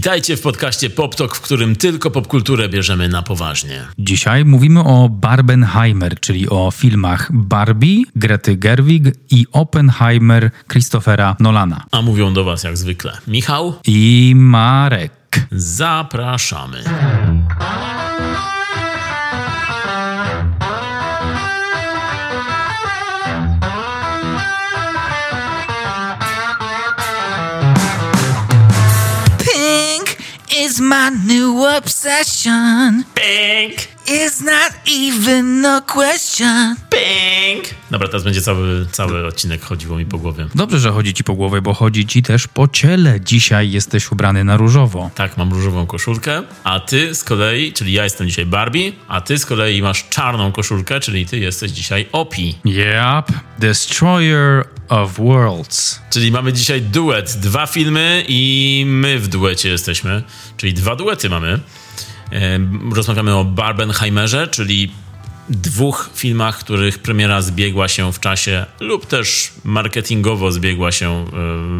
Witajcie w podcaście PopTok, w którym tylko popkulturę bierzemy na poważnie. Dzisiaj mówimy o Barbenheimer, czyli o filmach Barbie, Grety Gerwig i Oppenheimer Christophera Nolana. A mówią do was jak zwykle Michał I Marek. Zapraszamy. My new obsession. Pink, It's not even a question. pink. Dobra, teraz będzie cały, cały odcinek chodziło mi po głowie. Dobrze, że chodzi ci po głowie, bo chodzi ci też po ciele. Dzisiaj jesteś ubrany na różowo. Tak, mam różową koszulkę, a ty z kolei, czyli ja jestem dzisiaj Barbie, a ty z kolei masz czarną koszulkę, czyli ty jesteś dzisiaj Opi. Yep, Destroyer of Worlds. Czyli mamy dzisiaj duet, dwa filmy i my w duecie jesteśmy, czyli dwa duety mamy. Rozmawiamy o Barbenheimerze, czyli dwóch filmach, których premiera zbiegła się w czasie lub też marketingowo zbiegła się e,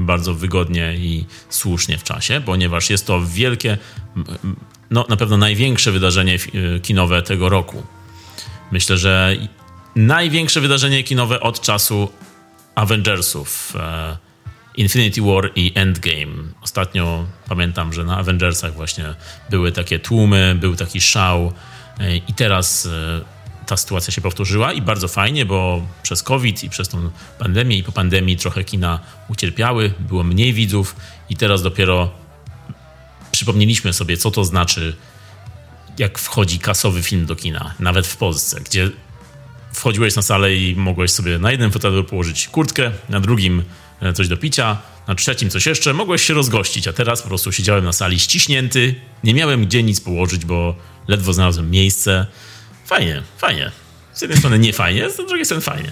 bardzo wygodnie i słusznie w czasie, ponieważ jest to wielkie, no na pewno największe wydarzenie e, kinowe tego roku. Myślę, że największe wydarzenie kinowe od czasu Avengersów. Infinity War i Endgame. Ostatnio pamiętam, że na Avengersach właśnie były takie tłumy, był taki szał e, i teraz e, ta sytuacja się powtórzyła i bardzo fajnie, bo przez COVID i przez tą pandemię i po pandemii trochę kina ucierpiały, było mniej widzów i teraz dopiero przypomnieliśmy sobie, co to znaczy, jak wchodzi kasowy film do kina, nawet w Polsce, gdzie wchodziłeś na salę i mogłeś sobie na jednym fotelu położyć kurtkę, na drugim coś do picia, na trzecim coś jeszcze, mogłeś się rozgościć, a teraz po prostu siedziałem na sali ściśnięty, nie miałem gdzie nic położyć, bo ledwo znalazłem miejsce. Fajnie, fajnie. Z jednej strony nie fajnie, z drugiej strony fajnie.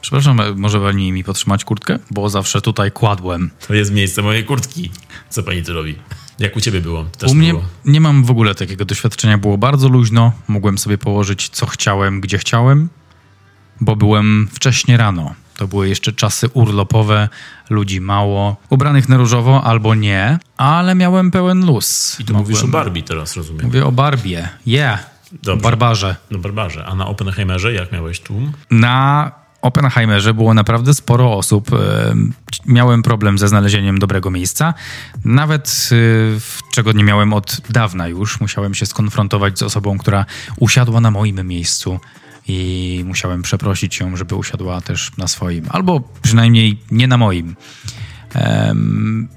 Przepraszam, może pani mi podtrzymać kurtkę? Bo zawsze tutaj kładłem. To jest miejsce mojej kurtki. Co pani tu robi? Jak u ciebie było? Też U mnie było. nie mam w ogóle takiego doświadczenia. Było bardzo luźno. Mogłem sobie położyć co chciałem, gdzie chciałem, bo byłem wcześnie rano. To były jeszcze czasy urlopowe, ludzi mało, ubranych na różowo albo nie, ale miałem pełen luz. I tu mówisz o Barbie teraz, rozumiem. Mówię o Barbie. Yeah. Dobrze. O Barbarze. No Barbarze. A na Oppenheimerze jak miałeś tłum? Na Oppenheimerze było naprawdę sporo osób. Em, Miałem problem ze znalezieniem dobrego miejsca. Nawet w- czego nie miałem od dawna już. Musiałem się skonfrontować z osobą, która usiadła na moim miejscu i musiałem przeprosić ją, żeby usiadła też na swoim. Albo przynajmniej nie na moim. Em,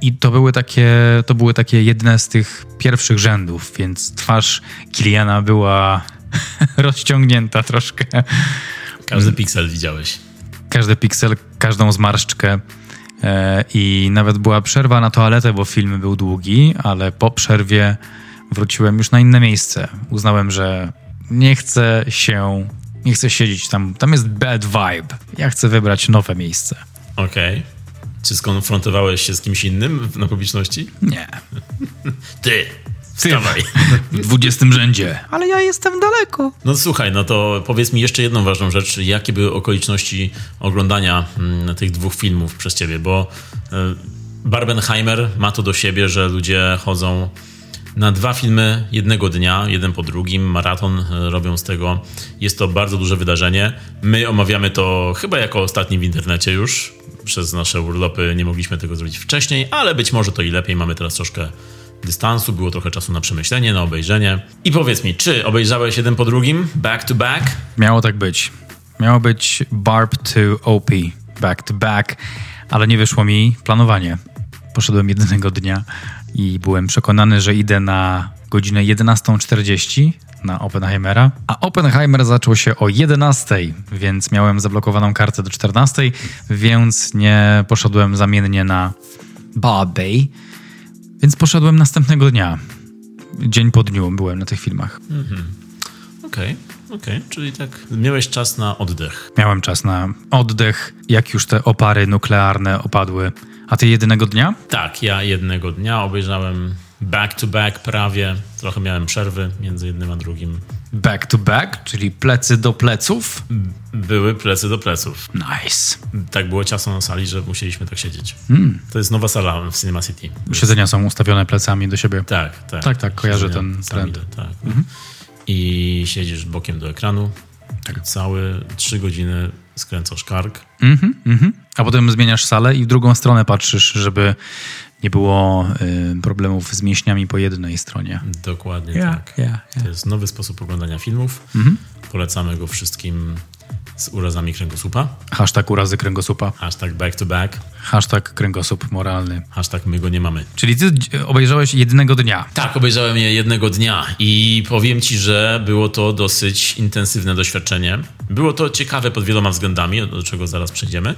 I to były takie, to były takie jedne z tych pierwszych rzędów, więc twarz Kiliana była rozciągnięta troszkę. Każdy piksel widziałeś. Każdy piksel, każdą zmarszczkę. E, I nawet była przerwa na toaletę, bo film był długi, ale po przerwie wróciłem już na inne miejsce. Uznałem, że nie chcę się, nie chcę siedzieć tam. Tam jest bad vibe. Ja chcę wybrać nowe miejsce. Okej. Czy skonfrontowałeś się z kimś innym na publiczności? Nie. Ty! Wstawaj! W dwudziestym rzędzie. Ale ja jestem daleko. No słuchaj, no to powiedz mi jeszcze jedną ważną rzecz. Jakie były okoliczności oglądania mm, tych dwóch filmów przez ciebie? Bo y, Barbenheimer ma to do siebie, że ludzie chodzą na dwa filmy jednego dnia, jeden po drugim, maraton y, robią z tego. Jest to bardzo duże wydarzenie. My omawiamy to chyba jako ostatni w internecie już. Przez nasze urlopy nie mogliśmy tego zrobić wcześniej, ale być może to i lepiej. Mamy teraz troszkę dystansu, było trochę czasu na przemyślenie, na obejrzenie. I powiedz mi, czy obejrzałeś jeden po drugim, back to back? Miało tak być. Miało być Barb to OP, back to back, ale nie wyszło mi planowanie. Poszedłem jednego dnia i byłem przekonany, że idę na godzinę 11.40 na Oppenheimera, a Oppenheimer zaczął się o 11.00, więc miałem zablokowaną kartę do 14.00, więc nie poszedłem zamiennie na Barbie, więc poszedłem następnego dnia. Dzień po dniu byłem na tych filmach. Okej, okej, czyli tak miałeś czas na oddech. Miałem czas na oddech, jak już te opary nuklearne opadły. A ty jedynego dnia? Tak, ja jednego dnia obejrzałem back to back prawie. Trochę miałem przerwy między jednym a drugim. Back to back, czyli plecy do pleców. Były plecy do pleców. Nice. Tak było ciasno na sali, że musieliśmy tak siedzieć. Hmm. To jest nowa sala w Cinema City. Siedzenia są ustawione plecami do siebie. Tak, tak. Tak, tak, kojarzę Siedzenia ten trend. Tak. I siedzisz bokiem do ekranu. Tak. Całe trzy godziny skręcasz kark. Mhm, mhm. A potem zmieniasz salę i w drugą stronę patrzysz, żeby nie było y, problemów z mięśniami po jednej stronie. Dokładnie Ja, tak. ja, ja. To jest nowy sposób oglądania filmów. Mhm. Polecamy go wszystkim z urazami kręgosłupa. Hashtag urazy kręgosłupa. Hashtag back to back. Hashtag kręgosłup moralny. Hashtag my go nie mamy. Czyli ty obejrzałeś jednego dnia. Tak, obejrzałem je jednego dnia i powiem ci, że było to dosyć intensywne doświadczenie. Było to ciekawe pod wieloma względami, do czego zaraz przejdziemy,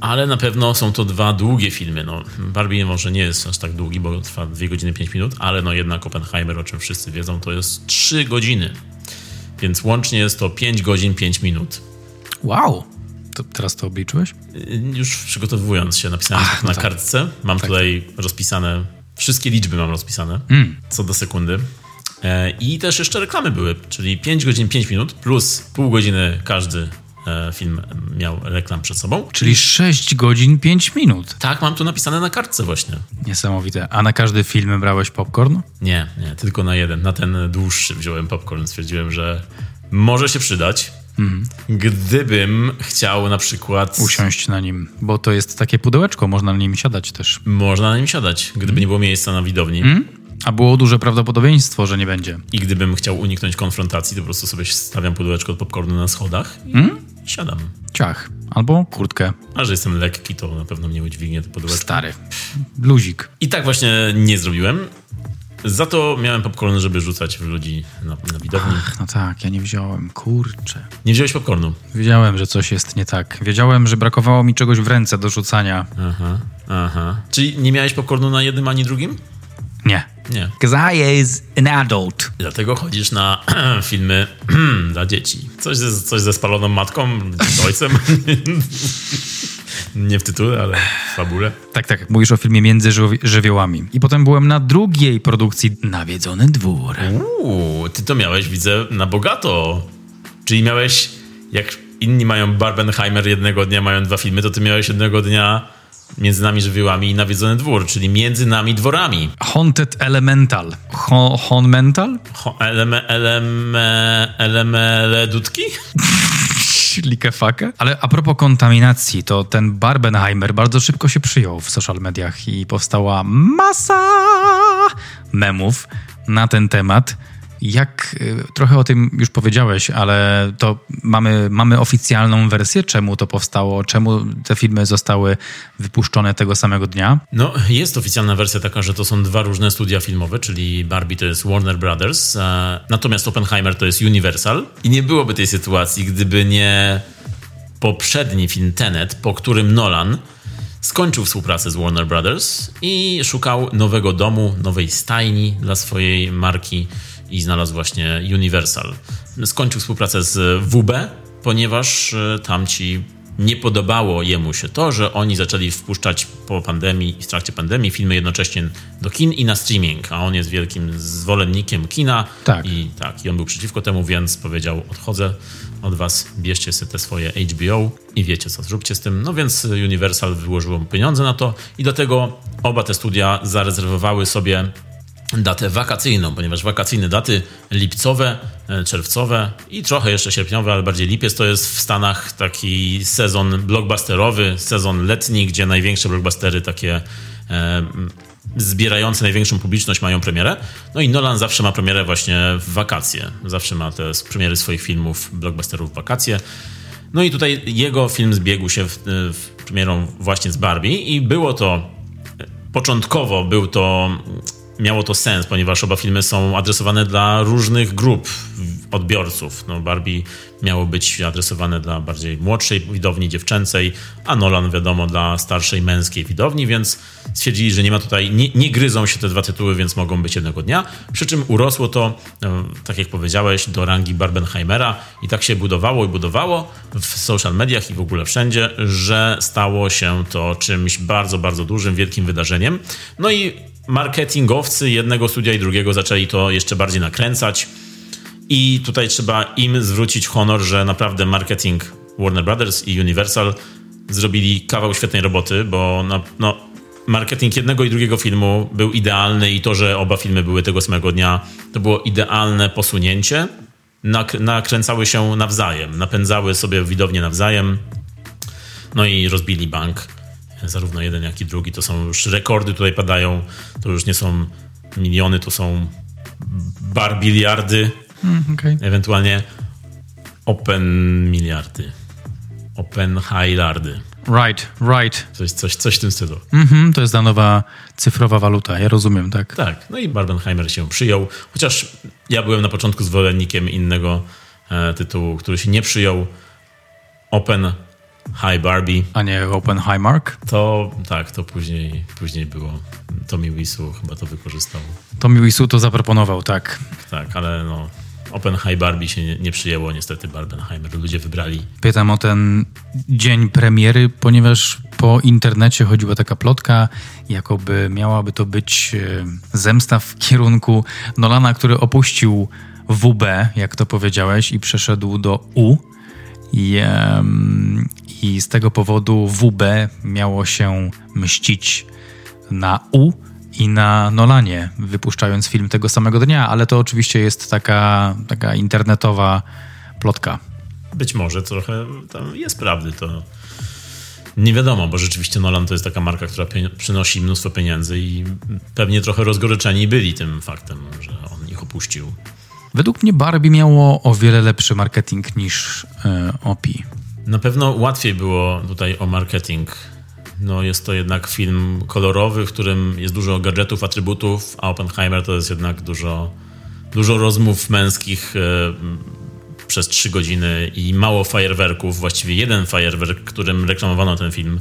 ale na pewno są to dwa długie filmy. No, Barbie może nie jest aż tak długi, bo trwa 2 godziny 5 minut, ale no jednak Oppenheimer, o czym wszyscy wiedzą, to jest 3 godziny. Więc łącznie jest to 5 godzin 5 minut. Wow. To teraz to obliczyłeś? Y, Już przygotowując się, napisałem Ach, to no na tak. kartce. Mam tutaj rozpisane, wszystkie liczby mam rozpisane, Mm. co do sekundy. E, I też jeszcze reklamy były, czyli 5 godzin 5 minut plus pół godziny każdy e, film miał reklam przed sobą. Czyli 6 godzin 5 minut. Tak, mam tu napisane na kartce właśnie. Niesamowite. A na każdy film brałeś popcorn? Nie, nie, tylko na jeden. Na ten dłuższy wziąłem popcorn. Stwierdziłem, że może się przydać. Gdybym chciał na przykład... Usiąść na nim, bo to jest takie pudełeczko, można na nim siadać też. Można na nim siadać, gdyby nie było miejsca na widowni. A było duże prawdopodobieństwo, że nie będzie. I gdybym chciał uniknąć konfrontacji, to po prostu sobie stawiam pudełeczko od popcornu na schodach i siadam. Ciach. Albo kurtkę. A że jestem lekki, to na pewno mnie udźwignie to pudełeczko. Stary. Luzik. I tak właśnie nie zrobiłem. Za to miałem popcorn, żeby rzucać w ludzi na, na widowni. Ach, no tak, ja nie wziąłem. Kurczę. Nie wziąłeś popcornu. Wiedziałem, że coś jest nie tak. Wiedziałem, że brakowało mi czegoś w ręce do rzucania. Aha, aha. Czyli nie miałeś popcornu na jednym ani drugim? Nie. Nie. Cause I is an adult. Dlatego chodzisz na filmy dla dzieci. Coś ze, coś ze spaloną matką, z ojcem. nie w tytule, ale w fabule. Tak, tak. Mówisz o filmie Między żywiołami. I potem byłem na drugiej produkcji Nawiedzony dwór. Uuu, ty to miałeś, widzę, na bogato. Czyli miałeś, jak inni mają Barbenheimer jednego dnia, mają dwa filmy, to ty miałeś jednego dnia Między nami żywiołami i Nawiedzony dwór, czyli między nami dworami. Haunted Elemental. Ho, Honmental? Ho, eleme, eleme, eleme dudki? Likefakę. Ale a propos kontaminacji, to ten Barbenheimer bardzo szybko się przyjął w social mediach i powstała masa memów na ten temat. Jak y, trochę o tym już powiedziałeś, ale to mamy, mamy oficjalną wersję, czemu to powstało, czemu te filmy zostały wypuszczone tego samego dnia. No, jest oficjalna wersja taka, że to są dwa różne studia filmowe, czyli Barbie to jest Warner Brothers, natomiast Oppenheimer to jest Universal. I nie byłoby tej sytuacji, gdyby nie poprzedni film Tenet, po którym Nolan skończył współpracę z Warner Brothers i szukał nowego domu, nowej stajni dla swojej marki i znalazł właśnie Universal. Skończył współpracę z WB, ponieważ e, tamci nie podobało jemu się to, że oni zaczęli wpuszczać po pandemii i w trakcie pandemii filmy jednocześnie do kin i na streaming, a on jest wielkim zwolennikiem kina Tak. i tak, i on był przeciwko temu, więc powiedział odchodzę od was, bierzcie sobie te swoje HBO i wiecie co, zróbcie z tym. No więc Universal wyłożyło mu pieniądze na to i dlatego oba te studia zarezerwowały sobie datę wakacyjną, ponieważ wakacyjne daty lipcowe, e, czerwcowe i trochę jeszcze sierpniowe, ale bardziej lipiec to jest w Stanach taki sezon blockbusterowy, sezon letni, gdzie największe blockbustery takie e, zbierające największą publiczność mają premierę. No i Nolan zawsze ma premierę właśnie w wakacje. Zawsze ma te premiery swoich filmów, blockbusterów w wakacje. No i tutaj jego film zbiegł się w, w premierą właśnie z Barbie i było to początkowo był to, miało to sens, ponieważ oba filmy są adresowane dla różnych grup odbiorców. No, Barbie miało być adresowane dla bardziej młodszej widowni dziewczęcej, a Nolan wiadomo dla starszej męskiej widowni, więc stwierdzili, że nie ma tutaj, nie, nie gryzą się te dwa tytuły, więc mogą być jednego dnia. Przy czym urosło to, e, tak jak powiedziałeś, do rangi Barbenheimera i tak się budowało i budowało w social mediach i w ogóle wszędzie, że stało się to czymś bardzo, bardzo dużym, wielkim wydarzeniem. No i marketingowcy jednego studia i drugiego zaczęli to jeszcze bardziej nakręcać I tutaj trzeba im zwrócić honor, że naprawdę marketing Warner Brothers i Universal zrobili kawał świetnej roboty, bo no, marketing jednego i drugiego filmu był idealny i to, że oba filmy były tego samego dnia, to było idealne posunięcie. Nak nakręcały się nawzajem, napędzały sobie widownię nawzajem. No i rozbili bank. Zarówno jeden, jak i drugi. To są już rekordy tutaj padają. To już nie są miliony, to są bar biliardy. Mm, okay. Ewentualnie open miliardy. Open highlardy. Right, right. Coś, coś, coś w tym stylu. Mhm, to jest ta nowa cyfrowa waluta, ja rozumiem, tak. Tak, no i Barbenheimer się przyjął, chociaż ja byłem na początku zwolennikiem innego e, tytułu, który się nie przyjął. Open High Barbie. A nie Open High Mark? To tak, to później, później było. Tommy Wiseau chyba to wykorzystał. Tommy Wiseau to zaproponował, tak. Tak, ale no Open High Barbie się nie, nie przyjęło niestety Barbenheimer. Ludzie wybrali. Pytam o ten dzień premiery, ponieważ po internecie chodziła taka plotka, jakoby miałaby to być e, zemsta w kierunku Nolana, który opuścił WB, jak to powiedziałeś, i przeszedł do U. I, um, I z tego powodu WB miało się mścić na U i na Nolanie, wypuszczając film tego samego dnia, ale to oczywiście jest taka, taka internetowa plotka. Być może trochę tam jest prawdy, to nie wiadomo, bo rzeczywiście Nolan to jest taka marka, która przynosi mnóstwo pieniędzy i pewnie trochę rozgoryczeni byli tym faktem, że on ich opuścił. Według mnie Barbie miało o wiele lepszy marketing niż yy, OPI. Na pewno łatwiej było tutaj o marketing no jest to jednak film kolorowy, w którym jest dużo gadżetów, atrybutów, a Oppenheimer to jest jednak dużo, dużo rozmów męskich e, przez trzy godziny i mało fajerwerków, właściwie jeden fajerwerk, którym reklamowano ten film.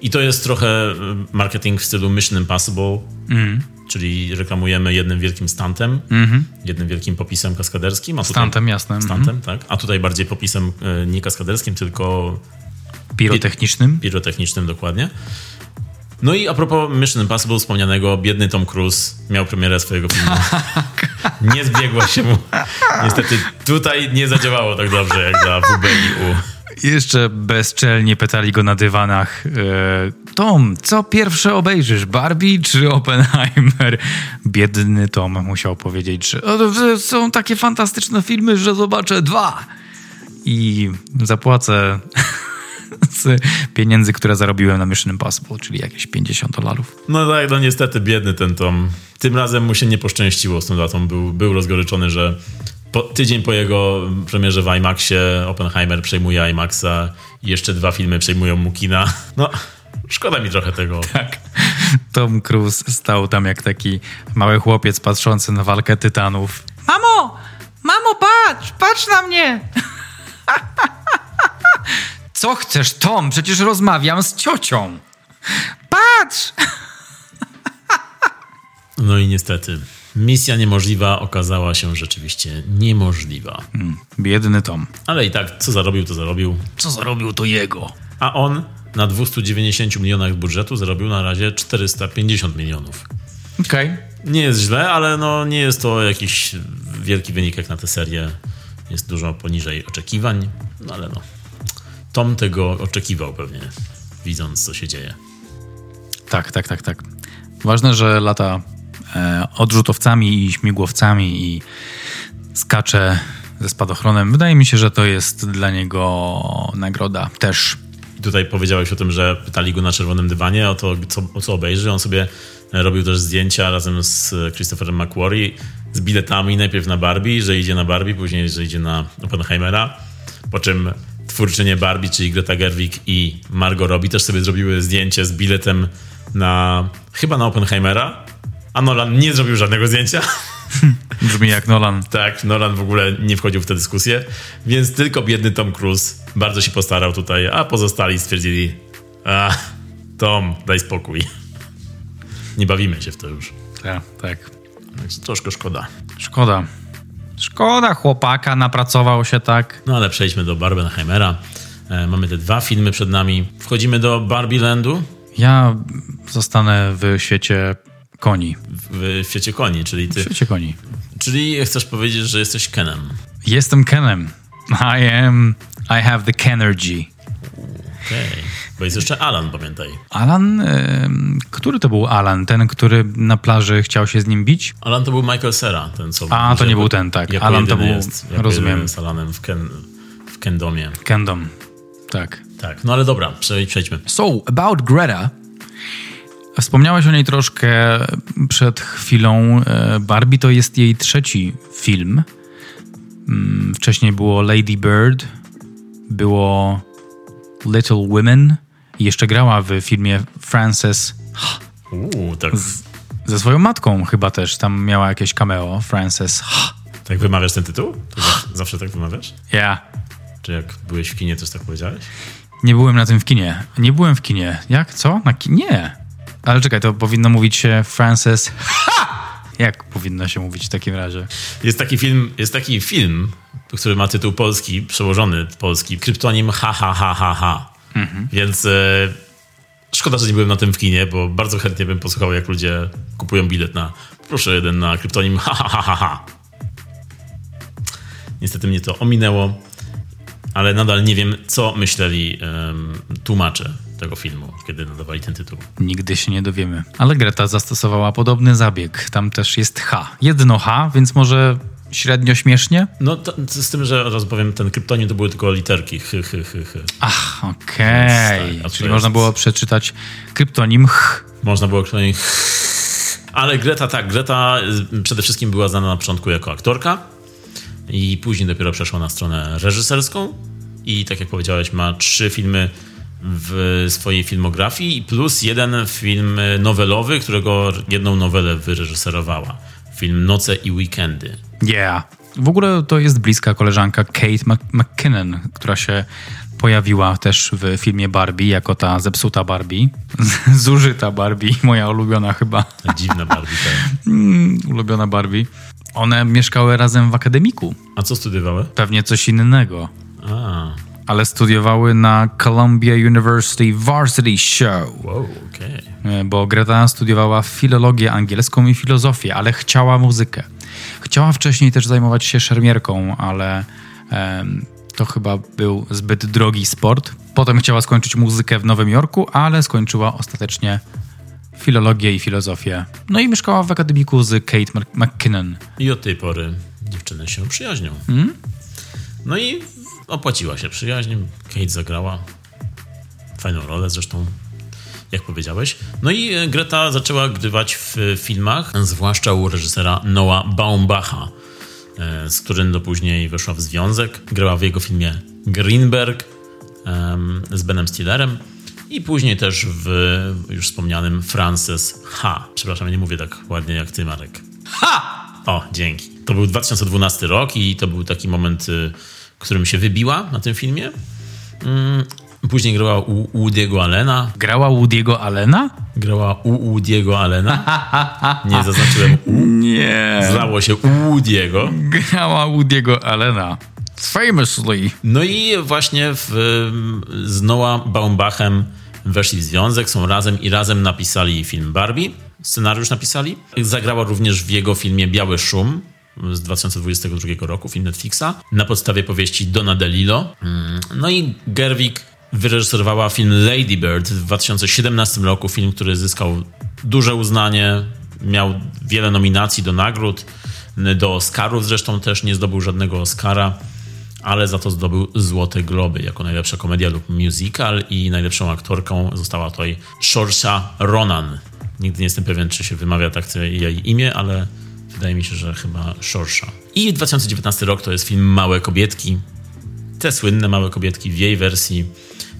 I to jest trochę e, marketing w stylu Mission Impossible, mm. Czyli reklamujemy jednym wielkim stantem, mm-hmm. jednym wielkim popisem kaskaderskim. A tutaj, stantem, jasne. Stantem, mm-hmm. tak. A tutaj bardziej popisem e, nie kaskaderskim, tylko Pirotechnicznym? Pirotechnicznym, dokładnie. No i a propos Mission Impossible wspomnianego, biedny Tom Cruise miał premierę swojego filmu. nie zbiegło się mu. Niestety tutaj nie zadziałało tak dobrze jak dla WB i U. Jeszcze bezczelnie pytali go na dywanach. E, Tom, co pierwsze obejrzysz, Barbie czy Oppenheimer? Biedny Tom musiał powiedzieć, że są takie fantastyczne filmy, że zobaczę dwa. I zapłacę z pieniędzy, które zarobiłem na Mission Impossible, czyli jakieś 50 dolarów. No tak, no niestety biedny ten Tom. Tym razem mu się nie poszczęściło z tą datą. Był, był rozgoryczony, że po, tydzień po jego premierze w IMAXie Oppenheimer przejmuje IMAXa i jeszcze dwa filmy przejmują mu kina. No, szkoda mi trochę tego. Tak. Tom Cruise stał tam jak taki mały chłopiec patrzący na walkę tytanów. Mamo! Mamo, patrz! Patrz na mnie! Co chcesz, Tom? Przecież rozmawiam z ciocią. Patrz! No i niestety, misja niemożliwa okazała się rzeczywiście niemożliwa. Hmm, biedny Tom. Ale i tak, co zarobił, to zarobił. Co zarobił, to jego. A on na 290 milionach budżetu zarobił na razie 450 milionów. Okej. Okay. Nie jest źle, ale no nie jest to jakiś wielki wynik jak na tę serię. Jest dużo poniżej oczekiwań, no ale no. Tom tego oczekiwał pewnie, widząc co się dzieje. Tak, tak, tak, tak. Ważne, że lata odrzutowcami i śmigłowcami i skacze ze spadochronem. Wydaje mi się, że to jest dla niego nagroda też. Tutaj powiedziałeś o tym, że pytali go na czerwonym dywanie o to, co, o co obejrzy. On sobie robił też zdjęcia razem z Christopherem McQuarrie z biletami. Najpierw na Barbie, że idzie na Barbie, później, że idzie na Oppenheimera. Po czym twórczynie Barbie, czyli Greta Gerwig i Margot Robbie też sobie zrobiły zdjęcie z biletem na chyba na Oppenheimera, a Nolan nie zrobił żadnego zdjęcia. Brzmi jak Nolan. tak, Nolan w ogóle nie wchodził w tę dyskusję, więc tylko biedny Tom Cruise bardzo się postarał tutaj, a pozostali stwierdzili a, Tom, daj spokój. Nie bawimy się w to już. Tak, tak. Troszkę szkoda. Szkoda. Szkoda chłopaka, napracował się tak. No ale przejdźmy do Barbenheimera. E, mamy te dwa filmy przed nami. Wchodzimy do Barbie Landu. Ja zostanę w świecie koni. w, w świecie koni, czyli W ty. świecie koni. Czyli chcesz powiedzieć, że jesteś Kenem. Jestem Kenem. I am... I have the Kenergy. Okej. Bo jest jeszcze Alan, pamiętaj. Alan... em, który to był Alan? Ten, który na plaży chciał się z nim bić? Alan to był Michael Cera, ten co... A, to nie był ten, tak. jako Alan to był- Jest, rozumiem. jest Alanem w, Ken, w Kendomie. Kendom. Tak. Tak, no ale dobra, prze- przejdźmy. So, about Greta. Wspomniałeś o niej troszkę przed chwilą. E, Barbie to jest jej trzeci film. Mm, Wcześniej było Lady Bird, było Little Women i jeszcze grała w filmie Frances Uuu, tak, ze swoją matką chyba też. Tam miała jakieś cameo. Frances. tak wymawiasz ten tytuł? To zawsze, tak wymawiasz? Ja. Czy jak byłeś w kinie, też tak powiedziałeś? Nie byłem na tym w kinie. Nie byłem w kinie. Jak? Co? Na ki- Nie. Ale czekaj, to powinno mówić się Frances. Ha! Jak powinno się mówić w takim razie? Jest taki film, jest taki film, który ma tytuł polski, przełożony polski, kryptonim ha ha ha ha ha. Więc e, szkoda, że nie byłem na tym w kinie, bo bardzo chętnie bym posłuchał, jak ludzie kupują bilet na proszę jeden na kryptonim ha ha ha ha ha. Niestety mnie to ominęło, ale nadal nie wiem, co myśleli em, tłumacze tego filmu, kiedy nadawali ten tytuł. Nigdy się nie dowiemy. Ale Greta zastosowała podobny zabieg. Tam też jest H. Jedno H, więc może średnio śmiesznie? No, to, z tym, że raz powiem, ten kryptonim to były tylko literki. Hy, hy, hy, hy. Ach, okej. Tak, a to Czyli można było przeczytać kryptonim H. Można było kryptonim. Ale Greta, tak, Greta y, przede wszystkim była znana na początku jako aktorka i później dopiero przeszła na stronę reżyserską i tak jak powiedziałeś, ma trzy filmy w swojej filmografii i plus jeden film nowelowy, którego jedną nowelę wyreżyserowała. Film Noce i Weekendy. Yeah. W ogóle to jest bliska koleżanka Kate Mc- McKinnon, która się pojawiła też w filmie Barbie jako ta zepsuta Barbie. Zużyta Barbie, moja ulubiona chyba. Dziwna Barbie. tak. Mm, ulubiona Barbie. One mieszkały razem w akademiku. A co studiowały? Pewnie coś innego. A, Ale studiowały na Columbia University Varsity Show. wow, okej. E, Bo Greta studiowała filologię angielską i filozofię, ale chciała muzykę. Chciała wcześniej też zajmować się szermierką, ale em, to chyba był zbyt drogi sport. Potem chciała skończyć muzykę w Nowym Jorku, ale skończyła ostatecznie filologię i filozofię. No i mieszkała w akademiku z Kate Mc- McKinnon. I od tej pory dziewczyny się przyjaźnią. No i opłaciła się przyjaźń. Kate zagrała fajną rolę zresztą, jak powiedziałeś. No i e, Greta zaczęła grywać w filmach, zwłaszcza u reżysera Noah Baumbacha, e, z którym do później weszła w związek. Grała w jego filmie Greenberg z Benem Stillerem i później też w już wspomnianym Frances H. Przepraszam, nie mówię tak ładnie jak ty, Marek. O, dzięki. To był 2012 rok i to był taki moment, y, którym się wybiła na tym filmie. Mm, Później grała u Woody'ego Allena. Grała Woody'ego Allena? Grała u Woody'ego Allena. Nie zaznaczyłem u. Nie. Zlało się u Woody'ego. Grała Woody'ego Allena. Famously. No i właśnie w, z Noah Baumbachem weszli w związek, są razem i razem napisali film Barbie. Scenariusz napisali. Zagrała również w jego filmie Biały Szum z 2022 roku, film Netflixa, na podstawie powieści Dona DeLillo. Mm, No i Gerwig wyreżyserowała film Lady Bird w 2017 roku, film, który zyskał duże uznanie, miał wiele nominacji do nagród, do Oscarów zresztą też nie zdobył żadnego Oscara ale za to zdobył Złote Globy jako najlepsza komedia lub musical i najlepszą aktorką została tutaj Saoirse Ronan. Nigdy nie jestem pewien, czy się wymawia tak jej imię, ale wydaje mi się, że chyba Saoirse. I 2019 rok to jest film Małe Kobietki. Te słynne Małe Kobietki w jej wersji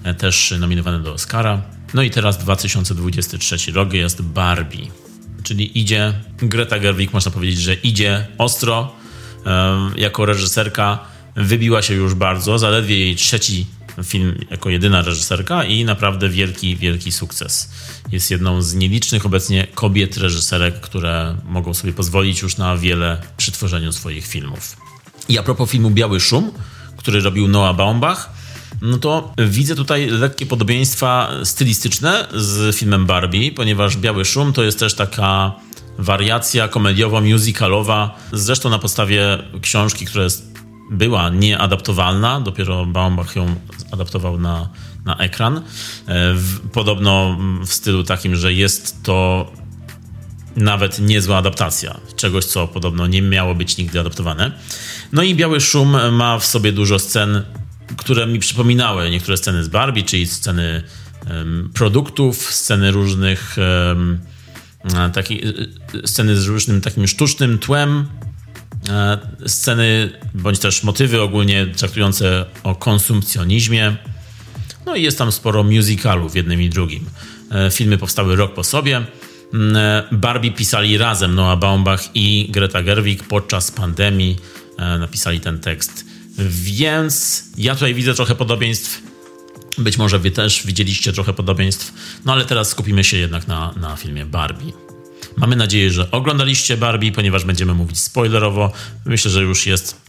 e, też nominowane do Oscara. No i teraz 2023 rok jest Barbie. Czyli idzie, Greta Gerwig można powiedzieć, że idzie ostro em, jako reżyserka wybiła się już bardzo, zaledwie jej trzeci film jako jedyna reżyserka i naprawdę wielki, wielki sukces. Jest jedną z nielicznych obecnie kobiet reżyserek, które mogą sobie pozwolić już na wiele przy tworzeniu swoich filmów. I a propos filmu Biały Szum, który robił Noah Baumbach, no to widzę tutaj lekkie podobieństwa stylistyczne z filmem Barbie, ponieważ Biały Szum to jest też taka wariacja komediowo-musicalowa, zresztą na podstawie książki, która jest, była nieadaptowalna, dopiero Baumbach ją adaptował na, na ekran. E, podobno w stylu takim, że jest to nawet niezła adaptacja czegoś, co podobno nie miało być nigdy adaptowane. No i Biały Szum ma w sobie dużo scen, które mi przypominały niektóre sceny z Barbie, czyli sceny um, produktów, sceny różnych um, taki, sceny z różnym takim sztucznym tłem, e, sceny bądź też motywy ogólnie traktujące o konsumpcjonizmie. No i jest tam sporo musicalu w jednym i drugim. E, filmy powstały rok po sobie. Mm, e, Barbie pisali razem Noah Baumbach i Greta Gerwig podczas pandemii. Napisali ten tekst. Więc ja tutaj widzę trochę podobieństw. Być może wy też widzieliście trochę podobieństw. No ale teraz skupimy się jednak na, na filmie Barbie. Mamy nadzieję, że oglądaliście Barbie, ponieważ będziemy mówić spoilerowo. Myślę, że już jest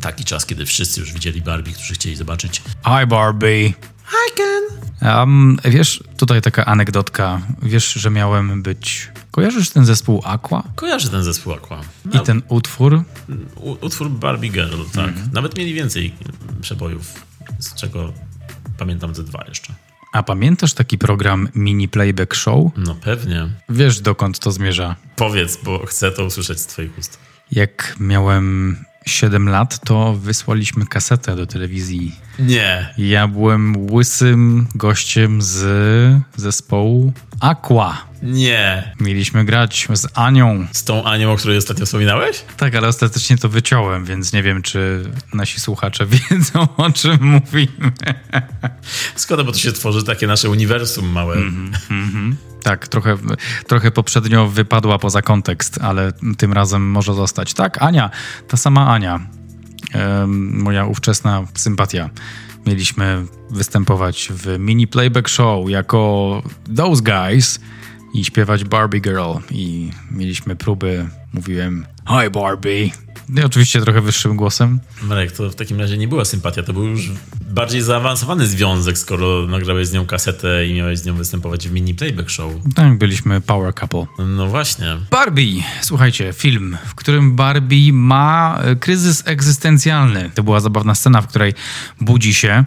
taki czas, kiedy wszyscy już widzieli Barbie, którzy chcieli zobaczyć. Hi Barbie. Hi Ken. Um, wiesz, tutaj taka anegdotka. Wiesz, że miałem być... Kojarzysz ten zespół Aqua? Kojarzę ten zespół Aqua. No. I ten utwór? U, utwór Barbie Girl, tak. Mm. Nawet mieli więcej przebojów, z czego pamiętam te dwa jeszcze. A pamiętasz taki program Mini Playback Show? No pewnie. Wiesz, dokąd to zmierza? Powiedz, bo chcę to usłyszeć z twoich ust. Jak miałem 7 lat, to wysłaliśmy kasetę do telewizji. Nie. Ja byłem łysym gościem z zespołu Aqua. Nie. Mieliśmy grać z Anią. Z tą Anią, o której ostatnio wspominałeś? Tak, ale ostatecznie to wyciąłem, więc nie wiem, czy nasi słuchacze wiedzą, o czym mówimy. Szkoda, bo to się tworzy takie nasze uniwersum małe. Mm -hmm. Tak, trochę, trochę poprzednio wypadła poza kontekst, ale tym razem może zostać. Tak, Ania, ta sama Ania, moja ówczesna sympatia. Mieliśmy występować w mini playback show jako Those Guys i śpiewać Barbie Girl. I mieliśmy próby, mówiłem Hi Barbie, i oczywiście trochę wyższym głosem. Marek, to w takim razie nie była sympatia, to był już bardziej zaawansowany związek, skoro nagrałeś z nią kasetę i miałeś z nią występować w mini playback show. Tak, byliśmy power couple. No właśnie. Barbie, słuchajcie, film, w którym Barbie ma e, kryzys egzystencjalny. To była zabawna scena, w której budzi się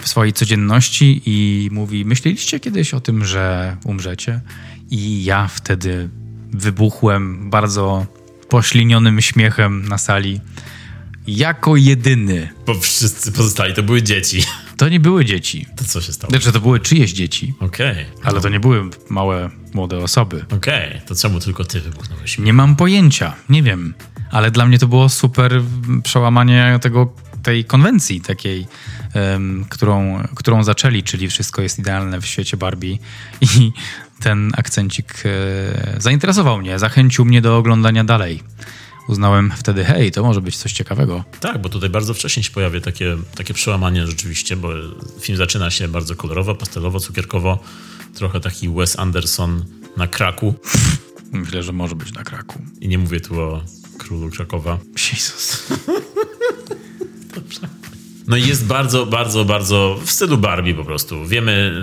w swojej codzienności i mówi: Myśleliście kiedyś o tym, że umrzecie? I ja wtedy wybuchłem bardzo poślinionym śmiechem na sali. Jako jedyny. Bo wszyscy pozostali to były dzieci. To nie były dzieci. To co się stało? Znaczy, to były czyjeś dzieci. Okej. Okay. Ale to nie były małe, młode osoby. Okej, okay. to czemu tylko ty wybuchnąłeś? Nie mam pojęcia, nie wiem. Ale dla mnie to było super przełamanie tego, tej konwencji takiej, um, którą, którą zaczęli, czyli wszystko jest idealne w świecie Barbie. I ten akcencik e, zainteresował mnie, zachęcił mnie do oglądania dalej. Uznałem wtedy, hej, to może być coś ciekawego. Tak, bo tutaj bardzo wcześnie się pojawia takie, takie przełamanie rzeczywiście, bo film zaczyna się bardzo kolorowo, pastelowo, cukierkowo, trochę taki Wes Anderson na kraku. Myślę, że może być na kraku. I nie mówię tu o królu Krakowa. Jezus. Dobrze. No i jest bardzo, bardzo, bardzo w stylu Barbie po prostu. Wiemy,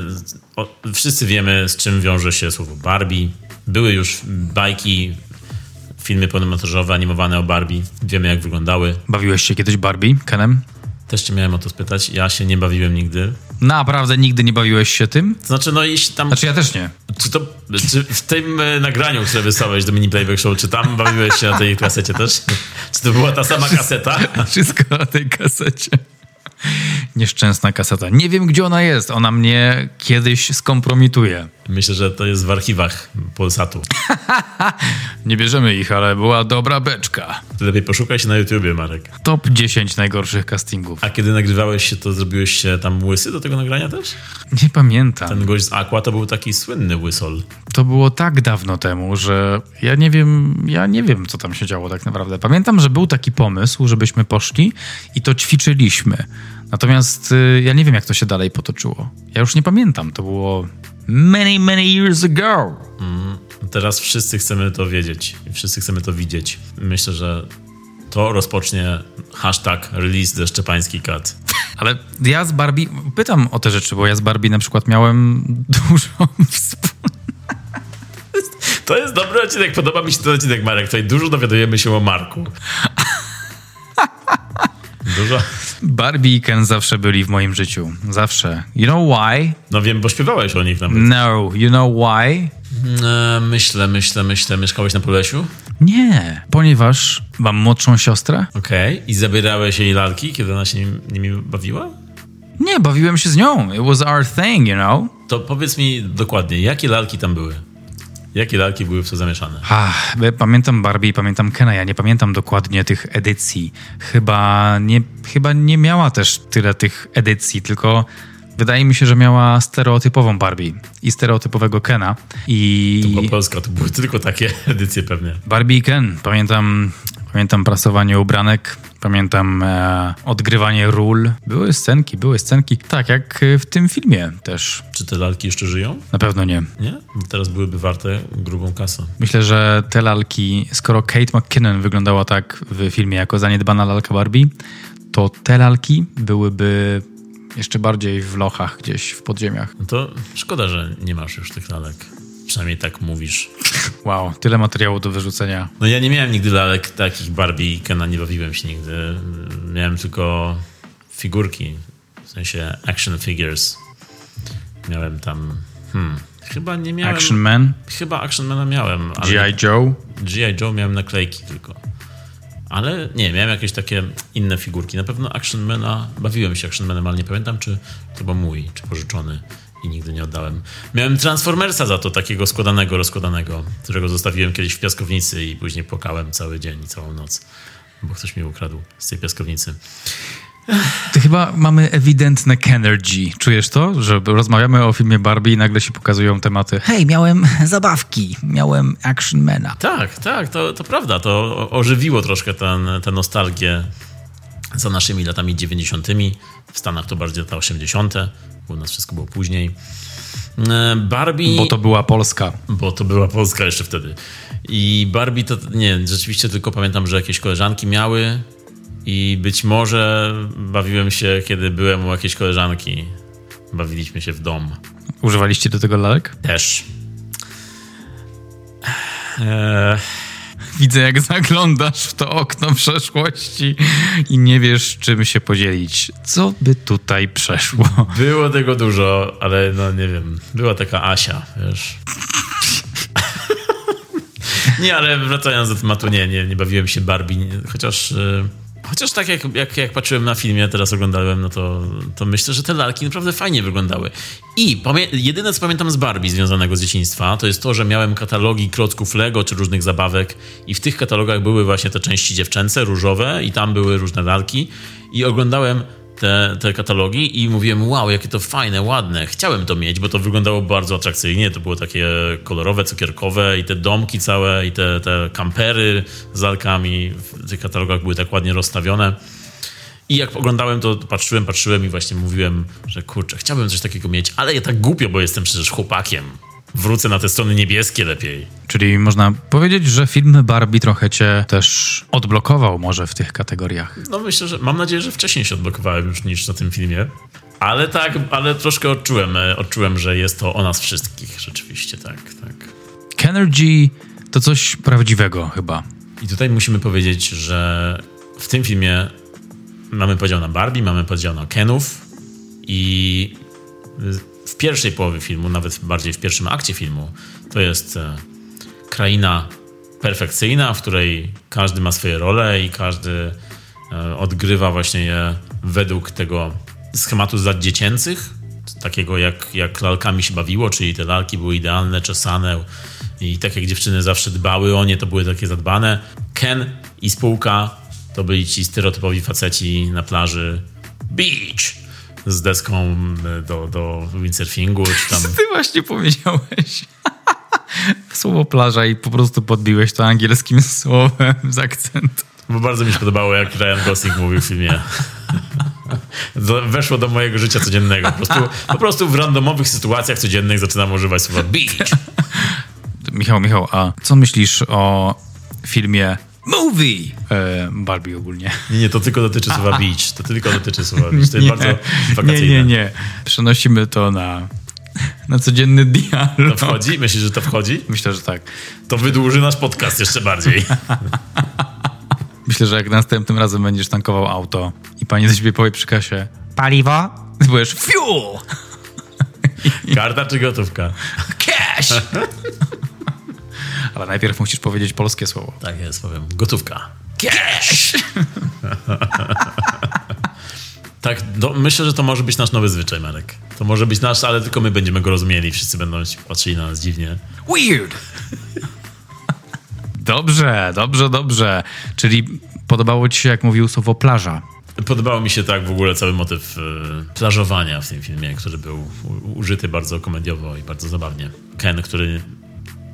o, wszyscy wiemy, z czym wiąże się słowo Barbie. Były już bajki, filmy pełnometrażowe, animowane o Barbie. Wiemy, jak wyglądały. Bawiłeś się kiedyś Barbie, Kenem? Też cię miałem o to spytać. Ja się nie bawiłem nigdy. Naprawdę nigdy nie bawiłeś się tym? Znaczy, no jeśli tam... Znaczy ja też nie. Czy to czy w tym e, nagraniu, które wysłałeś do Mini Playback Show, czy tam bawiłeś się na tej kasecie też? Czy to była ta sama kaseta? Wszystko na tej kasecie. Nieszczęsna kaseta. Nie wiem, gdzie ona jest. Ona mnie kiedyś skompromituje. Myślę, że to jest w archiwach Polsatu. Nie bierzemy ich, ale była dobra beczka. Lepiej poszukaj się na YouTubie, Marek. Top 10 najgorszych castingów. A kiedy nagrywałeś się, to zrobiłeś się tam łysy do tego nagrania też? Nie pamiętam. Ten gość z Aqua to był taki słynny łysol. To było tak dawno temu, że ja nie wiem, ja nie wiem, co tam się działo tak naprawdę. Pamiętam, że był taki pomysł, żebyśmy poszli i to ćwiczyliśmy. Natomiast y, ja nie wiem, jak to się dalej potoczyło. Ja już nie pamiętam. To było many, many years ago. Mm, teraz wszyscy chcemy to wiedzieć. Wszyscy chcemy to widzieć. Myślę, że to rozpocznie hashtag release the Szczepański kat. Ale ja z Barbie, pytam o te rzeczy, bo ja z Barbie na przykład miałem dużo wspólnego To jest dobry odcinek, podoba mi się ten odcinek, Marek. Tutaj dużo dowiadujemy się o Marku. Dużo. Barbie i Ken zawsze byli w moim życiu. Zawsze. You know why? No wiem, bo śpiewałeś o nich nawet. No. You know why? E, myślę, myślę, myślę. Mieszkałeś na Polesiu? Nie. Ponieważ mam młodszą siostrę. Okej. I zabierałeś jej lalki, kiedy ona się nim, nimi bawiła? Nie, bawiłem się z nią. It was our thing, you know? To powiedz mi dokładnie, jakie lalki tam były? Jakie lalki były w to zamieszane? Ja pamiętam Barbie i pamiętam Kena. Ja nie pamiętam dokładnie tych edycji. Chyba nie, chyba nie miała też tyle tych edycji, tylko wydaje mi się, że miała stereotypową Barbie i stereotypowego Kena. I Była Polska, to były tylko takie edycje pewnie. Barbie i Ken. Pamiętam, pamiętam prasowanie ubranek, pamiętam e, odgrywanie ról. Były scenki, były scenki. Tak, jak e, w tym filmie też. Czy te lalki jeszcze żyją? Na pewno nie. Nie? Bo Teraz byłyby warte grubą kasę. Myślę, że te lalki, skoro Kate McKinnon wyglądała tak w filmie jako zaniedbana lalka Barbie, to te lalki byłyby jeszcze bardziej w lochach gdzieś w podziemiach. No to szkoda, że nie masz już tych lalek. Przynajmniej tak mówisz. Wow, tyle materiału do wyrzucenia. No ja nie miałem nigdy lalek takich Barbie i Kena, nie bawiłem się nigdy. Miałem tylko figurki, w sensie action figures. Miałem tam... Hmm, chyba nie miałem... Action Man, Chyba Action Mana miałem. G.I. Joe. G.I. Joe miałem naklejki tylko. Ale nie, miałem jakieś takie inne figurki. Na pewno Action Mana, bawiłem się Action Manem, ale nie pamiętam, czy to był mój, czy pożyczony i nigdy nie oddałem. Miałem Transformersa za to, takiego składanego, rozkładanego, którego zostawiłem kiedyś w piaskownicy i później płakałem cały dzień i całą noc, bo ktoś mi ukradł z tej piaskownicy. To chyba mamy ewidentne Kenergy. Czujesz to? Że rozmawiamy o filmie Barbie i nagle się pokazują tematy. Hej, miałem zabawki, miałem Action Mana. Tak, tak, to, to prawda. To ożywiło troszkę ten, tę nostalgię za naszymi latami 90. W Stanach to bardziej lata 80. U nas wszystko było później. E, Barbie. Bo to była Polska. bo to była Polska jeszcze wtedy. I Barbie to nie, rzeczywiście tylko pamiętam, że jakieś koleżanki miały i być może bawiłem się, kiedy byłem u jakiejś koleżanki. Bawiliśmy się w dom. Używaliście do tego lalek? Też. Eee, Widzę, jak zaglądasz w to okno przeszłości i nie wiesz, czym się podzielić. Co by tutaj przeszło? Było tego dużo, ale no nie wiem. Była taka Asia, wiesz. nie, ale wracając do tematu, nie, nie, nie bawiłem się Barbie, chociaż... e, Chociaż tak jak, jak, jak patrzyłem na filmie, teraz oglądałem, no to, to myślę, że te lalki naprawdę fajnie wyglądały. I jedyne, co pamiętam z Barbie związanego z dzieciństwa, to jest to, że miałem katalogi klocków Lego czy różnych zabawek i w tych katalogach były właśnie te części dziewczęce, różowe i tam były różne lalki i oglądałem te, te katalogi i mówiłem, wow, jakie to fajne, ładne. Chciałem to mieć, bo to wyglądało bardzo atrakcyjnie. To było takie kolorowe, cukierkowe i te domki całe i te, te kampery z lalkami w tych katalogach były tak ładnie rozstawione. I jak oglądałem to, patrzyłem, patrzyłem i właśnie mówiłem, że kurczę, chciałbym coś takiego mieć, ale ja tak głupio, bo jestem przecież chłopakiem. Wrócę na te strony niebieskie lepiej. Czyli można powiedzieć, że film Barbie trochę cię też odblokował może w tych kategoriach. No myślę, że mam nadzieję, że wcześniej się odblokowałem już niż na tym filmie. Ale tak, ale troszkę odczułem, e, odczułem, że jest to o nas wszystkich. Rzeczywiście, tak, tak. Kenergy to coś prawdziwego chyba. I tutaj musimy powiedzieć, że w tym filmie mamy podział na Barbie, mamy podział na Kenów i w pierwszej połowie filmu, nawet bardziej w pierwszym akcie filmu, to jest e, kraina perfekcyjna, w której każdy ma swoje role i każdy e, odgrywa właśnie je według tego schematu z dziecięcych, takiego jak, jak lalkami się bawiło, czyli te lalki były idealne, czesane i tak jak dziewczyny zawsze dbały o nie, to były takie zadbane. Ken i spółka to byli ci stereotypowi faceci na plaży beach z deską e, do, do windsurfingu, czy tam... Ty właśnie powiedziałeś. Słowo plaża i po prostu podbiłeś to angielskim słowem z akcentem. Bo bardzo mi się podobało, jak Ryan Gosling mówił w filmie. Do- Weszło do mojego życia codziennego. Po prostu, po prostu w randomowych sytuacjach codziennych zaczynam używać słowa beach. Michał, Michał, a co myślisz o filmie Movie e, Barbie ogólnie? Nie, nie, to tylko dotyczy słowa beach. To tylko dotyczy słowa beach. To jest bardzo nie, wakacyjne. nie, nie. Przenosimy to na na codzienny To dialog. wchodzi? Myślisz, że to wchodzi? Myślę, że tak. To wydłuży nasz podcast jeszcze bardziej. Myślę, że jak następnym razem będziesz tankował auto i pani do ciebie powie przy kasie Paliwo? ty powiesz fuel, Karta czy gotówka? cash. Ale najpierw musisz powiedzieć polskie słowo. Tak jest, powiem. Gotówka. Cash! Tak, do, myślę, że to może być nasz nowy zwyczaj, Marek. To może być nasz, ale tylko my będziemy go rozumieli. Wszyscy będą się patrzyli na nas dziwnie. Weird! Dobrze, dobrze, dobrze. Czyli podobało ci się, jak mówił słowo plaża. Podobało mi się tak w ogóle cały motyw e, plażowania w tym filmie, który był użyty bardzo komediowo i bardzo zabawnie. Ken, który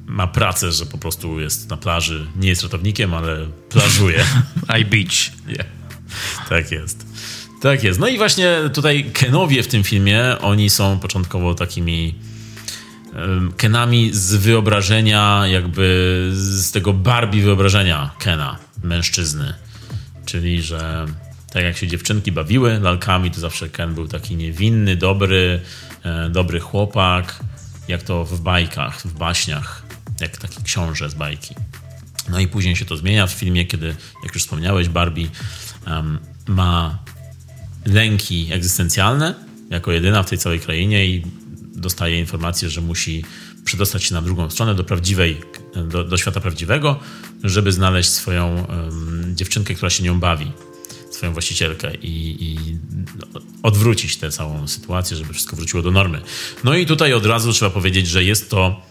ma pracę, że po prostu jest na plaży, nie jest ratownikiem, ale plażuje. I beach. Nie. Tak jest. Tak jest. No i właśnie tutaj Kenowie w tym filmie, oni są początkowo takimi Kenami z wyobrażenia, jakby z tego Barbie wyobrażenia Kena, mężczyzny. Czyli, że tak jak się dziewczynki bawiły lalkami, to zawsze Ken był taki niewinny, dobry, e, dobry chłopak, jak to w bajkach, w baśniach, jak taki książę z bajki. No i później się to zmienia w filmie, kiedy, jak już wspomniałeś, Barbie em, ma lęki egzystencjalne jako jedyna w tej całej krainie i dostaje informację, że musi przedostać się na drugą stronę do prawdziwej, do, do świata prawdziwego, żeby znaleźć swoją em, dziewczynkę, która się nią bawi, swoją właścicielkę i, i odwrócić tę całą sytuację, żeby wszystko wróciło do normy. No i tutaj od razu trzeba powiedzieć, że jest to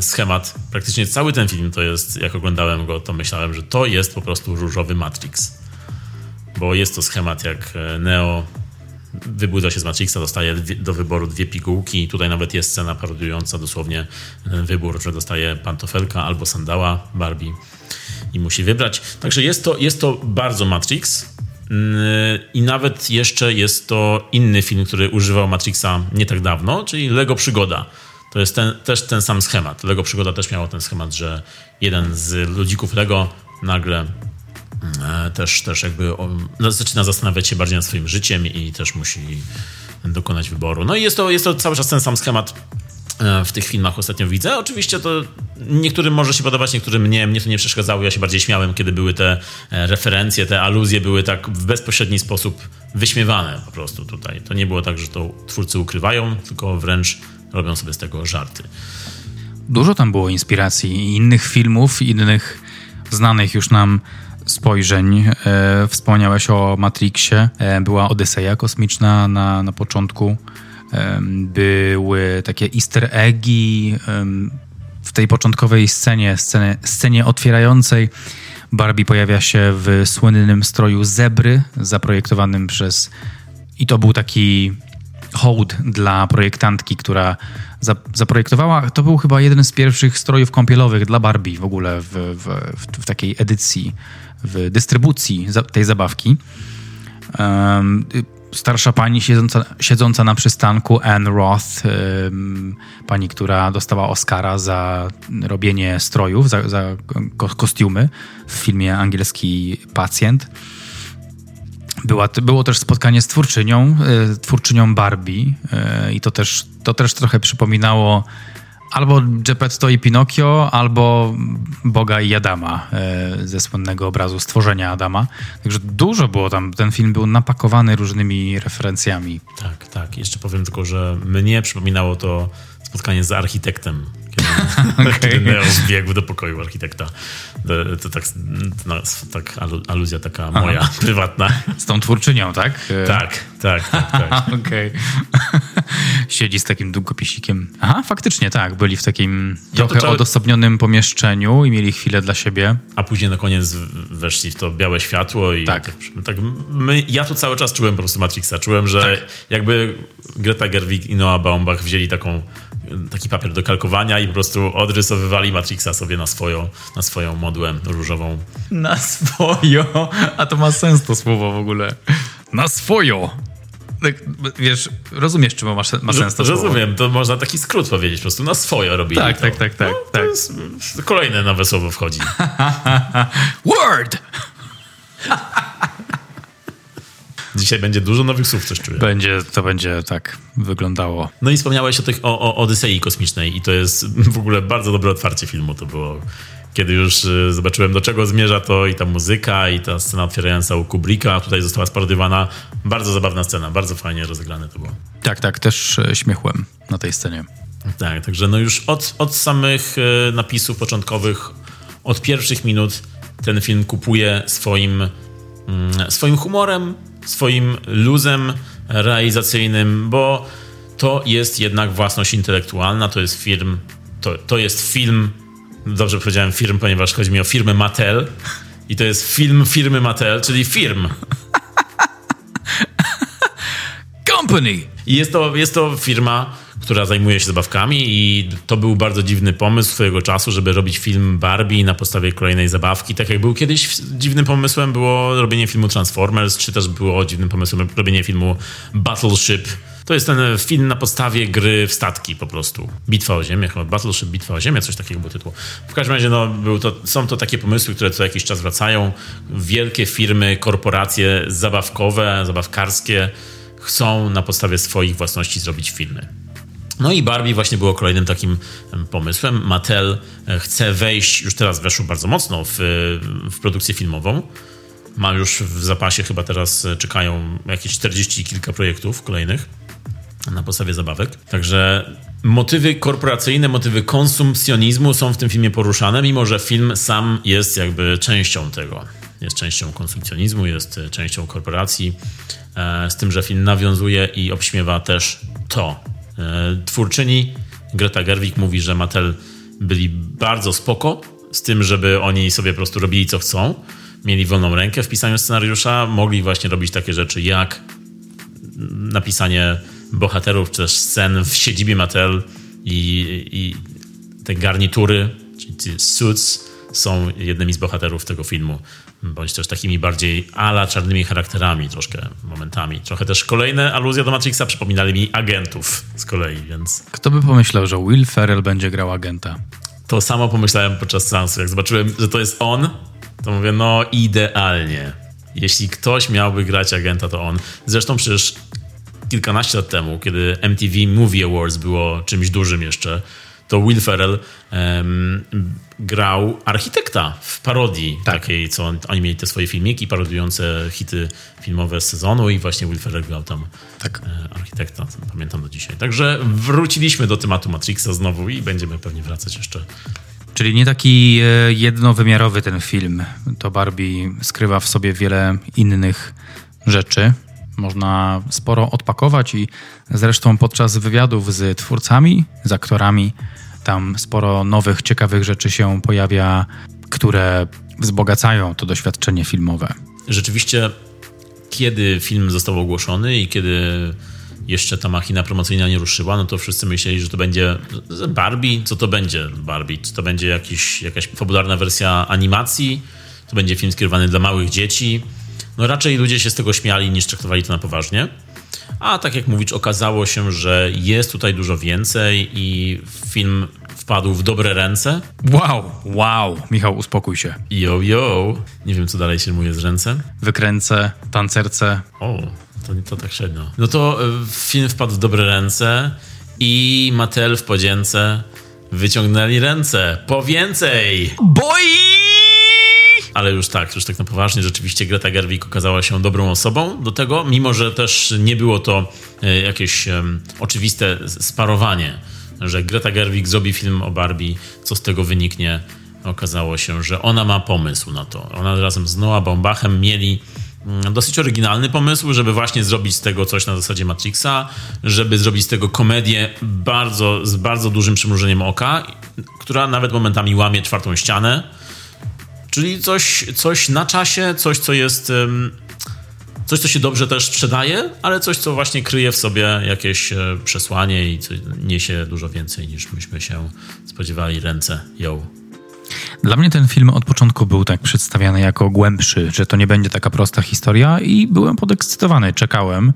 schemat, praktycznie cały ten film to jest, jak oglądałem go, to myślałem, że to jest po prostu różowy Matrix bo jest to schemat jak e, Neo wybudza się z Matrixa, dostaje do wyboru dwie pigułki. Tutaj nawet jest scena parodiująca dosłownie ten wybór, że dostaje pantofelka albo sandała Barbie i musi wybrać. Także jest to, jest to bardzo Matrix. Mm, I nawet jeszcze jest to inny film, który używał Matrixa nie tak dawno, czyli Lego Przygoda. To jest ten, też ten sam schemat. Lego Przygoda też miało ten schemat, że jeden z ludzików Lego nagle e, też, też jakby no, zaczyna zastanawiać się bardziej nad swoim życiem i też musi dokonać wyboru. No i jest to, jest to cały czas ten sam schemat e, w tych filmach ostatnio widzę. Oczywiście to niektórym może się podobać, niektórym nie. Mnie to nie przeszkadzało. Ja się bardziej śmiałem, kiedy były te e, referencje, te aluzje były tak w bezpośredni sposób wyśmiewane po prostu tutaj. To nie było tak, że to twórcy ukrywają, tylko wręcz robią sobie z tego żarty. Dużo tam było inspiracji innych filmów, innych znanych już nam spojrzeń. E, wspomniałeś o Matrixie. E, była Odyseja kosmiczna na, na początku. E, były takie easter eggi w tej początkowej scenie, scenie, scenie otwierającej. Barbie pojawia się w słynnym stroju zebry, zaprojektowanym przez... I to był taki hołd dla projektantki, która za, zaprojektowała. To był chyba jeden z pierwszych strojów kąpielowych dla Barbie w ogóle w, w, w, takiej edycji, w dystrybucji tej zabawki. Um, starsza pani siedząca, siedząca na przystanku, Anne Roth, pani, która dostała Oscara za robienie strojów, za, za ko kostiumy w filmie Angielski Pacjent. Była, było też spotkanie z twórczynią, y, twórczynią Barbie y, i to też, to też trochę przypominało albo Geppetto i Pinokio, albo Boga i Adama y, ze słynnego obrazu Stworzenia Adama. Także dużo było tam, ten film był napakowany różnymi referencjami. Tak, tak. Jeszcze powiem tylko, że mnie przypominało to spotkanie z architektem. Kiedy Neo wbiegł do pokoju architekta. To, to tak, no, tak alu, aluzja taka moja, prywatna. Z tą twórczynią, tak? Tak, tak, tak, tak. Okej. Siedzi z takim długopisikiem. Aha, faktycznie tak. Byli w takim Ja trochę odosobnionym pomieszczeniu i mieli chwilę dla siebie. A później na koniec weszli w to białe światło i Tak. tak, tak my, ja tu cały czas czułem po prostu Matrixa. Czułem, że Tak. jakby Greta Gerwig i Noah Baumbach wzięli taką, taki papier do kalkowania i po prostu odrysowywali Matrixa sobie na swoją, na swoją modłę różową. Na swojo. A to ma sens to słowo w ogóle. Na swojo. Tak, wiesz, rozumiesz, czym ma, ma sens to słowo. Rozumiem, to można taki skrót powiedzieć po prostu, na swoje robili Tak, to. tak, tak, tak, No, to tak. jest kolejne nowe słowo wchodzi. Word! dzisiaj będzie dużo nowych słów, coś czuję. Będzie, to będzie tak wyglądało. No i wspomniałeś o, tych, o, o Odysei Kosmicznej i to jest w ogóle bardzo dobre otwarcie filmu. To było, kiedy już y, zobaczyłem do czego zmierza to i ta muzyka i ta scena otwierająca u Kubricka tutaj została sparodywana. Bardzo zabawna scena, bardzo fajnie rozegrane to było. Tak, tak, też e, śmiechłem na tej scenie. Tak, także no już od, od samych e, napisów początkowych, od pierwszych minut ten film kupuje swoim, mm, swoim humorem, swoim luzem realizacyjnym, bo to jest jednak własność intelektualna, to jest film, to, to jest film, dobrze powiedziałem firm, ponieważ chodzi mi o firmę Mattel i to jest film firmy Mattel, czyli firm. Company! I jest to, jest to firma, która zajmuje się zabawkami i to był bardzo dziwny pomysł swojego czasu, żeby robić film Barbie na podstawie kolejnej zabawki. Tak jak był kiedyś dziwnym pomysłem było robienie filmu Transformers, czy też było dziwnym pomysłem robienie filmu Battleship. To jest ten film na podstawie gry w statki po prostu. Bitwa o Ziemię, chyba Battleship Bitwa o Ziemię, coś takiego był tytuł. W każdym razie no, był to, są to takie pomysły, które co jakiś czas wracają. Wielkie firmy, korporacje zabawkowe, zabawkarskie chcą na podstawie swoich własności zrobić filmy. No i Barbie właśnie było kolejnym takim pomysłem. Mattel e, chce wejść, już teraz weszło bardzo mocno w, w produkcję filmową. Ma już w zapasie, chyba teraz e, czekają jakieś 40 kilka projektów kolejnych na podstawie zabawek. Także motywy korporacyjne, motywy konsumpcjonizmu są w tym filmie poruszane, mimo że film sam jest jakby częścią tego. Jest częścią konsumpcjonizmu, jest e, częścią korporacji, z tym, że film nawiązuje i obśmiewa też to, E, twórczyni Greta Gerwig mówi, że Mattel byli bardzo spoko z tym, żeby oni sobie po prostu robili co chcą. Mieli wolną rękę w pisaniu scenariusza, mogli właśnie robić takie rzeczy jak napisanie bohaterów czy też scen w siedzibie Mattel i, i te garnitury, czyli suits, są jednymi z bohaterów tego filmu bądź też takimi bardziej ala czarnymi charakterami troszkę momentami. Trochę też kolejne aluzje do Matrixa przypominali mi agentów z kolei, więc... Kto by pomyślał, że Will Ferrell będzie grał agenta? To samo pomyślałem podczas seansu. Jak zobaczyłem, że to jest on, to mówię, no idealnie. Jeśli ktoś miałby grać agenta, to on. Zresztą przecież kilkanaście lat temu, kiedy MTV Movie Awards było czymś dużym jeszcze, to Will Ferrell um, grał architekta w parodii tak. takiej, co oni mieli te swoje filmiki parodiujące hity filmowe z sezonu i właśnie Will Ferrell grał tam tak. E, architekta, pamiętam do dzisiaj. Także wróciliśmy do tematu Matrixa znowu i będziemy pewnie wracać jeszcze Czyli nie taki e, jednowymiarowy ten film. To Barbie skrywa w sobie wiele innych rzeczy. Można sporo odpakować i zresztą podczas wywiadów z twórcami, z aktorami tam sporo nowych, ciekawych rzeczy się pojawia, które wzbogacają to doświadczenie filmowe. Rzeczywiście, kiedy film został ogłoszony i kiedy jeszcze ta machina promocyjna nie ruszyła, no to wszyscy myśleli, że to będzie Barbie. Co to będzie Barbie? Czy to będzie jakiś, jakaś fabularna wersja animacji? To będzie film skierowany dla małych dzieci? No raczej ludzie się z tego śmiali niż traktowali to na poważnie. A tak jak mówisz, okazało się, że jest tutaj dużo więcej i film wpadł w dobre ręce. Wow, wow. Michał, uspokój się. Yo, yo. Nie wiem, co dalej się mu z ręce. Wykręcę, tancerce. O, to, to tak średnio. No to e, film wpadł w dobre ręce i Mattel w podzięce wyciągnęli ręce. Po więcej! Boy! Ale już tak, już tak na poważnie, rzeczywiście Greta Gerwig okazała się dobrą osobą do tego, mimo że też nie było to e, jakieś oczywiste sparowanie, że Greta Gerwig zrobi film o Barbie, co z tego wyniknie. Okazało się, że ona ma pomysł na to. Ona razem z Noah Baumbachem mieli mm, dosyć oryginalny pomysł, żeby właśnie zrobić z tego coś na zasadzie Matrixa, żeby zrobić z tego komedię bardzo, z bardzo dużym przymrużeniem oka, która nawet momentami łamie czwartą ścianę Czyli coś, coś na czasie, coś, co jest. Coś, co się dobrze też sprzedaje, ale coś, co właśnie kryje w sobie jakieś e, przesłanie i niesie dużo więcej niż myśmy się spodziewali. Ręce ją. Dla mnie ten film od początku był tak przedstawiany jako głębszy, że to nie będzie taka prosta historia i byłem podekscytowany. Czekałem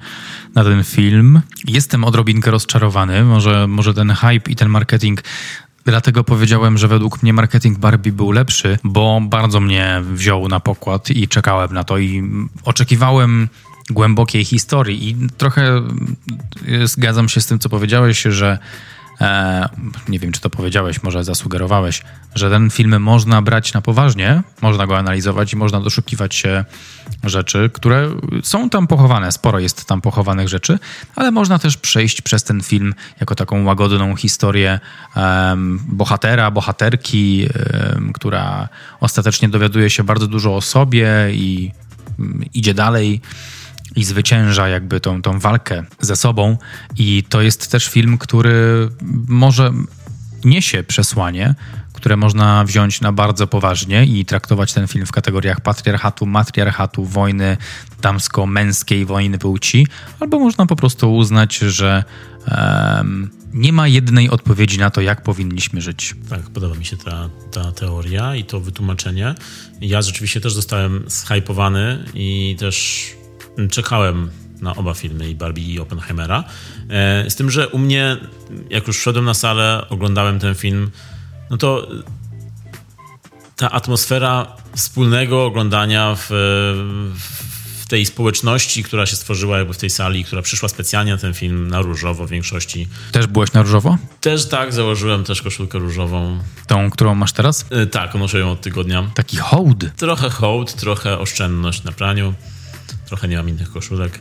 na ten film. Jestem odrobinkę rozczarowany. Może, może ten hype i ten marketing Dlatego powiedziałem, że według mnie marketing Barbie był lepszy, bo bardzo mnie wziął na pokład i czekałem na to i oczekiwałem głębokiej historii. I trochę y, zgadzam się z tym, co powiedziałeś, że nie wiem, czy to powiedziałeś, może zasugerowałeś, że ten film można brać na poważnie, można go analizować i można doszukiwać się rzeczy, które są tam pochowane. Sporo jest tam pochowanych rzeczy, ale można też przejść przez ten film jako taką łagodną historię bohatera, bohaterki, która ostatecznie dowiaduje się bardzo dużo o sobie i mm, idzie dalej i zwycięża jakby tą, tą walkę ze sobą. I to jest też film, który może niesie przesłanie, które można wziąć na bardzo poważnie i traktować ten film w kategoriach patriarchatu, matriarchatu, wojny damsko-męskiej, wojny płci, albo można po prostu uznać, że em, nie ma jednej odpowiedzi na to, jak powinniśmy żyć. Tak, podoba mi się ta, ta teoria i to wytłumaczenie. Ja rzeczywiście też zostałem zhypowany i też czekałem na oba filmy, i Barbie i Oppenheimera. E, z tym, że u mnie, jak już wszedłem na salę, oglądałem ten film, no to ta atmosfera wspólnego oglądania w, w tej społeczności, która się stworzyła jakby w tej sali, która przyszła specjalnie na ten film na różowo w większości. Też byłeś na różowo? Też tak, założyłem też koszulkę różową. Tą, którą masz teraz? E, tak, noszę ją od tygodnia. Taki hołd. Trochę hołd, trochę oszczędność na praniu. Trochę nie mam innych koszulek.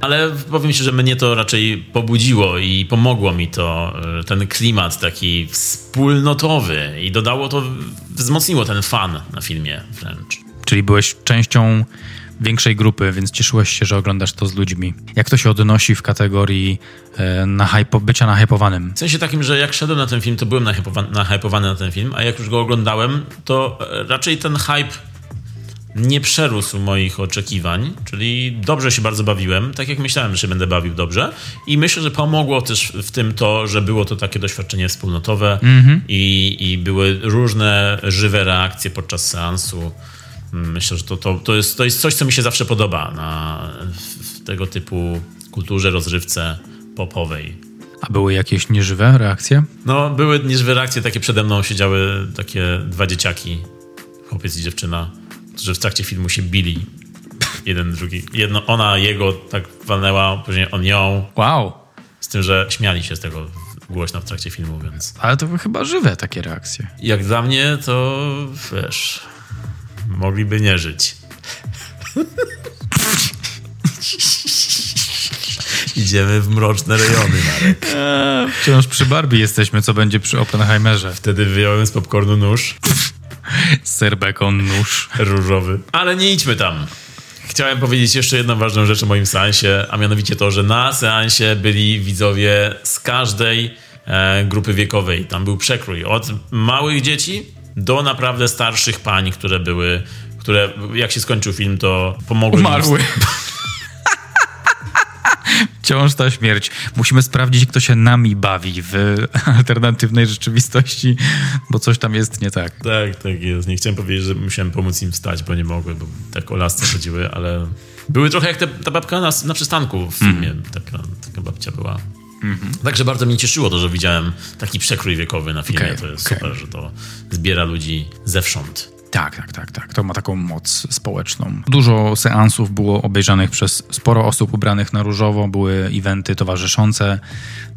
Ale powiem ci, że mnie to raczej pobudziło i pomogło mi to, e, ten klimat taki wspólnotowy i dodało to, wzmocniło ten fan na filmie wręcz. Czyli byłeś częścią większej grupy, więc cieszyłeś się, że oglądasz to z ludźmi. Jak to się odnosi w kategorii e, na hypo, bycia nahypowanym? W sensie takim, że jak szedłem na ten film, to byłem nahypowany, nahypowany na ten film, a jak już go oglądałem, to e, raczej ten hype nie przerósł moich oczekiwań, czyli dobrze się bardzo bawiłem, tak jak myślałem, że się będę bawił dobrze i myślę, że pomogło też w tym to, że było to takie doświadczenie wspólnotowe i, i były różne żywe reakcje podczas seansu. Myślę, że to, to, to, jest, to jest coś, co mi się zawsze podoba na w tego typu kulturze, rozrywce popowej. A były jakieś nieżywe reakcje? No, były niezłe reakcje, takie przede mną siedziały takie dwa dzieciaki, chłopiec i dziewczyna, którzy w trakcie filmu się bili. Jeden, drugi. Jedno, ona jego tak walnęła, później on ją. Wow. Z tym, że śmiali się z tego głośno w trakcie filmu, więc... Ale to były chyba żywe takie reakcje. Jak dla mnie, to wiesz... Mogliby nie żyć. Idziemy w mroczne rejony, Marek. Wciąż przy Barbie jesteśmy, co będzie przy Oppenheimerze. Wtedy wyjąłem z popcornu nóż Serbekon, nóż. różowy. Ale nie idźmy tam. Chciałem powiedzieć jeszcze jedną ważną rzecz o moim seansie, a mianowicie to, że na seansie byli widzowie z każdej e, grupy wiekowej. Tam był przekrój. Od małych dzieci do naprawdę starszych pań, które były, które jak się skończył film, to pomogły Umarły. Wciąż ta śmierć. Musimy sprawdzić, kto się nami bawi w alternatywnej rzeczywistości, bo coś tam jest nie tak. Tak, tak jest. Nie chciałem powiedzieć, że musiałem pomóc im wstać, bo nie mogły, bo tak o lasce chodziły, ale były trochę jak te, ta babka na, na przystanku w filmie. Taka, taka babcia była. Także bardzo mnie cieszyło to, że widziałem taki przekrój wiekowy na filmie. Okej, to jest okej. super, że to zbiera ludzi zewsząd. Tak, tak, tak, tak. To ma taką moc społeczną. Dużo seansów było obejrzanych przez sporo osób ubranych na różowo. Były eventy towarzyszące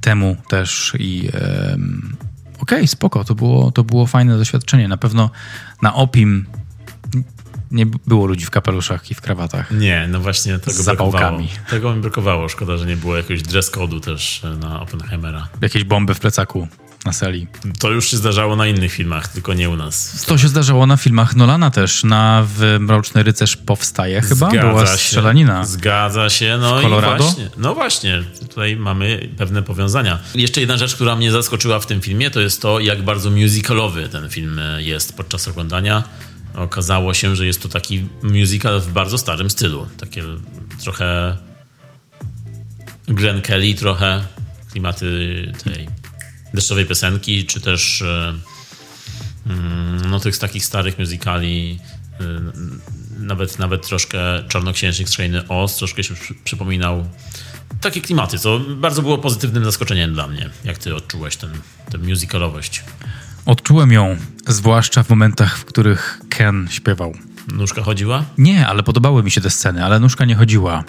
temu też i em, okej, spoko. To było, to było fajne doświadczenie. Na pewno na Opim nie było ludzi w kapeluszach i w krawatach. Nie, no właśnie tego Z brakowało. zapałkami. Tego mi brakowało. Szkoda, że nie było jakiegoś dress code'u też e, na Oppenheimera. Jakieś bomby w plecaku na sali. To już się zdarzało na innych filmach, tylko nie u nas. To się zdarzało na filmach Nolana też. Na w Mroczny Rycerz powstaje chyba. Była strzelanina. Zgadza się. No Colorado? i właśnie. No właśnie, tutaj mamy pewne powiązania. Jeszcze jedna rzecz, która mnie zaskoczyła w tym filmie, to jest to, jak bardzo musicalowy ten film jest podczas oglądania. Okazało się, że jest to taki musical w bardzo starym stylu. Takie trochę Glenn Kelly, trochę klimaty tej deszczowej piosenki, czy też e, mm, no, tych takich starych musicali, y, nawet, nawet troszkę Czarnoksiężnik z Krainy Oz, troszkę się przy, przypominał takie klimaty, co bardzo było pozytywnym zaskoczeniem dla mnie. Jak ty odczułeś ten, tę musicalowość? Odczułem ją, zwłaszcza w momentach, w których Ken śpiewał. Nóżka chodziła? Nie, ale podobały mi się te sceny, ale nóżka nie chodziła.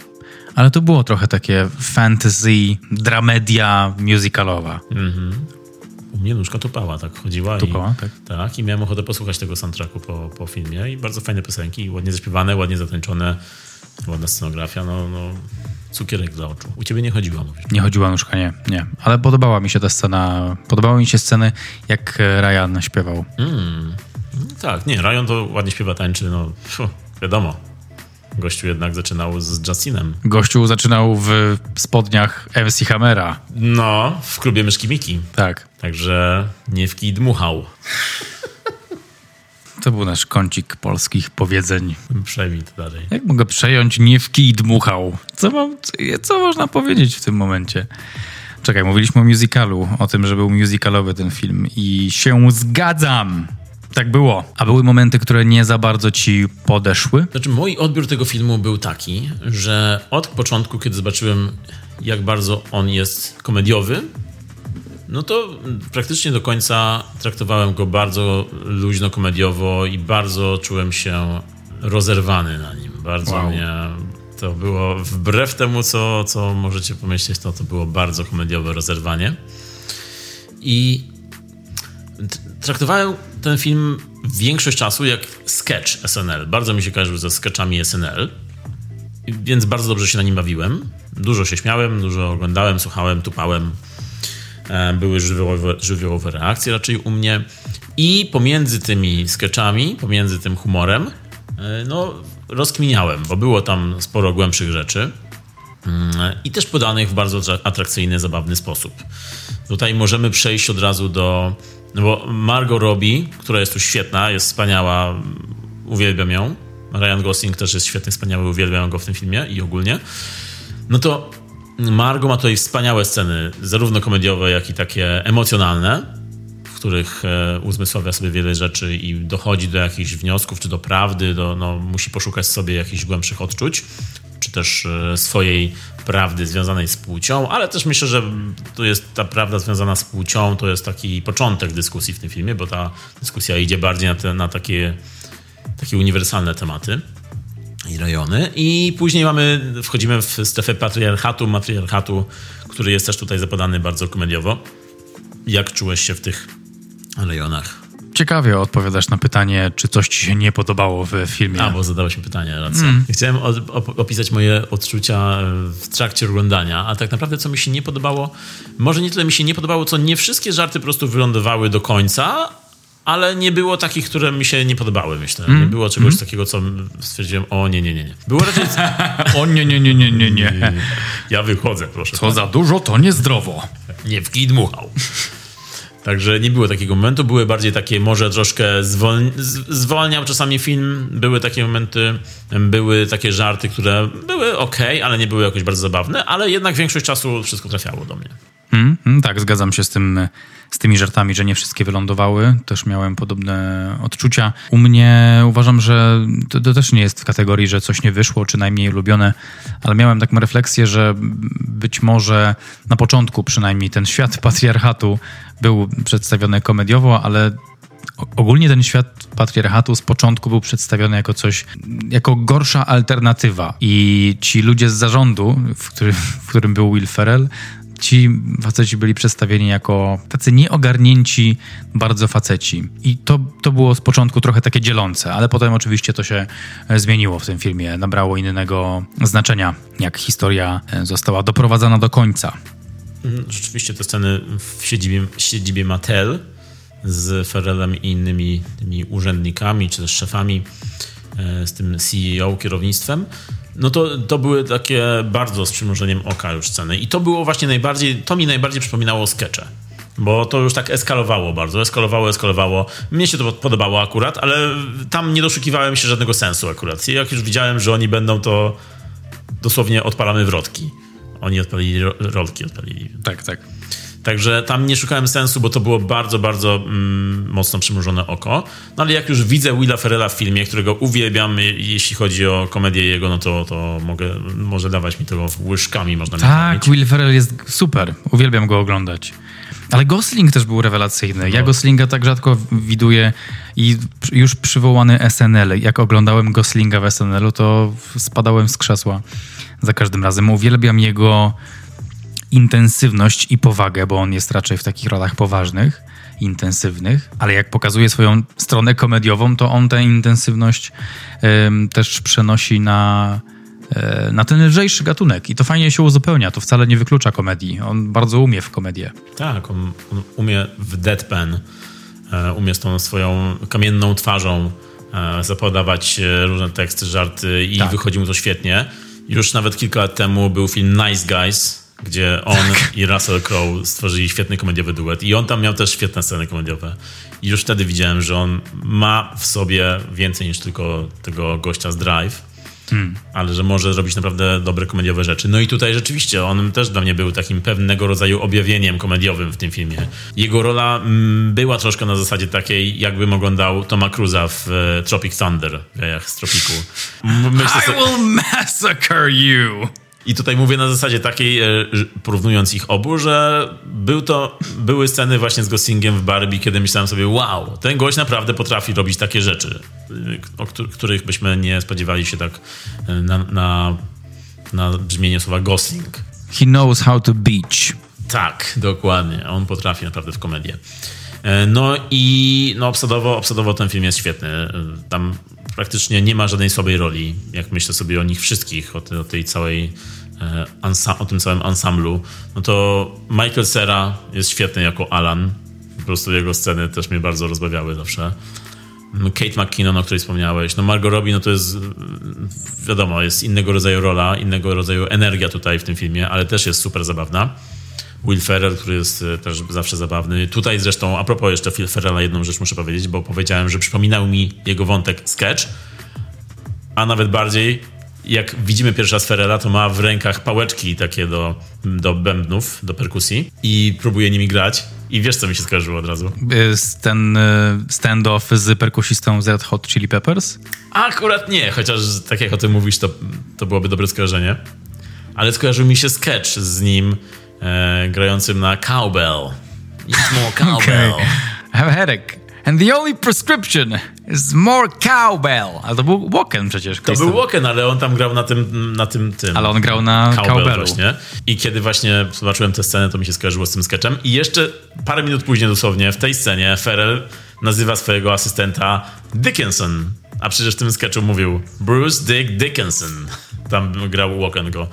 Ale to było trochę takie fantasy, dramedia musicalowa. U mnie nóżka tupała, tak chodziła. Tupała, i, tak. Tak, i miałem ochotę posłuchać tego soundtracku po, po filmie i bardzo fajne piosenki, ładnie zaśpiewane, ładnie zatańczone, ładna scenografia, no, no cukierek dla oczu. U ciebie nie chodziła, mówisz. Nie chodziła nóżka, nie, nie. Ale podobała mi się ta scena, podobały mi się sceny, jak e, Ryan śpiewał. No tak, nie, Ryan to ładnie śpiewa, tańczy, no pfu, wiadomo. Gościu jednak zaczynał z Justinem. Gościu zaczynał w spodniach MC Hammera. No, w klubie Myszki Miki. Tak. Także nie w kij dmuchał. To był nasz kącik polskich powiedzeń. Przejmij to dalej. Jak mogę przejąć nie w kij dmuchał? Co, mam, co, można powiedzieć w tym momencie? Czekaj, mówiliśmy o musicalu, o tym, że był musicalowy ten film i się zgadzam. Tak było. A były momenty, które nie za bardzo ci podeszły? Znaczy, mój odbiór tego filmu był taki, że od początku, kiedy zobaczyłem, jak bardzo on jest komediowy, no to praktycznie do końca traktowałem go bardzo luźno, komediowo i bardzo czułem się rozerwany na nim. Bardzo Wow. mnie to było, wbrew temu, co, co możecie pomyśleć, to, to było bardzo komediowe rozerwanie. I traktowałem ten film większość czasu jak sketch SNL. Bardzo mi się kojarzył ze sketchami SNL, więc bardzo dobrze się na nim bawiłem. Dużo się śmiałem, dużo oglądałem, słuchałem, tupałem. E, Były żywiołowe, żywiołowe reakcje raczej u mnie. I pomiędzy tymi sketchami, pomiędzy tym humorem, e, no, rozkminiałem, bo było tam sporo głębszych rzeczy. Mm, I też podanych w bardzo tra- atrakcyjny, zabawny sposób. Tutaj możemy przejść od razu do. No bo Margot Robbie, która jest tu świetna, jest wspaniała, uwielbiam ją. Ryan Gosling też jest świetny, wspaniały, uwielbiam go w tym filmie i ogólnie. No to Margot ma tutaj wspaniałe sceny, zarówno komediowe, jak i takie emocjonalne, w których e, uzmysławia sobie wiele rzeczy i dochodzi do jakichś wniosków, czy do prawdy, do, no, musi poszukać sobie jakichś głębszych odczuć, czy też e, swojej prawdy związanej z płcią, ale też myślę, że to jest ta prawda związana z płcią, to jest taki początek dyskusji w tym filmie, bo ta dyskusja idzie bardziej na, te, na takie, takie uniwersalne tematy i rejony. I później mamy, wchodzimy w strefę patriarchatu, matriarchatu, który jest też tutaj zapadany bardzo komediowo. Jak czułeś się w tych rejonach? Ciekawie odpowiadasz na pytanie, czy coś ci się nie podobało w filmie. A, bo zadałeś mi pytanie, racja. Chciałem od, op- opisać moje odczucia w trakcie oglądania, a tak naprawdę co mi się nie podobało, może nie tyle mi się nie podobało, co nie wszystkie żarty po prostu wylądowały do końca, ale nie było takich, które mi się nie podobały, myślę. Nie było czegoś takiego, co stwierdziłem, o nie, nie, nie, nie. Było raczej... O nie, nie, nie, nie, nie, nie. Ja wychodzę, proszę. Co za dużo, to niezdrowo. nie w kij dmuchał. Także nie było takiego momentu, były bardziej takie, może troszkę zwol... zwolniał czasami film, były takie momenty, były takie żarty, które były ok, ale nie były jakoś bardzo zabawne, ale jednak większość czasu wszystko trafiało do mnie. Mm, mm, tak, zgadzam się z, tym, z tymi żartami, że nie wszystkie wylądowały. Też miałem podobne odczucia. U mnie uważam, że to, to też nie jest w kategorii, że coś nie wyszło, czy najmniej ulubione, ale miałem taką refleksję, że być może na początku przynajmniej ten świat patriarchatu był przedstawiony komediowo, ale ogólnie ten świat patriarchatu z początku był przedstawiony jako coś, jako gorsza alternatywa. I ci ludzie z zarządu, w, który, w którym był Will Ferrell, ci faceci byli przedstawieni jako tacy nieogarnięci bardzo faceci. I to, to było z początku trochę takie dzielące, ale potem oczywiście to się e, zmieniło w tym filmie. Nabrało innego znaczenia, jak historia e, została doprowadzona do końca. Mhm, Rzeczywiście te sceny w siedzibie, siedzibie Mattel z Ferrellem i innymi tymi urzędnikami, czy też szefami, e, z tym CEO, kierownictwem, no to, to były takie bardzo z przymrużeniem oka już sceny. I to było właśnie najbardziej, to mi najbardziej przypominało skecze. Bo to już tak eskalowało bardzo, eskalowało, eskalowało. Mnie się to podobało akurat, ale tam nie doszukiwałem się żadnego sensu akurat. I jak już widziałem, że oni będą, to dosłownie odpalamy wrotki. Oni odpalili, ro- rolki odpalili. Tak, tak. Także tam nie szukałem sensu, bo to było bardzo, bardzo mm, mocno przymrużone oko. No ale jak już widzę Willa Ferrella w filmie, którego uwielbiam, je- jeśli chodzi o komedię jego, no to, to mogę, może dawać mi tego łyżkami, można Tak, karmić. Will Ferrell jest super. Uwielbiam go oglądać. Ale Gosling też był rewelacyjny. Ja Goslinga tak rzadko widuję i już przywołany SNL. Jak oglądałem Goslinga w SNL-u, to spadałem z krzesła za każdym razem. Uwielbiam jego intensywność i powagę, bo on jest raczej w takich rolach poważnych, intensywnych, ale jak pokazuje swoją stronę komediową, to on tę intensywność ym, też przenosi na, e, na ten lżejszy gatunek i to fajnie się uzupełnia, to wcale nie wyklucza komedii. On bardzo umie w komedię. Tak, on, on umie w deadpan, e, umie z tą swoją kamienną twarzą e, zapodawać różne teksty, żarty i Tak. wychodzi mu to świetnie. Już nawet kilka lat temu był film Nice Guys, gdzie on i Russell Crowe stworzyli świetny komediowy duet i on tam miał też świetne sceny komediowe. I już wtedy widziałem, że on ma w sobie więcej niż tylko tego gościa z Drive. Ale że może zrobić naprawdę dobre komediowe rzeczy. No i tutaj rzeczywiście on też dla mnie był takim pewnego rodzaju objawieniem komediowym w tym filmie. Jego rola mm, była troszkę na zasadzie takiej, jakbym oglądał Toma Cruza w e, Tropic Thunder, w jajach z Tropiku. Myślę sobie, will massacre you! I tutaj mówię na zasadzie takiej, e, porównując ich obu, że był to, były sceny właśnie z Goslingiem w Barbie, kiedy myślałem sobie, wow, ten gość naprawdę potrafi robić takie rzeczy, y, o któ- których byśmy nie spodziewali się tak y, na, na, na brzmienie słowa Gosling. He knows how to beach. Tak, dokładnie. On potrafi naprawdę w komedię. E, No i no, obsadowo, obsadowo ten film jest świetny. E, Tam praktycznie nie ma żadnej słabej roli, jak myślę sobie o nich wszystkich, o, te, o tej całej e, o tym całym ansamblu. No to Michael Cera jest świetny jako Alan. Po prostu jego sceny też mnie bardzo rozbawiały zawsze. Mm, Kate McKinnon, o której wspomniałeś. No Margot Robbie, no to jest wiadomo, jest innego rodzaju rola, innego rodzaju energia tutaj w tym filmie, ale też jest super zabawna. Will Ferrell, który jest e, też zawsze zabawny. Tutaj zresztą, a propos jeszcze Phil Ferrella, jedną rzecz muszę powiedzieć, bo powiedziałem, że przypominał mi jego wątek sketch, a nawet bardziej, jak widzimy pierwszy raz Ferrella, to ma w rękach pałeczki takie do, do bębnów, do perkusji i próbuje nimi grać. I wiesz, co mi się skojarzyło od razu? Ten y, stand-off z perkusistą z Red Hot Chili Peppers. Akurat nie, chociaż tak jak o tym mówisz, to, to byłoby dobre skojarzenie. Ale skojarzył mi się sketch z nim e, grającym na cowbell. Eat more cowbell. I have a headache. And the only prescription is more cowbell. Ale to był Walken przecież. To był Walken, ale on tam grał na tym, na tym, tym. Ale on grał na Cowbell cowbellu. właśnie. I kiedy właśnie zobaczyłem tę scenę, to mi się skojarzyło z tym sketchem. I jeszcze parę minut później dosłownie w tej scenie Ferrell nazywa swojego asystenta Dickinson. A przecież w tym sketchu mówił Bruce Dick Dickinson. Tam grał Walken go.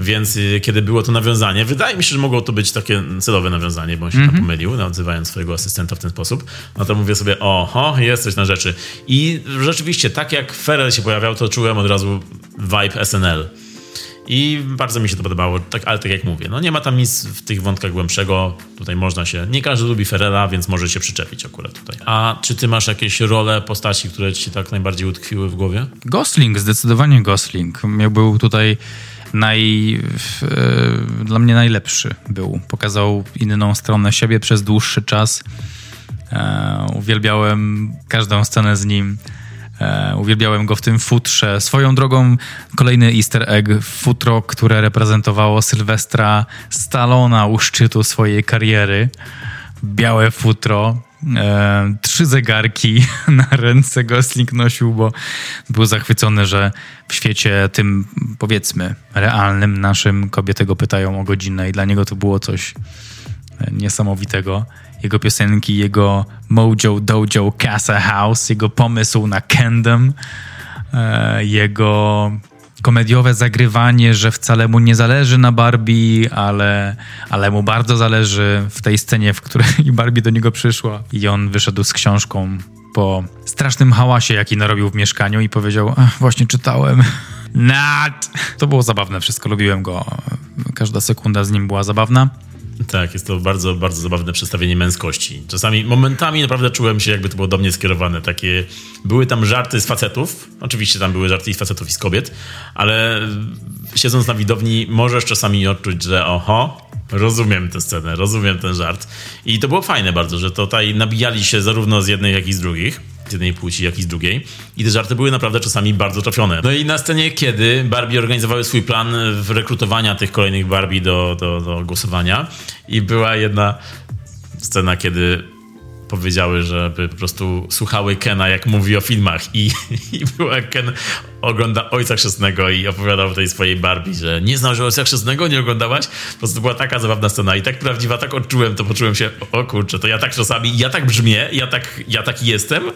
Więc y, kiedy było to nawiązanie, wydaje mi się, że mogło to być takie celowe nawiązanie, bo on się tam pomylił, nazywając swojego asystenta w ten sposób. No to mówię sobie, oho, jest coś na rzeczy. I rzeczywiście, tak jak Ferrell się pojawiał, to czułem od razu vibe SNL. I bardzo mi się to podobało, tak, ale tak jak mówię, no nie ma tam nic w tych wątkach głębszego. Tutaj można się. Nie każdy lubi Ferrella, więc może się przyczepić akurat tutaj. A czy ty masz jakieś role postaci, które ci tak najbardziej utkwiły w głowie? Gosling, zdecydowanie Gosling. Miał był tutaj naj, e, dla mnie najlepszy był. Pokazał inną stronę siebie przez dłuższy czas. E, uwielbiałem każdą scenę z nim. E, uwielbiałem go w tym futrze. Swoją drogą kolejny easter egg, futro, które reprezentowało Sylwestra Stallona u szczytu swojej kariery. Białe futro, e, trzy zegarki na ręce Gosling nosił, bo był zachwycony, że w świecie tym, powiedzmy, realnym naszym kobiety go pytają o godzinę i dla niego to było coś niesamowitego. Jego piosenki, jego Mojo Dojo Casa House, jego pomysł na Kendem, e, jego komediowe zagrywanie, że wcale mu nie zależy na Barbie, ale, ale mu bardzo zależy w tej scenie, w której Barbie do niego przyszła. I on wyszedł z książką po strasznym hałasie, jaki narobił w mieszkaniu i powiedział, "Ach, właśnie czytałem. Nat! To było zabawne, wszystko lubiłem go. Każda sekunda z nim była zabawna. Tak, jest to bardzo, bardzo zabawne przedstawienie męskości. Czasami, momentami naprawdę czułem się, jakby to było do mnie skierowane. Takie, były tam żarty z facetów, oczywiście tam były żarty i z facetów i z kobiet, ale siedząc na widowni możesz czasami odczuć, że oho, rozumiem tę scenę, rozumiem ten żart. I to było fajne bardzo, że tutaj nabijali się zarówno z jednej, jak i z drugich. Z jednej płci, jak i z drugiej. I te żarty były naprawdę czasami bardzo trafione. No i na scenie, kiedy Barbie organizowały swój plan w rekrutowania tych kolejnych Barbie do, do, do głosowania i była jedna scena, kiedy powiedziały, żeby po prostu słuchały Kena, jak mówi o filmach i, i było jak Ken ogląda Ojca Chrzestnego i opowiadał tej swojej Barbie, że nie znał, że Ojca Chrzestnego nie oglądałaś? Po prostu była taka zabawna scena i tak prawdziwa, tak odczułem, to poczułem się, o kurczę, to ja tak czasami, ja tak brzmię, ja tak, ja tak jestem.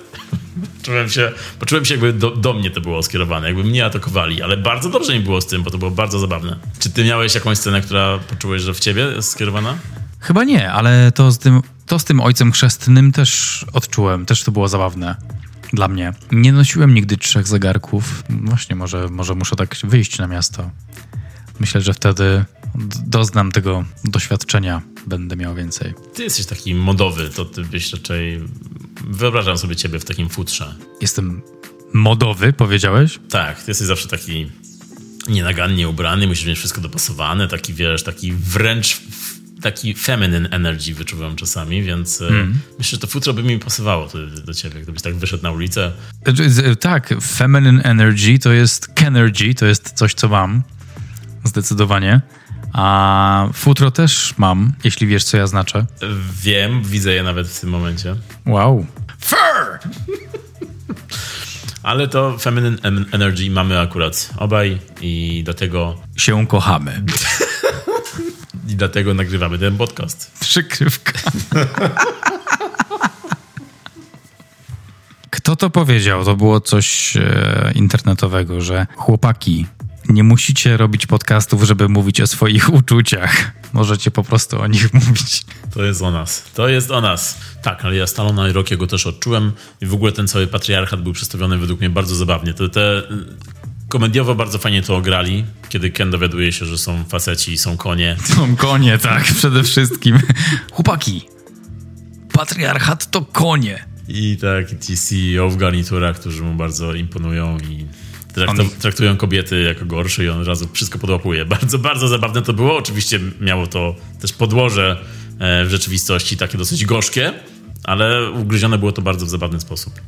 Poczułem się, poczułem się jakby do, do mnie to było skierowane, jakby mnie atakowali, ale bardzo dobrze mi było z tym, bo to było bardzo zabawne. Czy ty miałeś jakąś scenę, która poczułeś, że w ciebie jest skierowana? Chyba nie, ale to z tym, to z tym ojcem chrzestnym też odczułem, też to było zabawne dla mnie. Nie nosiłem nigdy trzech zegarków. Właśnie, może, może muszę tak wyjść na miasto. Myślę, że wtedy doznam tego doświadczenia, będę miał więcej. Ty jesteś taki modowy, to ty byś raczej... Wyobrażam sobie ciebie w takim futrze. Jestem modowy, powiedziałeś? Tak, ty jesteś zawsze taki nienagannie ubrany, musisz mieć wszystko dopasowane, taki wiesz, taki wręcz taki feminine energy wyczuwam czasami, więc mm. myślę, że to futro by mi pasowało do, do ciebie, gdybyś tak wyszedł na ulicę. Tak, feminine energy to jest kenergy, to jest coś, co mam. Zdecydowanie. A futro też mam, jeśli wiesz, co ja znaczę. Wiem, widzę je nawet w tym momencie. Wow. Fur! Ale to feminine energy mamy akurat obaj i dlatego... Się kochamy. I dlatego nagrywamy ten podcast. Przykrywka. Kto to powiedział? To było coś e, internetowego, że chłopaki, nie musicie robić podcastów, żeby mówić o swoich uczuciach. Możecie po prostu o nich mówić. To jest o nas. To jest o nas. Tak, ale ja Stalona i Rockiego też odczułem i w ogóle ten cały patriarchat był przedstawiony według mnie bardzo zabawnie. Te, te komediowo bardzo fajnie to ograli, kiedy Ken dowiaduje się, że są faceci i są konie. Są konie, tak, przede wszystkim. Chłopaki, patriarchat to konie. I tak, ci CEO w garniturach, którzy mu bardzo imponują i traktują kobiety jako gorsze i on od razu wszystko podłapuje. Bardzo, bardzo zabawne to było. Oczywiście miało to też podłoże e, w rzeczywistości takie dosyć gorzkie, ale ugryzione było to bardzo w zabawny sposób.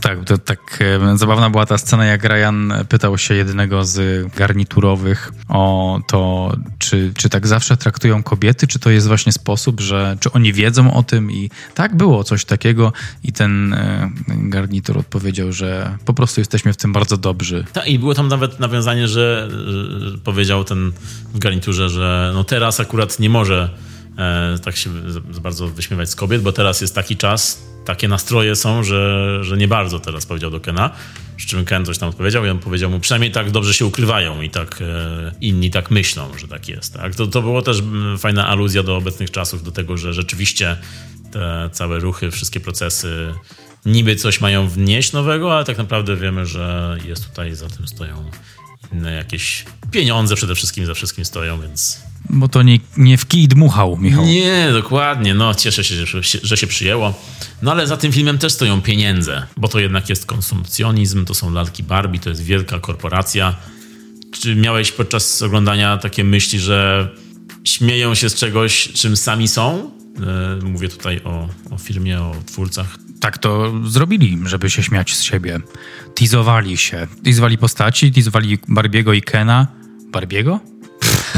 Tak, to tak zabawna była ta scena, jak Ryan pytał się jednego z garniturowych o to, czy, czy tak zawsze traktują kobiety, czy to jest właśnie sposób, że czy oni wiedzą o tym i tak było coś takiego i ten garnitur odpowiedział, że po prostu jesteśmy w tym bardzo dobrzy. Tak, i było tam nawet nawiązanie, że, powiedział ten w garniturze, że no teraz akurat nie może tak się bardzo wyśmiewać z kobiet, bo teraz jest taki czas, takie nastroje są, że, że nie bardzo teraz powiedział do Kena. Przy czym Ken coś tam odpowiedział i on powiedział mu, przynajmniej tak dobrze się ukrywają i tak e, inni tak myślą, że tak jest. Tak? To, to było też mm, fajna aluzja do obecnych czasów, do tego, że rzeczywiście te całe ruchy, wszystkie procesy niby coś mają wnieść nowego, ale tak naprawdę wiemy, że jest tutaj, za tym stoją inne jakieś pieniądze przede wszystkim za wszystkim stoją, więc bo to nie, nie w kij dmuchał, Michał. Nie, dokładnie. No, cieszę się, że, że się przyjęło. No ale za tym filmem też stoją pieniądze, bo to jednak jest konsumpcjonizm, to są lalki Barbie, to jest wielka korporacja. Czy miałeś podczas oglądania takie myśli, że śmieją się z czegoś, czym sami są? E, mówię tutaj o, o firmie, o twórcach. Tak to zrobili, żeby się śmiać z siebie. Tizowali się. Tizowali postaci, tizowali Barbiego i Kena. Barbiego?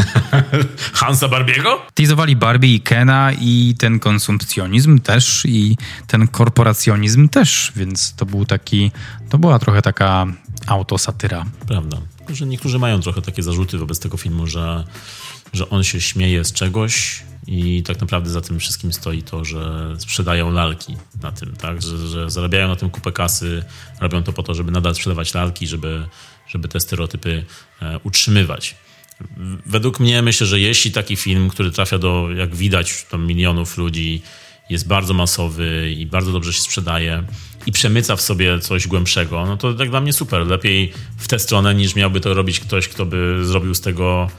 Hansa Barbiego? Teasowali Barbie i Kena i ten konsumpcjonizm też i ten korporacjonizm też, więc to był taki, to była trochę taka autosatyra. Prawda. Że niektórzy mają trochę takie zarzuty wobec tego filmu, że, że on się śmieje z czegoś i tak naprawdę za tym wszystkim stoi to, że sprzedają lalki na tym, tak? Że, że zarabiają na tym kupę kasy, robią to po to, żeby nadal sprzedawać lalki, żeby, żeby te stereotypy e, utrzymywać. Według mnie myślę, że jeśli taki film, który trafia do, jak widać, tam milionów ludzi, jest bardzo masowy i bardzo dobrze się sprzedaje i przemyca w sobie coś głębszego, no to tak dla mnie super. Lepiej w tę stronę niż miałby to robić ktoś, kto by zrobił z tego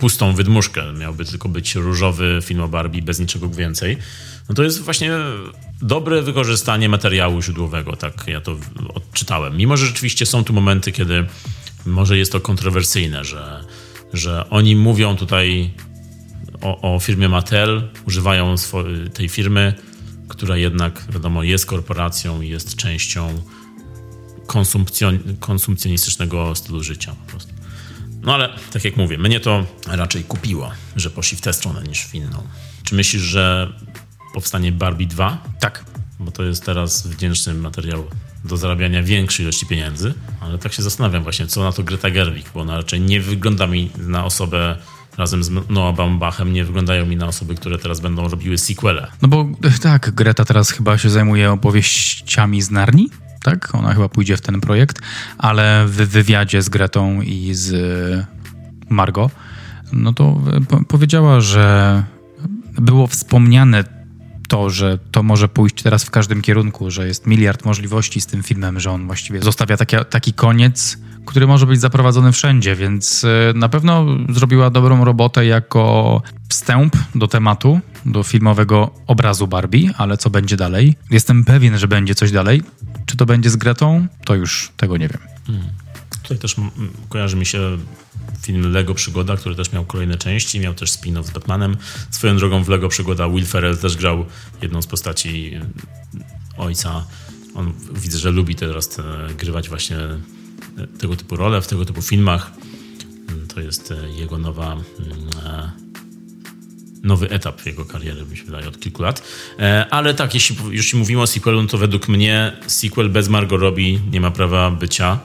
pustą wydmuszkę. Miałby tylko być różowy film o Barbie bez niczego więcej. No to jest właśnie dobre wykorzystanie materiału źródłowego, tak ja to odczytałem. Mimo, że rzeczywiście są tu momenty, kiedy może jest to kontrowersyjne, że że oni mówią tutaj o, o firmie Mattel, używają tej firmy, która jednak, wiadomo, jest korporacją i jest częścią konsumpcjon konsumpcjonistycznego stylu życia po prostu. No ale, tak jak mówię, mnie to raczej kupiło, że poszli w tę stronę niż w inną. Czy myślisz, że powstanie Barbie 2, Tak. bo to jest teraz wdzięczny materiał do zarabiania większej ilości pieniędzy, ale tak się zastanawiam właśnie, co na to Greta Gerwig, bo ona raczej nie wygląda mi na osobę razem z Noah Baumbachem, nie wyglądają mi na osoby, które teraz będą robiły sequele. No bo e, tak, Greta teraz chyba się zajmuje opowieściami z Narni, tak? Ona chyba pójdzie w ten projekt, ale w wywiadzie z Gretą i z e, Margo, no to e, po- powiedziała, że było wspomniane to, że to może pójść teraz w każdym kierunku, że jest miliard możliwości z tym filmem, że on właściwie zostawia taki, taki koniec, który może być zaprowadzony wszędzie, więc e, na pewno zrobiła dobrą robotę jako wstęp do tematu, do filmowego obrazu Barbie, ale co będzie dalej? Jestem pewien, że będzie coś dalej. Czy to będzie z Gretą? To już tego nie wiem. Tutaj też kojarzy mi się film Lego Przygoda, który też miał kolejne części, miał też spin-off z Batmanem. Swoją drogą w Lego Przygoda Will Ferrell też grał jedną z postaci y, ojca. On widzę, że lubi teraz e, grywać właśnie e, tego typu role w tego typu filmach. Mm, To jest e, jego nowa mm, nowy etap jego kariery, mi się wydaje, od kilku lat. Ale tak, jeśli już mówimy o sequelu, no to według mnie sequel bez Margot Robbie nie ma prawa bycia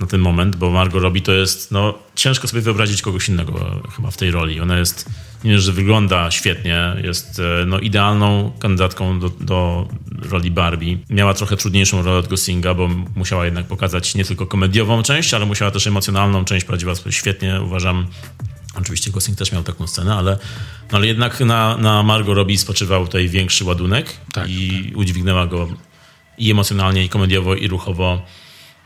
na ten moment, bo Margot Robbie to jest, no ciężko sobie wyobrazić kogoś innego chyba w tej roli. Ona jest, nie dość, że wygląda świetnie, jest e, no, idealną kandydatką do, do roli Barbie. Miała trochę trudniejszą rolę od Gosinga, bo musiała jednak pokazać nie tylko komediową część, ale musiała też emocjonalną część, prowadziła sobie świetnie, uważam. Oczywiście Gosling też miał taką scenę, ale, no ale jednak na, na Margot Robbie spoczywał tutaj większy ładunek Tak, i udźwignęła go i emocjonalnie, i komediowo, i ruchowo.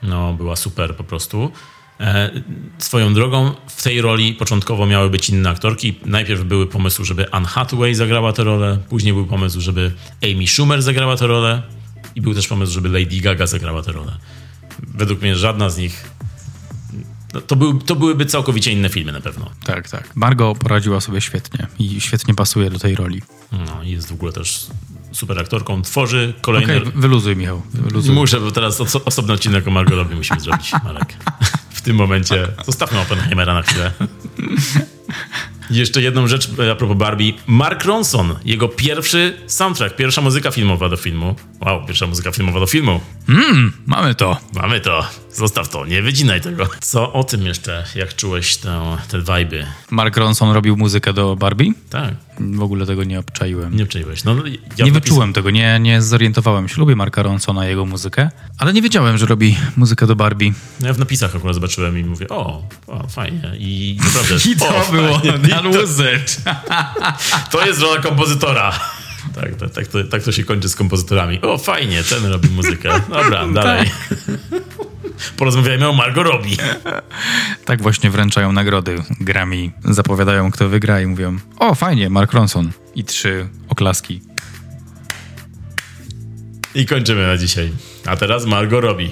No, była super po prostu. E, swoją drogą w tej roli początkowo miały być inne aktorki. Najpierw były pomysły, żeby Anne Hathaway zagrała tę rolę, później był pomysł, żeby Amy Schumer zagrała tę rolę i był też pomysł, żeby Lady Gaga zagrała tę rolę. Według mnie żadna z nich to, był, to byłyby całkowicie inne filmy na pewno. Tak, tak. Margot poradziła sobie świetnie i świetnie pasuje do tej roli. No, i jest w ogóle też super aktorką. Tworzy kolejne... Okej, wyluzuj, Michał. Wyluzuj. Muszę, bo teraz oso- osobny odcinek o Margot Robbie musimy zrobić, Marek. W tym momencie zostawmy Oppenheimera na chwilę. Jeszcze jedną rzecz e, a propos Barbie. Mark Ronson, jego pierwszy soundtrack, pierwsza muzyka filmowa do filmu. Wow, pierwsza muzyka filmowa do filmu. Mamy to. Mamy to. Zostaw to, nie wycinaj tego. Co o tym jeszcze, jak czułeś tę, te viby? Mark Ronson robił muzykę do Barbie? Tak, W ogóle tego nie obczaiłem. nie przejęłeś. No, ja nie wyczułem tego, nie, nie zorientowałem się. Lubię Marka Ronsona, jego muzykę, ale nie wiedziałem, że robi muzykę do Barbie. No Ja w napisach akurat zobaczyłem i mówię, o, o fajnie. I naprawdę. o, fajnie. I to, to jest rola kompozytora. Tak, tak, tak, to, tak to się kończy z kompozytorami. O, fajnie, ten robi muzykę. Dobra, dalej. Porozmawiajmy o Margot Robbie. Tak właśnie wręczają nagrody Grammy, zapowiadają kto wygra i mówią o fajnie, Mark Ronson. I trzy oklaski. I kończymy na dzisiaj. A teraz Margot Robbie.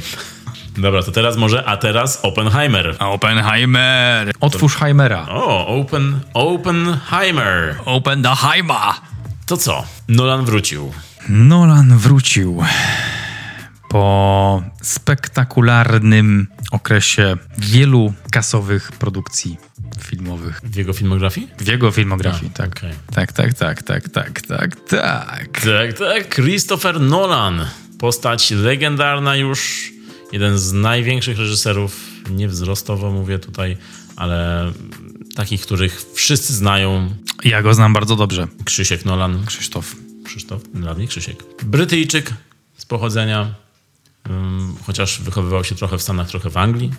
Dobra, to teraz może, a teraz Oppenheimer. Oppenheimer! Otwórz Heimera. O, Open, Oppenheimer. Open the Heimer! To co? Nolan wrócił. Nolan wrócił po spektakularnym okresie wielu kasowych produkcji filmowych. W jego filmografii? W jego filmografii, A, tak. okej. Tak, tak, tak, tak, tak, tak, tak. Tak, tak. Christopher Nolan. Postać legendarna już. Jeden z największych reżyserów, nie wzrostowo mówię tutaj, ale takich, których wszyscy znają. Ja go znam bardzo dobrze. Krzysiek Nolan. Krzysztof. Krzysztof, dla mnie Krzysiek. Brytyjczyk z pochodzenia, ym, chociaż wychowywał się trochę w Stanach, trochę w Anglii.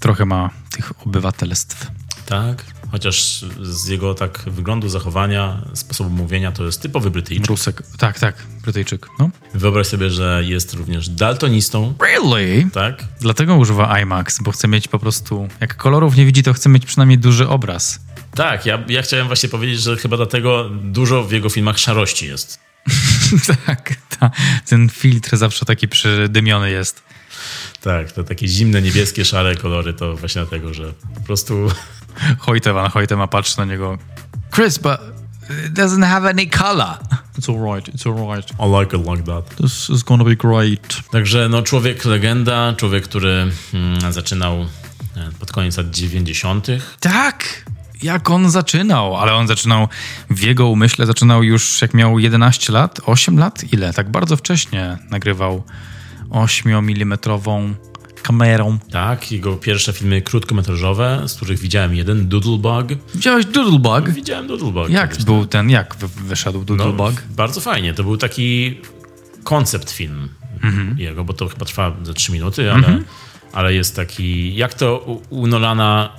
Trochę ma tych obywatelstw. Tak, chociaż z jego tak wyglądu, zachowania, sposobu mówienia to jest typowy Brytyjczyk. Rusek. Tak, tak, Brytyjczyk. No. Wyobraź sobie, że jest również daltonistą, Really? tak? Dlatego używa IMAX, bo chce mieć po prostu... Jak kolorów nie widzi, to chce mieć przynajmniej duży obraz. Tak, ja, ja chciałem właśnie powiedzieć, że chyba dlatego dużo w jego filmach szarości jest. tak, ta, ten filtr zawsze taki przydymiony jest. Tak, te takie zimne, niebieskie, szare kolory to właśnie dlatego, że po prostu Hojte Van Hojtema patrzy na niego. Chris, but it doesn't have any color. It's alright, it's alright. I like it like that. This is gonna be great. Także no, człowiek legenda, człowiek, który mm, zaczynał e, pod koniec lat 90. Tak! jak on zaczynał, ale on zaczynał w jego umyśle, zaczynał już jak miał 11 lat, 8 lat, ile? Tak bardzo wcześnie nagrywał 8-milimetrową kamerą. Tak, jego pierwsze filmy krótkometrażowe, z których widziałem jeden, Doodlebug. Widziałeś Doodlebug? Widziałem Doodlebug. Jak kiedyś, był ten, jak wy- wyszedł No, Doodlebug? bardzo fajnie. To był taki koncept film Mhm. jego, bo to chyba trwa ze 3 minuty, ale, ale jest taki, jak to u, u Nolana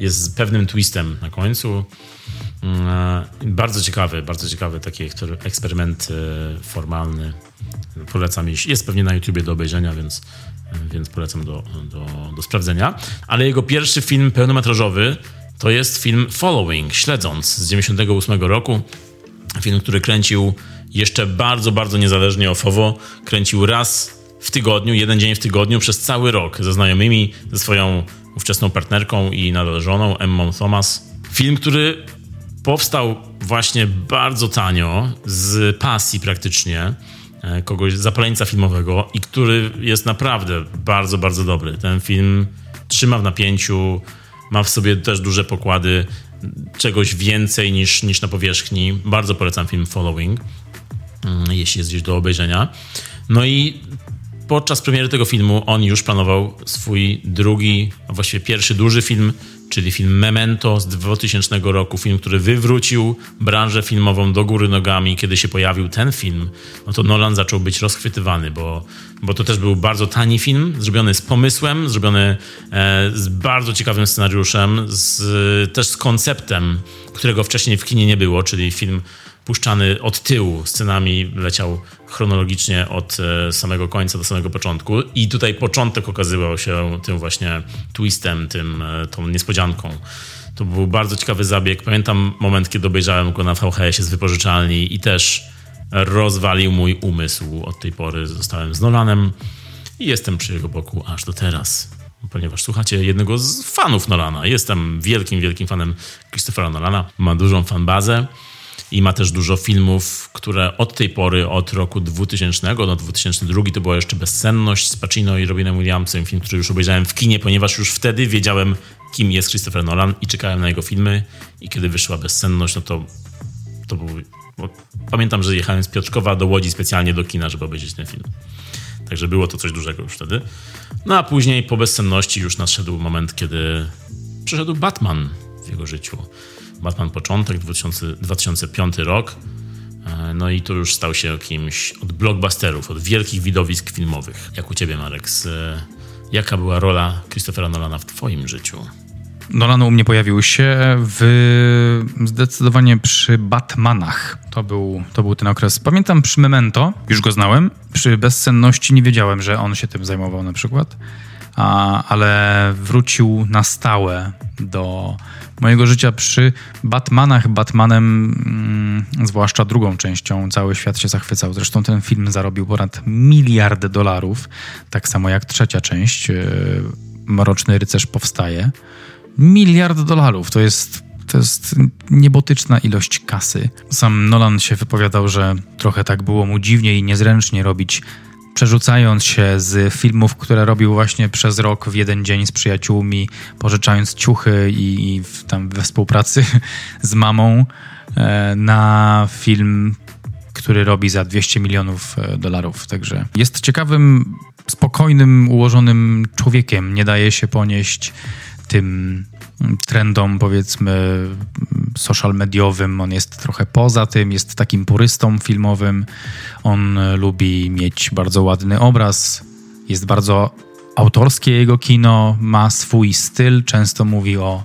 jest z pewnym twistem na końcu. Mm, e, Bardzo ciekawy, bardzo ciekawy taki eksperyment e, formalny. Polecam. Jest pewnie na YouTubie do obejrzenia, więc, więc polecam do, do, do sprawdzenia. Ale jego pierwszy film pełnometrażowy to jest film Following, Śledząc z 98 roku. Film, który kręcił jeszcze bardzo, bardzo niezależnie ofowo. Kręcił raz w tygodniu, jeden dzień w tygodniu przez cały rok ze znajomymi, ze swoją ówczesną partnerką i nadal żoną, Emmą Thomas. Film, który powstał właśnie bardzo tanio, z pasji praktycznie kogoś, zapaleńca filmowego i który jest naprawdę bardzo, bardzo dobry. Ten film trzyma w napięciu, ma w sobie też duże pokłady czegoś więcej niż, niż na powierzchni. Bardzo polecam film Following, mm, jeśli jest gdzieś do obejrzenia. No i podczas premiery tego filmu on już planował swój drugi, a właściwie pierwszy duży film, czyli film Memento z 2000 roku. Film, który wywrócił branżę filmową do góry nogami. Kiedy się pojawił ten film, no to Nolan zaczął być rozchwytywany, bo, bo to też był bardzo tani film, zrobiony z pomysłem, zrobiony e, z bardzo ciekawym scenariuszem, z, też z konceptem, którego wcześniej w kinie nie było, czyli film puszczany od tyłu, scenami leciał chronologicznie od e, samego końca do samego początku i tutaj początek okazywał się tym właśnie twistem, tym, e, tą niespodzianką. To był bardzo ciekawy zabieg. Pamiętam moment, kiedy obejrzałem go na VHS-ie z wypożyczalni i też rozwalił mój umysł. Od tej pory zostałem z Nolanem i jestem przy jego boku aż do teraz. Ponieważ słuchacie jednego z fanów Nolana. Jestem wielkim, wielkim fanem Christophera Nolana. Ma dużą fanbazę i ma też dużo filmów, które od tej pory, od roku 2000 do 2002, to była jeszcze Bezsenność z Pacino i Robinem Williamsem, film, który już obejrzałem w kinie, ponieważ już wtedy wiedziałem, kim jest Christopher Nolan i czekałem na jego filmy i kiedy wyszła Bezsenność, no to to był... Pamiętam, że jechałem z Piotrkowa do Łodzi specjalnie do kina, żeby obejrzeć ten film. Także było to coś dużego już wtedy. No a później po bezsenności już nadszedł moment, kiedy przyszedł Batman w jego życiu. Batman początek, 2000, 2005 rok. E, No i to już stał się kimś od blockbusterów, od wielkich widowisk filmowych. Jak u ciebie, Marek? Z, e, jaka była rola Christophera Nolana w twoim życiu? Nolan u mnie pojawił się w zdecydowanie przy Batmanach. To był, to był ten okres. Pamiętam przy Memento, już go znałem. Przy Bezsenności nie wiedziałem, że on się tym zajmował na przykład. A, ale wrócił na stałe do mojego życia przy Batmanach. Batmanem, mm, zwłaszcza drugą częścią, cały świat się zachwycał. Zresztą ten film zarobił ponad miliard dolarów, tak samo jak trzecia część. Yy, Mroczny Rycerz powstaje. Miliard dolarów to jest, to jest niebotyczna ilość kasy. Sam Nolan się wypowiadał, że trochę tak było mu dziwnie i niezręcznie robić, przerzucając się z filmów, które robił właśnie przez rok w jeden dzień z przyjaciółmi, pożyczając ciuchy i, i w, tam we współpracy z mamą e, na film który robi za 200 milionów e, dolarów. Także jest ciekawym, spokojnym, ułożonym człowiekiem. Nie daje się ponieść tym trendom, powiedzmy, social mediowym. On jest trochę poza tym, jest takim purystą filmowym. On lubi mieć bardzo ładny obraz, jest bardzo autorskie jego kino, ma swój styl, często mówi o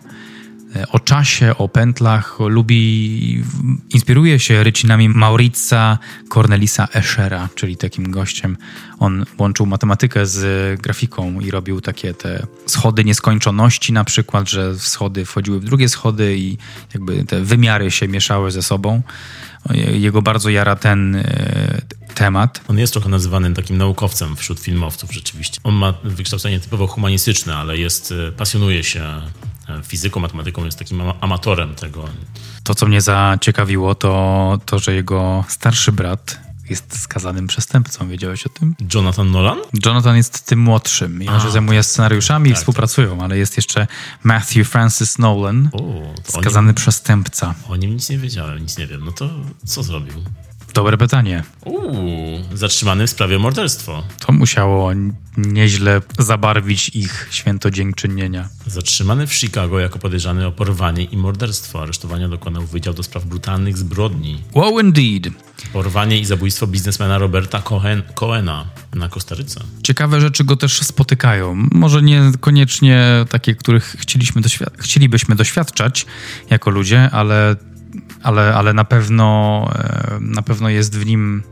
o czasie, o pętlach, lubi, inspiruje się rycinami Maurica Cornelisa Eschera, czyli takim gościem. On łączył matematykę z grafiką i robił takie te schody nieskończoności na przykład, że schody wchodziły w drugie schody i jakby te wymiary się mieszały ze sobą. Jego bardzo jara ten e, temat. On jest trochę nazywany takim naukowcem wśród filmowców rzeczywiście. On ma wykształcenie typowo humanistyczne, ale jest, e, pasjonuje się fizyką, matematyką, jest takim ama- amatorem tego. To, co mnie zaciekawiło, to to, że jego starszy brat jest skazanym przestępcą. Wiedziałeś o tym? Jonathan Nolan? Jonathan jest tym młodszym i on A, się zajmuje scenariuszami i tak, współpracują, ale jest jeszcze Matthew Francis Nolan, o skazany nim, przestępca. o nim nic nie wiedziałem, nic nie wiem. No to co zrobił? Dobre pytanie. Uuu, zatrzymany w sprawie morderstwo. To musiało nieźle zabarwić ich święto dziękczynienia. Zatrzymany w Chicago jako podejrzany o porwanie i morderstwo. Aresztowania dokonał Wydział do Spraw Brutalnych Zbrodni. Wow, indeed. Porwanie i zabójstwo biznesmena Roberta Cohen, Cohena na Kostaryce. Ciekawe rzeczy go też spotykają. Może niekoniecznie takie, których chcieliśmy doświad- chcielibyśmy doświadczać jako ludzie, ale, ale, ale na, pewno, e, na pewno jest w nim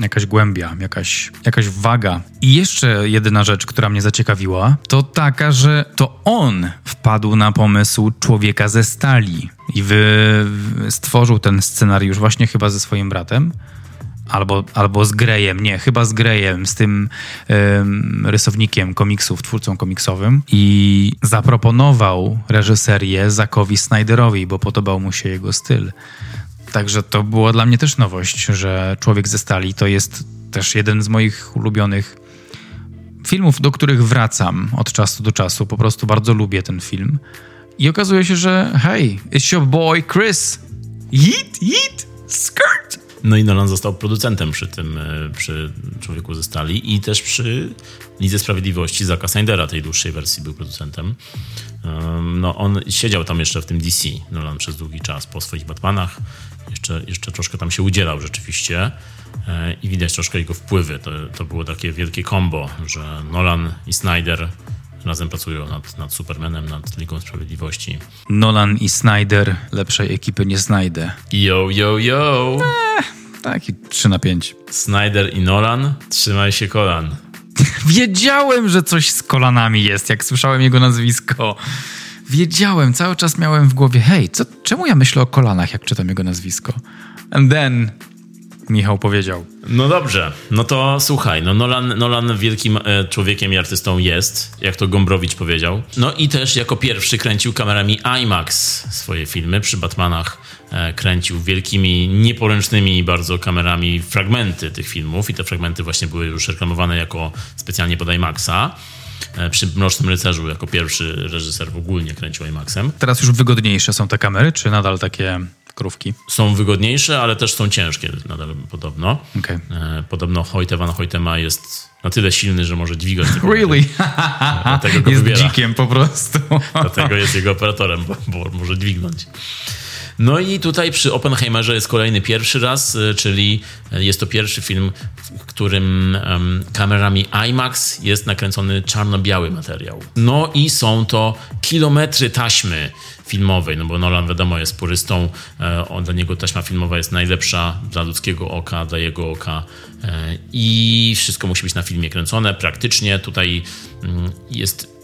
jakaś głębia, jakaś, jakaś waga. I jeszcze jedyna rzecz, która mnie zaciekawiła, to taka, że to on wpadł na pomysł człowieka ze stali i wy, stworzył ten scenariusz właśnie chyba ze swoim bratem. Albo, albo z Grejem, nie, chyba z Grejem, z tym em, rysownikiem komiksów, twórcą komiksowym i zaproponował reżyserię Zakowi Snyderowi, bo podobał mu się jego styl. Także to było dla mnie też nowość, że Człowiek ze Stali to jest też jeden z moich ulubionych filmów, do których wracam od czasu do czasu. Po prostu bardzo lubię ten film. I okazuje się, że hej, it's your boy Chris. Yeet, yeet, skirt. No i Nolan został producentem przy tym, e, przy Człowieku ze Stali i też przy Lidze Sprawiedliwości Zaka Snydera, tej dłuższej wersji był producentem. No on siedział tam jeszcze w tym DC, Nolan przez długi czas po swoich Batmanach. Jeszcze, jeszcze troszkę tam się udzielał rzeczywiście e, i widać troszkę jego wpływy. To, to było takie wielkie combo, że Nolan i Snyder razem pracują nad, nad Supermanem, nad Ligą Sprawiedliwości. Nolan i Snyder, lepszej ekipy nie znajdę. Yo, yo, yo! Taki 3 na 5. Snyder i Nolan, trzymaj się kolan. Wiedziałem, że coś z kolanami jest, jak słyszałem jego nazwisko. Wiedziałem, cały czas miałem w głowie, hej, co, czemu ja myślę o kolanach, jak czytam jego nazwisko? And then Michał powiedział. No dobrze, no to słuchaj, no Nolan, Nolan wielkim e, człowiekiem i artystą jest, jak to Gombrowicz powiedział. No i też jako pierwszy kręcił kamerami IMAX swoje filmy. Przy Batmanach e, kręcił wielkimi, nieporęcznymi bardzo kamerami fragmenty tych filmów i te fragmenty właśnie były już reklamowane jako specjalnie pod IMAXa. E, Przy Mrocznym Rycerzu jako pierwszy reżyser w ogóle kręcił IMAXem. Teraz już wygodniejsze są te kamery, czy nadal takie krówki? Są wygodniejsze, ale też są ciężkie nadal podobno. Okej. E, Podobno Hoyte van Hoytema jest na tyle silny, że może dźwigać te kamery. Really? Dlatego go jest wybiera. dzikiem po prostu. Dlatego jest jego operatorem, bo, bo może dźwignąć. No i tutaj przy Oppenheimerze jest kolejny pierwszy raz, y, czyli jest to pierwszy film, w którym kamerami IMAX jest nakręcony czarno-biały materiał. No i są to kilometry taśmy filmowej, no bo Nolan wiadomo jest purystą, e, dla niego taśma filmowa jest najlepsza dla ludzkiego oka, dla jego oka e, i wszystko musi być na filmie kręcone praktycznie. Tutaj mm, jest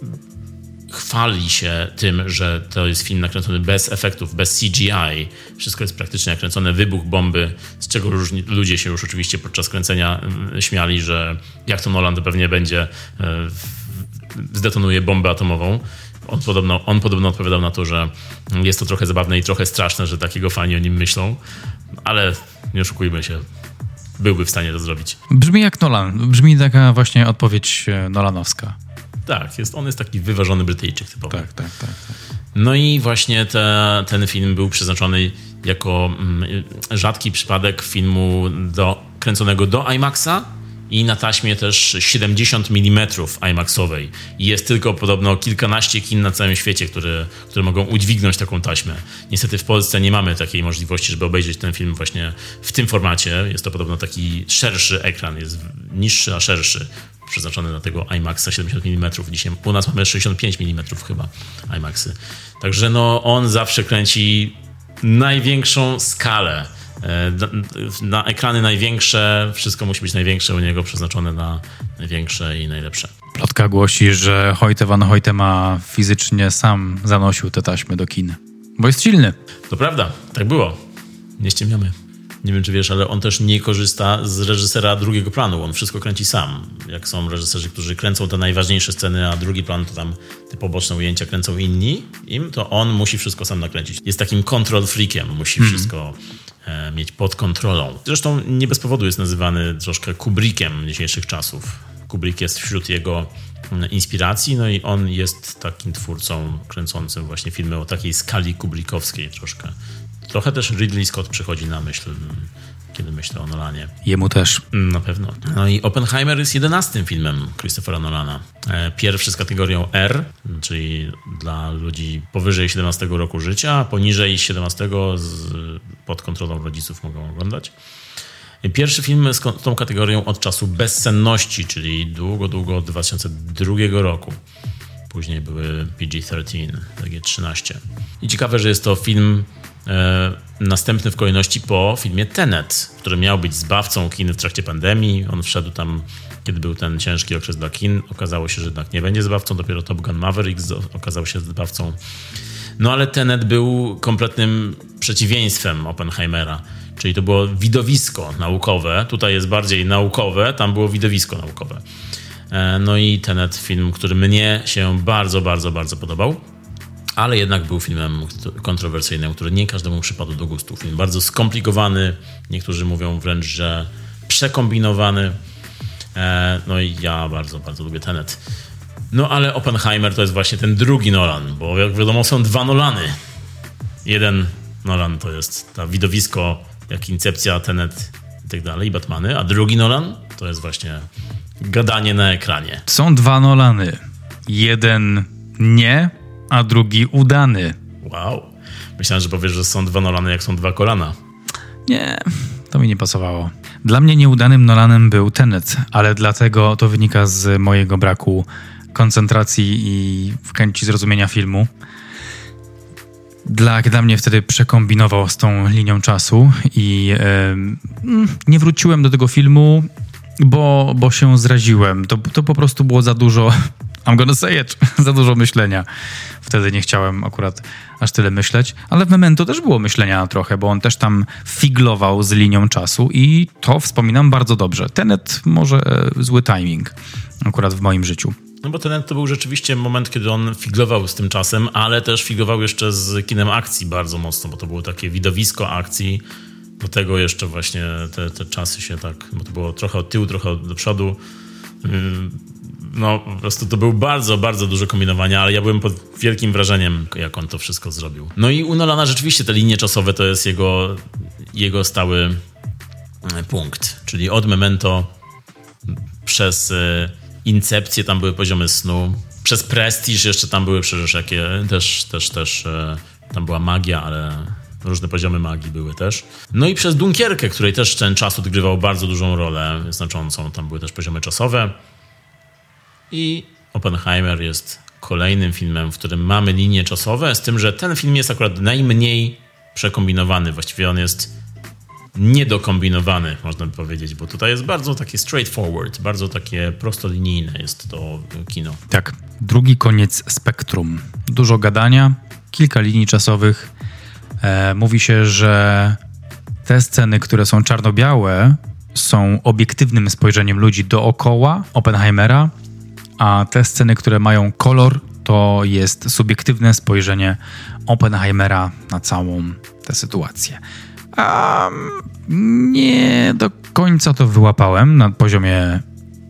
chwali się tym, że to jest film nakręcony bez efektów, bez CGI. Wszystko jest praktycznie nakręcone. Wybuch bomby, z czego różni, ludzie się już oczywiście podczas kręcenia mm, śmiali, że jak to Nolan to pewnie będzie, e, zdetonuje bombę atomową. On podobno, on podobno odpowiadał na to, że jest to trochę zabawne i trochę straszne, że takiego fani o nim myślą, ale nie oszukujmy się, byłby w stanie to zrobić. Brzmi jak Nolan. Brzmi taka właśnie odpowiedź e, nolanowska. Tak, jest, on jest taki wyważony Brytyjczyk typowy. Tak, tak, tak. tak. No i właśnie te, ten film był przeznaczony jako mm, rzadki przypadek filmu do, kręconego do IMAXa i na taśmie też 70 mm IMAXowej. I jest tylko podobno kilkanaście kin na całym świecie, które, które mogą udźwignąć taką taśmę. Niestety w Polsce nie mamy takiej możliwości, żeby obejrzeć ten film właśnie w tym formacie. Jest to podobno taki szerszy ekran, jest niższy, a szerszy przeznaczony na tego IMAXa 70 mm. Dzisiaj u nas mamy 65 mm chyba IMAXy. Także no on zawsze kręci największą skalę. E, Na ekrany największe, wszystko musi być największe u niego, przeznaczone na największe i najlepsze. Plotka głosi, że Hoyte van Hoytema fizycznie sam zanosił te taśmy do kin. Bo jest silny. To prawda, tak było. Nie ściemniamy. Nie wiem, czy wiesz, ale on też nie korzysta z reżysera drugiego planu. On wszystko kręci sam. Jak są reżyserzy, którzy kręcą te najważniejsze sceny, a drugi plan to tam te poboczne ujęcia kręcą inni, im to on musi wszystko sam nakręcić. Jest takim control freakiem, musi wszystko e, mieć pod kontrolą. Zresztą nie bez powodu jest nazywany troszkę Kubrickiem dzisiejszych czasów. Kubrick jest wśród jego mm, inspiracji, no i on jest takim twórcą kręcącym właśnie filmy o takiej skali kubrickowskiej troszkę. Trochę też Ridley Scott przychodzi na myśl, mm, kiedy myślę o Nolanie. Jemu też. Mm, Na pewno. No i Oppenheimer jest jedenastym filmem Christophera Nolana. E, Pierwszy z kategorią R, czyli dla ludzi powyżej 17 roku życia, poniżej 17 z, pod kontrolą rodziców mogą oglądać. Pierwszy film z tą kategorią od czasu bezsenności, czyli długo, długo od 2002 roku. Później były PG-13, PG-13. I ciekawe, że jest to film e, następny w kolejności po filmie Tenet, który miał być zbawcą kin w trakcie pandemii. On wszedł tam, kiedy był ten ciężki okres dla kin. Okazało się, że jednak nie będzie zbawcą. Dopiero Top Gun Maverick okazał się zbawcą. No ale Tenet był kompletnym przeciwieństwem Oppenheimera. Czyli to było widowisko naukowe. Tutaj jest bardziej naukowe, tam było widowisko naukowe. E, No i Tenet, film, który mnie się bardzo, bardzo, bardzo podobał. Ale jednak był filmem kontrowersyjnym, który nie każdemu przypadł do gustu. Film bardzo skomplikowany, niektórzy mówią wręcz, że przekombinowany. E, No i ja bardzo, bardzo lubię Tenet. No ale Oppenheimer to jest właśnie ten drugi Nolan, bo jak wiadomo są dwa Nolany. Jeden Nolan to jest ta widowisko, jak Incepcja, Tenet i tak dalej, Batmany, a drugi Nolan to jest właśnie gadanie na ekranie. Są dwa Nolany. Jeden nie, a drugi udany. Wow. Myślałem, że powiesz, że są dwa Nolany, jak są dwa kolana. Nie, to mi nie pasowało. Dla mnie nieudanym Nolanem był Tenet, ale dlatego to wynika z mojego braku koncentracji i chęci zrozumienia filmu. Dla, dla mnie wtedy przekombinował z tą linią czasu i mm, nie wróciłem do tego filmu, bo, bo się zraziłem. To, to po prostu było za dużo. I'm gonna say it. za dużo myślenia. Wtedy nie chciałem akurat aż tyle myśleć, ale w Memento też było myślenia trochę, bo on też tam figlował z linią czasu i to wspominam bardzo dobrze. Tenet może e, zły timing akurat w moim życiu. No bo Tenet to był rzeczywiście moment, kiedy on figlował z tym czasem, ale też figlował jeszcze z kinem akcji bardzo mocno, bo to było takie widowisko akcji. Do tego jeszcze właśnie te, te czasy się tak, bo to było trochę od tyłu, trochę do przodu. No, po prostu to był bardzo, bardzo dużo kombinowania, ale ja byłem pod wielkim wrażeniem, jak on to wszystko zrobił. No i u Nolana rzeczywiście te linie czasowe to jest jego, jego stały e, punkt, czyli od Memento przez e, Incepcję tam były poziomy snu, przez Prestige jeszcze tam były przecież jakie, też, też, też e, tam była magia, ale różne poziomy magii były też. No i przez Dunkierkę, której też ten czas odgrywał bardzo dużą rolę, znaczącą, tam były też poziomy czasowe. I Oppenheimer jest kolejnym filmem, w którym mamy linie czasowe, z tym, że ten film jest akurat najmniej przekombinowany. Właściwie on jest niedokombinowany, można by powiedzieć, bo tutaj jest bardzo takie straightforward, bardzo takie prostolinijne jest to kino. Tak, drugi koniec spektrum. Dużo gadania, kilka linii czasowych. E, mówi się, że te sceny, które są czarno-białe, są obiektywnym spojrzeniem ludzi dookoła Oppenheimera, a te sceny, które mają kolor, to jest subiektywne spojrzenie Oppenheimera na całą tę sytuację. A nie do końca to wyłapałem na poziomie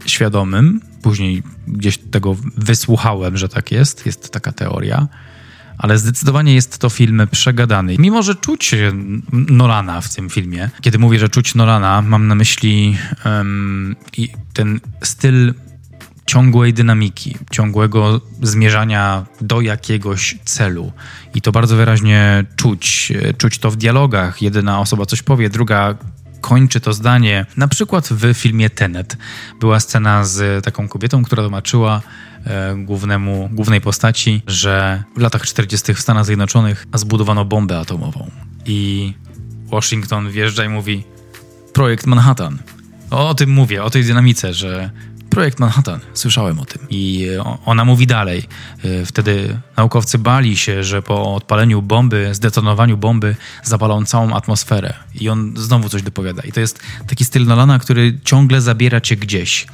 świadomym. Później gdzieś tego wysłuchałem, że tak jest. Jest taka teoria. Ale zdecydowanie jest to film przegadany. Mimo, że czuć Nolana w tym filmie. Kiedy mówię, że czuć Nolana, mam na myśli um, ten styl ciągłej dynamiki, ciągłego zmierzania do jakiegoś celu. I to bardzo wyraźnie czuć. Czuć to w dialogach. Jedna osoba coś powie, druga kończy to zdanie. Na przykład w filmie Tenet była scena z taką kobietą, która tłumaczyła e, głównemu, głównej postaci, że w latach 40. w Stanach Zjednoczonych zbudowano bombę atomową. I Washington wjeżdża i mówi projekt Manhattan. O tym mówię, o tej dynamice, że projekt Manhattan, słyszałem o tym. I ona mówi dalej. E, Wtedy naukowcy bali się, że po odpaleniu bomby, zdetonowaniu bomby zapalą całą atmosferę. I on znowu coś dopowiada. I to jest taki styl Nolana, który ciągle zabiera cię gdzieś.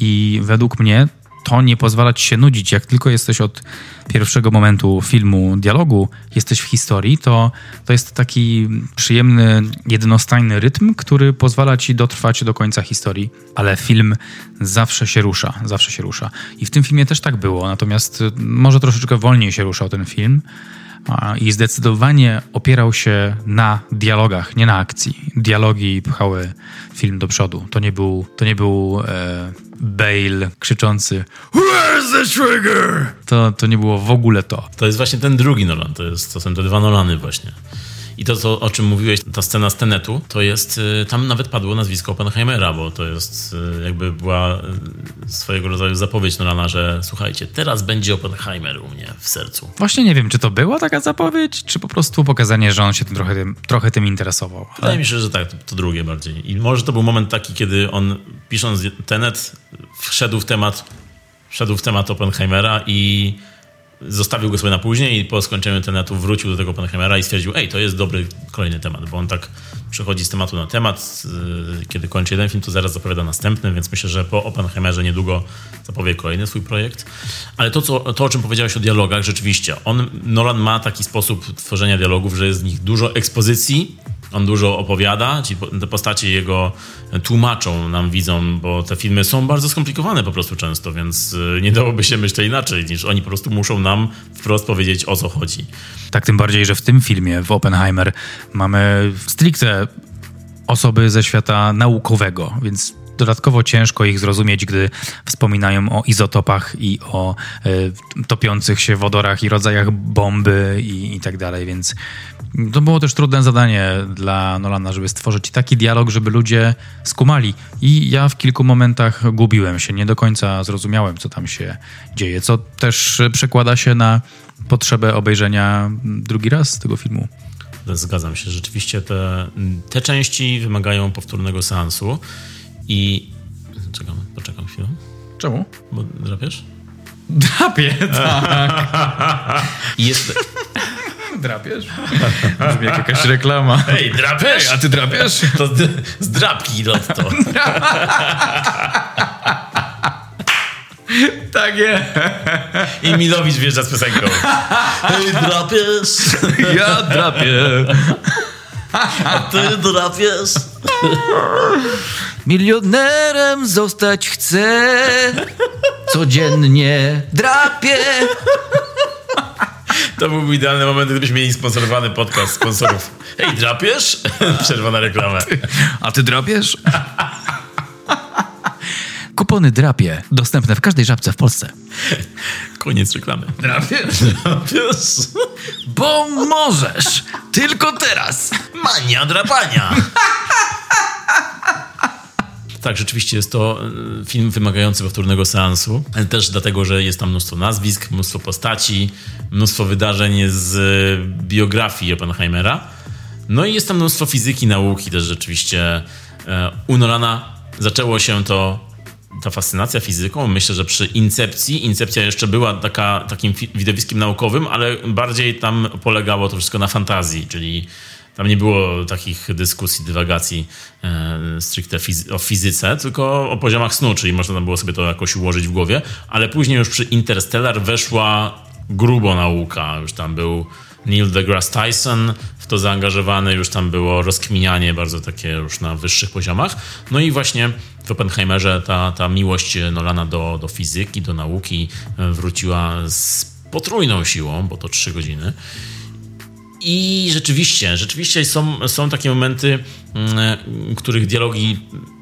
I według mnie to nie pozwala ci się nudzić. Jak tylko jesteś od pierwszego momentu filmu, dialogu, jesteś w historii, to, to jest taki przyjemny, jednostajny rytm, który pozwala ci dotrwać do końca historii. Ale film zawsze się rusza, zawsze się rusza. I w tym filmie też tak było, natomiast może troszeczkę wolniej się ruszał ten film i zdecydowanie opierał się na dialogach, nie na akcji. Dialogi pchały film do przodu. To nie był, to nie był e, Bale krzyczący Where's the trigger? To, to nie było w ogóle to. To jest właśnie ten drugi Nolan, to, jest, to są te dwa Nolany właśnie. I to, to, o czym mówiłeś, ta scena z Tenetu, to jest, y, tam nawet padło nazwisko Oppenheimera, bo to jest y, jakby była y, swojego rodzaju zapowiedź Nolana, że słuchajcie, teraz będzie Oppenheimer u mnie w sercu. Właśnie nie wiem, czy to była taka zapowiedź, czy po prostu pokazanie, że on się tym trochę, tym, trochę tym interesował. Ale... Wydaje mi się, że tak, to, to drugie bardziej. I może to był moment taki, kiedy on pisząc Tenet wszedł w temat wszedł w temat Oppenheimera i zostawił go sobie na później i po skończeniu tenetu wrócił do tego Oppenheimera i stwierdził, ej, to jest dobry kolejny temat, bo on tak przechodzi z tematu na temat. y, Kiedy kończy jeden film, to zaraz zapowiada następny, więc myślę, że po Oppenheimerze niedługo zapowie kolejny swój projekt. Ale to, co, to o czym powiedziałeś o dialogach, rzeczywiście, on, Nolan ma taki sposób tworzenia dialogów, że jest w nich dużo ekspozycji, on dużo opowiada, ci te postacie jego tłumaczą nam widzą, bo te filmy są bardzo skomplikowane po prostu często, więc y, nie dałoby się myśleć inaczej, niż oni po prostu muszą nam wprost powiedzieć o co chodzi. Tak tym bardziej, że w tym filmie, w Oppenheimer, mamy stricte osoby ze świata naukowego, więc dodatkowo ciężko ich zrozumieć, gdy wspominają o izotopach i o e, topiących się wodorach i rodzajach bomby i, i tak dalej, więc to było też trudne zadanie dla Nolana, żeby stworzyć taki dialog, żeby ludzie skumali. I ja w kilku momentach gubiłem się, nie do końca zrozumiałem, co tam się dzieje, co też przekłada się na potrzebę obejrzenia drugi raz tego filmu. Zgadzam się, rzeczywiście te, te części wymagają powtórnego seansu i... Czekam, poczekam chwilę, Czemu? bo drapiesz? Drapie, I jest... Drapiesz? Brzmi jak jakaś reklama. Ej, drapiesz? A ty drapiesz? To z, drapki lotto. Tak jest. I Milowicz wjeżdża z piosenką. Hej, drapiesz? Ja drapię. Ty drapiesz? Milionerem zostać chcę. Codziennie drapię. To byłby idealny moment, gdybyśmy mieli sponsorowany podcast sponsorów. Hej, drapiesz? Przerwa na reklamę. A ty drapiesz? Kupony drapie dostępne w każdej żabce w Polsce. Koniec reklamy. Drapiesz? Drapiesz? Bo możesz. Tylko teraz. Mania drapania. Tak, rzeczywiście jest to e, film wymagający powtórnego seansu, też dlatego, że jest tam mnóstwo nazwisk, mnóstwo postaci, mnóstwo wydarzeń z e, biografii Oppenheimera. No i jest tam mnóstwo fizyki, nauki też rzeczywiście. E, U Nolana zaczęło się to, ta fascynacja fizyką. Myślę, że przy Incepcji, Incepcja jeszcze była taka, takim widowiskiem naukowym, ale bardziej tam polegało to wszystko na fantazji, czyli tam nie było takich dyskusji, dywagacji e, stricte fizy- o fizyce, tylko o poziomach snu, czyli można było sobie to jakoś ułożyć w głowie, ale później już przy Interstellar weszła grubo nauka. Już tam był Neil deGrasse Tyson to zaangażowany, już tam było rozkminianie bardzo takie już na wyższych poziomach. No i właśnie w Oppenheimerze ta, ta miłość Nolana do, do fizyki, do nauki e, wróciła z potrójną siłą, bo to trzy godziny. I rzeczywiście, rzeczywiście są, są takie momenty, mm, których dialogi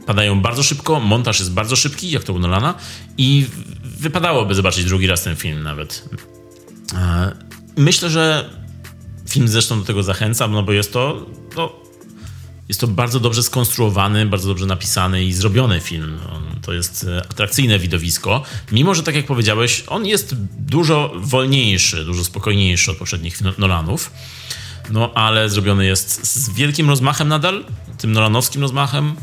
padają bardzo szybko, montaż jest bardzo szybki, jak to u Nolana, i wypadałoby zobaczyć drugi raz ten film nawet. E, Myślę, że film zresztą do tego zachęcam, no bo jest to, no, jest to bardzo dobrze skonstruowany, bardzo dobrze napisany i zrobiony film. To jest e, atrakcyjne widowisko, mimo że tak jak powiedziałeś, on jest dużo wolniejszy, dużo spokojniejszy od poprzednich Nolanów. No ale zrobiony jest z wielkim rozmachem nadal, tym nolanowskim rozmachem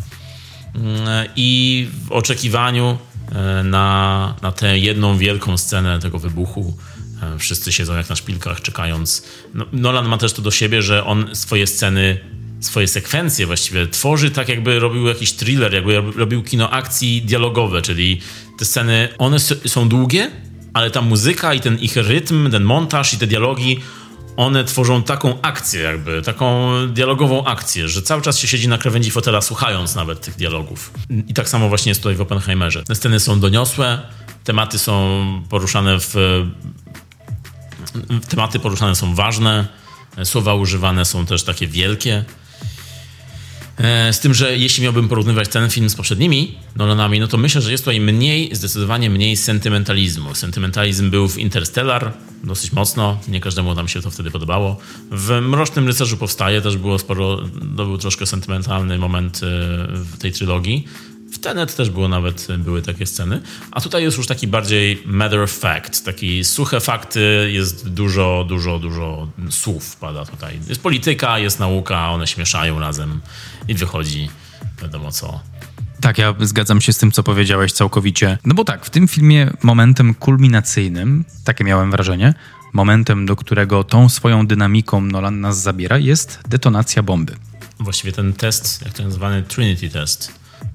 Mm, i w oczekiwaniu e, na, na tę jedną wielką scenę tego wybuchu. E, Wszyscy siedzą jak na szpilkach, czekając. No, Nolan ma też to do siebie, że on swoje sceny swoje sekwencje właściwie tworzy tak, jakby robił jakiś thriller, jakby robił kino akcji dialogowe, czyli te sceny, one są długie, ale ta muzyka i ten ich rytm, ten montaż i te dialogi, one tworzą taką akcję jakby, taką dialogową akcję, że cały czas się siedzi na krawędzi fotela słuchając nawet tych dialogów. I tak samo właśnie jest tutaj w Oppenheimerze. Te sceny są doniosłe, tematy są poruszane w tematy poruszane są ważne, słowa używane są też takie wielkie. E, Z tym, że jeśli miałbym porównywać ten film z poprzednimi Nolanami, no to myślę, że jest tutaj mniej, zdecydowanie mniej sentymentalizmu. Sentymentalizm był w Interstellar dosyć mocno, nie każdemu nam się to wtedy podobało. W Mrocznym Rycerzu powstaje, też było sporo, to był troszkę sentymentalny moment e, w tej trylogii. W Tenet też było nawet, były takie sceny, a tutaj jest już taki bardziej matter of fact, taki suche fakty, jest dużo, dużo, dużo słów pada tutaj. Jest polityka, jest nauka, one się mieszają razem i wychodzi wiadomo co. Tak, ja zgadzam się z tym, co powiedziałeś całkowicie. No bo tak, w tym filmie momentem kulminacyjnym, takie miałem wrażenie, momentem, do którego tą swoją dynamiką Nolan nas zabiera, jest detonacja bomby. Właściwie ten test, jak to nazywany Trinity test.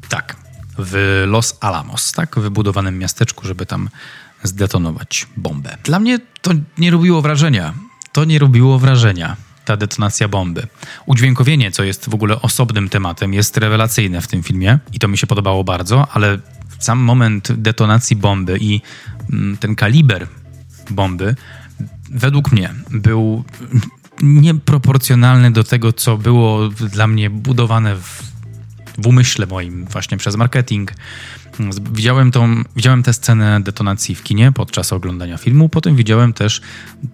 Tak, w Los Alamos, tak, wybudowanym miasteczku, żeby tam zdetonować bombę. Dla mnie to nie robiło wrażenia. To nie robiło wrażenia, ta detonacja bomby. Udźwiękowienie, co jest w ogóle osobnym tematem, jest rewelacyjne w tym filmie i to mi się podobało bardzo, ale sam moment detonacji bomby i mm, ten kaliber bomby według mnie był nieproporcjonalny do tego, co było dla mnie budowane w, w umyśle moim właśnie przez marketing. Widziałem, tą, widziałem tę scenę detonacji w kinie podczas oglądania filmu, potem widziałem też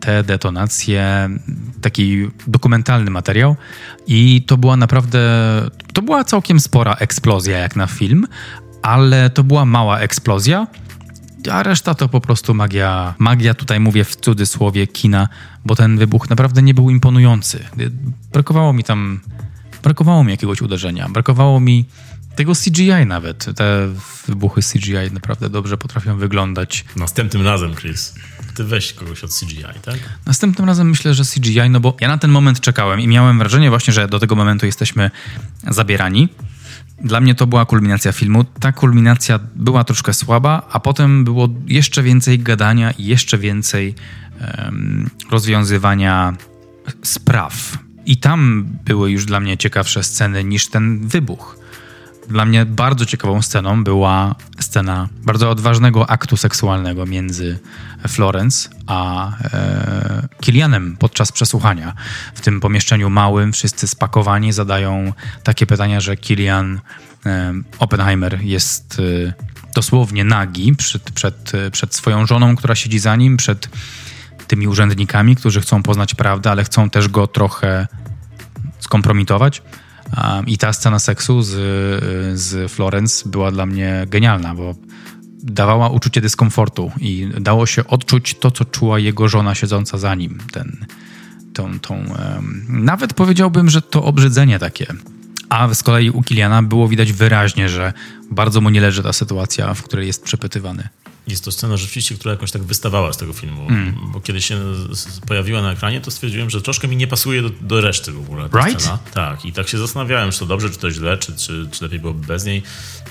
te detonacje, taki dokumentalny materiał i to była naprawdę, to była całkiem spora eksplozja jak na film, ale to była mała eksplozja, a reszta to po prostu magia. Magia, tutaj mówię w cudzysłowie, kina, bo ten wybuch naprawdę nie był imponujący. Brakowało mi tam. Brakowało mi jakiegoś uderzenia. Brakowało mi tego CGI nawet. Te wybuchy CGI naprawdę dobrze potrafią wyglądać. Następnym razem, Chris, ty weź kogoś od CGI, tak? Następnym razem myślę, że CGI, no bo ja na ten moment czekałem i miałem wrażenie właśnie, że do tego momentu jesteśmy zabierani. Dla mnie to była kulminacja filmu. Ta kulminacja była troszkę słaba, a potem było jeszcze więcej gadania i jeszcze więcej em, rozwiązywania spraw. I tam były już dla mnie ciekawsze sceny niż ten wybuch. Dla mnie bardzo ciekawą sceną była scena bardzo odważnego aktu seksualnego między Florence a e, Kilianem podczas przesłuchania. W tym pomieszczeniu małym wszyscy spakowani zadają takie pytania, że Kilian e, Oppenheimer jest e, dosłownie nagi przed, przed, przed swoją żoną, która siedzi za nim, przed tymi urzędnikami, którzy chcą poznać prawdę, ale chcą też go trochę skompromitować. I ta scena seksu z, z Florence była dla mnie genialna, bo dawała uczucie dyskomfortu i dało się odczuć to, co czuła jego żona siedząca za nim. Ten, tą, tą, nawet powiedziałbym, że to obrzydzenie takie. A z kolei u Kiliana było widać wyraźnie, że bardzo mu nie leży ta sytuacja, w której jest przepytywany. Jest to scena rzeczywiście, która jakoś tak wystawała z tego filmu, Mm. bo kiedy się pojawiła na ekranie, to stwierdziłem, że troszkę mi nie pasuje do, do reszty w ogóle ta Right? scena. Tak, i tak się zastanawiałem, czy to dobrze, czy to źle, czy, czy, czy lepiej byłoby bez niej.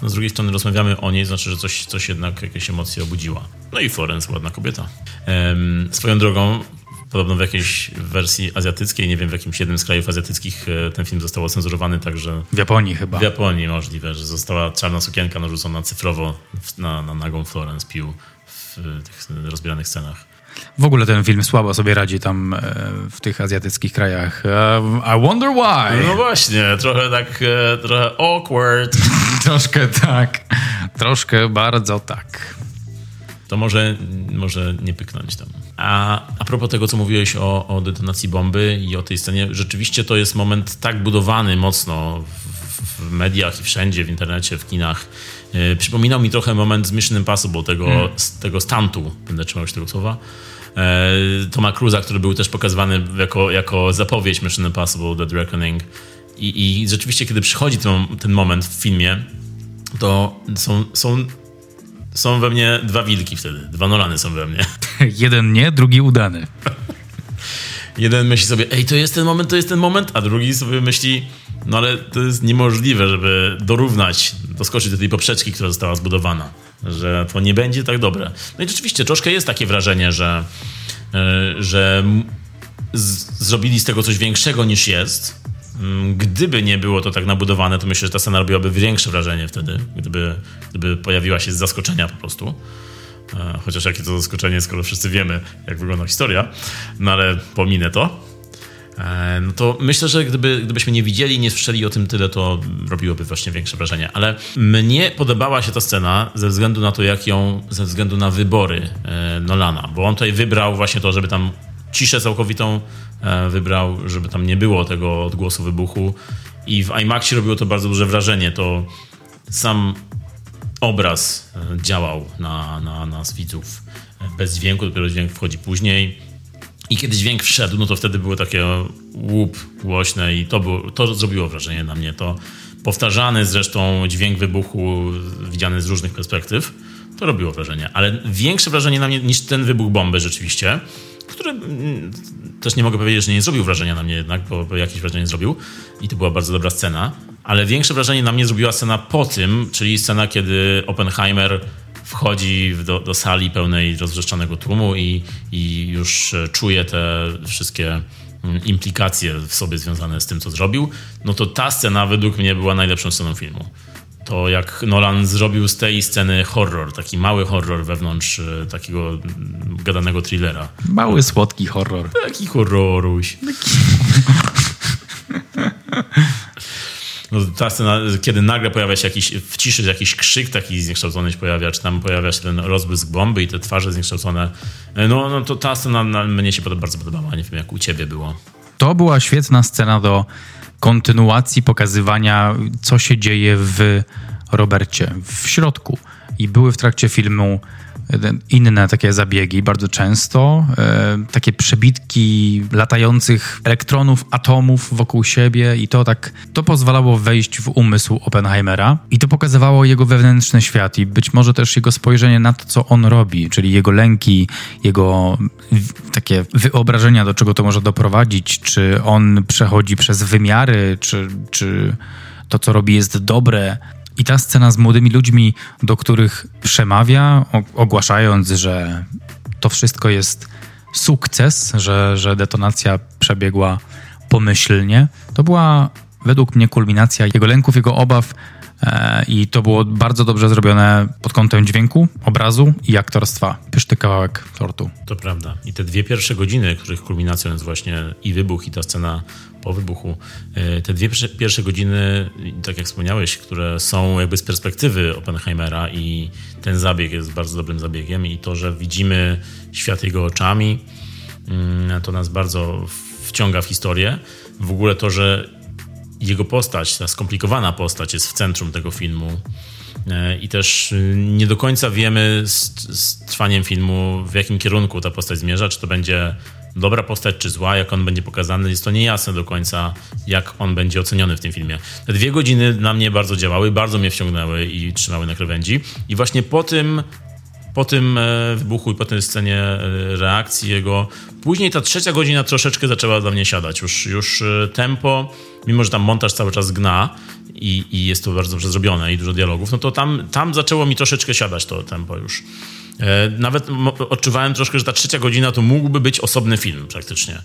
No z drugiej strony rozmawiamy o niej, znaczy, że coś, coś jednak, jakieś emocje obudziła. No i Florence, ładna kobieta. Em, swoją drogą, podobno w jakiejś wersji azjatyckiej, nie wiem, w jakimś jednym z krajów azjatyckich e, ten film został ocenzurowany, także W Japonii chyba. w Japonii możliwe, że została czarna sukienka narzucona cyfrowo na, na nagą Florence Pugh w tych rozbieranych scenach. W ogóle ten film słabo sobie radzi tam e, w tych azjatyckich krajach. E, I wonder why. No właśnie, trochę tak, e, trochę awkward. Troszkę tak. Troszkę bardzo tak. To może, może nie pyknąć tam. A, a propos tego, co mówiłeś o, o detonacji bomby i o tej scenie, rzeczywiście to jest moment tak budowany mocno w, w mediach i wszędzie, w internecie, w kinach. E, przypominał mi trochę moment z Mission Impossible, tego, z tego stantu, będę trzymał się tego słowa. E, Toma Cruza, który był też pokazywany jako, jako zapowiedź Mission Impossible, Dead Reckoning. I, i rzeczywiście, kiedy przychodzi ten, ten moment w filmie, to są, są, są we mnie dwa wilki wtedy. Dwa Nolany są we mnie. Jeden nie, drugi udany. Jeden myśli sobie, ej, to jest ten moment, to jest ten moment, a drugi sobie myśli, No ale to jest niemożliwe, żeby dorównać, doskoczyć do tej poprzeczki, która została zbudowana. Że to nie będzie tak dobre. No i rzeczywiście troszkę jest takie wrażenie, że, e, że z, zrobili z tego coś większego niż jest. Mm, Gdyby nie było to tak nabudowane, to myślę, że ta scena robiłaby większe wrażenie wtedy, gdyby, gdyby pojawiła się z zaskoczenia po prostu. E, Chociaż jakie to zaskoczenie, skoro wszyscy wiemy, jak wygląda historia. No ale pominę to. E, No to myślę, że gdyby, gdybyśmy nie widzieli, nie słyszeli o tym tyle, to robiłoby właśnie większe wrażenie. Ale mnie podobała się ta scena ze względu na to, jak ją, ze względu na wybory e, Nolana. Bo on tutaj wybrał właśnie to, żeby tam ciszę całkowitą wybrał, żeby tam nie było tego odgłosu wybuchu. I w IMAXie robiło to bardzo duże wrażenie. To sam obraz e, działał na, na nas widzów e, bez dźwięku, dopiero dźwięk wchodzi później. I kiedy dźwięk wszedł, no to wtedy było takie łup głośne i to, było, to zrobiło wrażenie na mnie. To powtarzany zresztą dźwięk wybuchu widziany z różnych perspektyw, to robiło wrażenie. Ale większe wrażenie na mnie niż ten wybuch bomby rzeczywiście, który mm, też nie mogę powiedzieć, że nie zrobił wrażenia na mnie jednak, bo, jakieś wrażenie zrobił i to była bardzo dobra scena. Ale większe wrażenie na mnie zrobiła scena po tym, czyli scena, kiedy Oppenheimer wchodzi do, do sali pełnej rozwrzeszczanego tłumu i, i już e, czuje te wszystkie mm, implikacje w sobie związane z tym, co zrobił, no to ta scena według mnie była najlepszą sceną filmu. To jak Nolan zrobił z tej sceny horror, taki mały horror wewnątrz e, takiego gadanego thrillera. Mały, słodki horror. Taki horroruś. No, ta scena, kiedy nagle pojawia się jakiś, w ciszy jakiś krzyk taki zniekształcony się pojawia, czy tam pojawia się ten rozbłysk bomby i te twarze zniekształcone, no, no to ta scena na mnie się bardzo podobała, nie wiem jak u ciebie było. To była świetna scena do kontynuacji pokazywania, co się dzieje w Robercie, w środku. I były w trakcie filmu inne takie zabiegi, bardzo często. E, takie przebitki latających elektronów, atomów wokół siebie i to tak, to pozwalało wejść w umysł Oppenheimera i to pokazywało jego wewnętrzny świat i być może też jego spojrzenie na to, co on robi, czyli jego lęki, jego takie wyobrażenia, do czego to może doprowadzić, czy on przechodzi przez wymiary, czy, czy to, co robi, jest dobre. I ta scena z młodymi ludźmi, do których przemawia, ogłaszając, że to wszystko jest sukces, że, że detonacja przebiegła pomyślnie, to była według mnie kulminacja jego lęków, jego obaw. E, I to było bardzo dobrze zrobione pod kątem dźwięku, obrazu i aktorstwa. Pyszny kawałek tortu. To prawda. I te dwie pierwsze godziny, których kulminacją jest właśnie i wybuch, i ta scena po wybuchu, e, te dwie pierwsze- godziny, tak jak wspomniałeś, które są jakby z perspektywy Oppenheimera i ten zabieg jest bardzo dobrym zabiegiem i to, że widzimy świat jego oczami, mm, to nas bardzo wciąga w historię. W ogóle to, że jego postać, ta skomplikowana postać jest w centrum tego filmu. E, I też y, nie do końca wiemy z, z trwaniem filmu, w jakim kierunku ta postać zmierza. Czy to będzie dobra postać, czy zła, jak on będzie pokazany. Jest to niejasne do końca, jak on będzie oceniony w tym filmie. Te dwie godziny na mnie bardzo działały, bardzo mnie wciągnęły i trzymały na krawędzi. I właśnie po tym po tym e, wybuchu i po tej scenie e, reakcji jego. Później ta trzecia godzina troszeczkę zaczęła dla mnie siadać. Już, już e, tempo, mimo że tam montaż cały czas gna i, i jest to bardzo dobrze zrobione i dużo dialogów, no to tam, tam zaczęło mi troszeczkę siadać to tempo już. E, Nawet odczuwałem troszkę, że ta trzecia godzina to mógłby być osobny film praktycznie.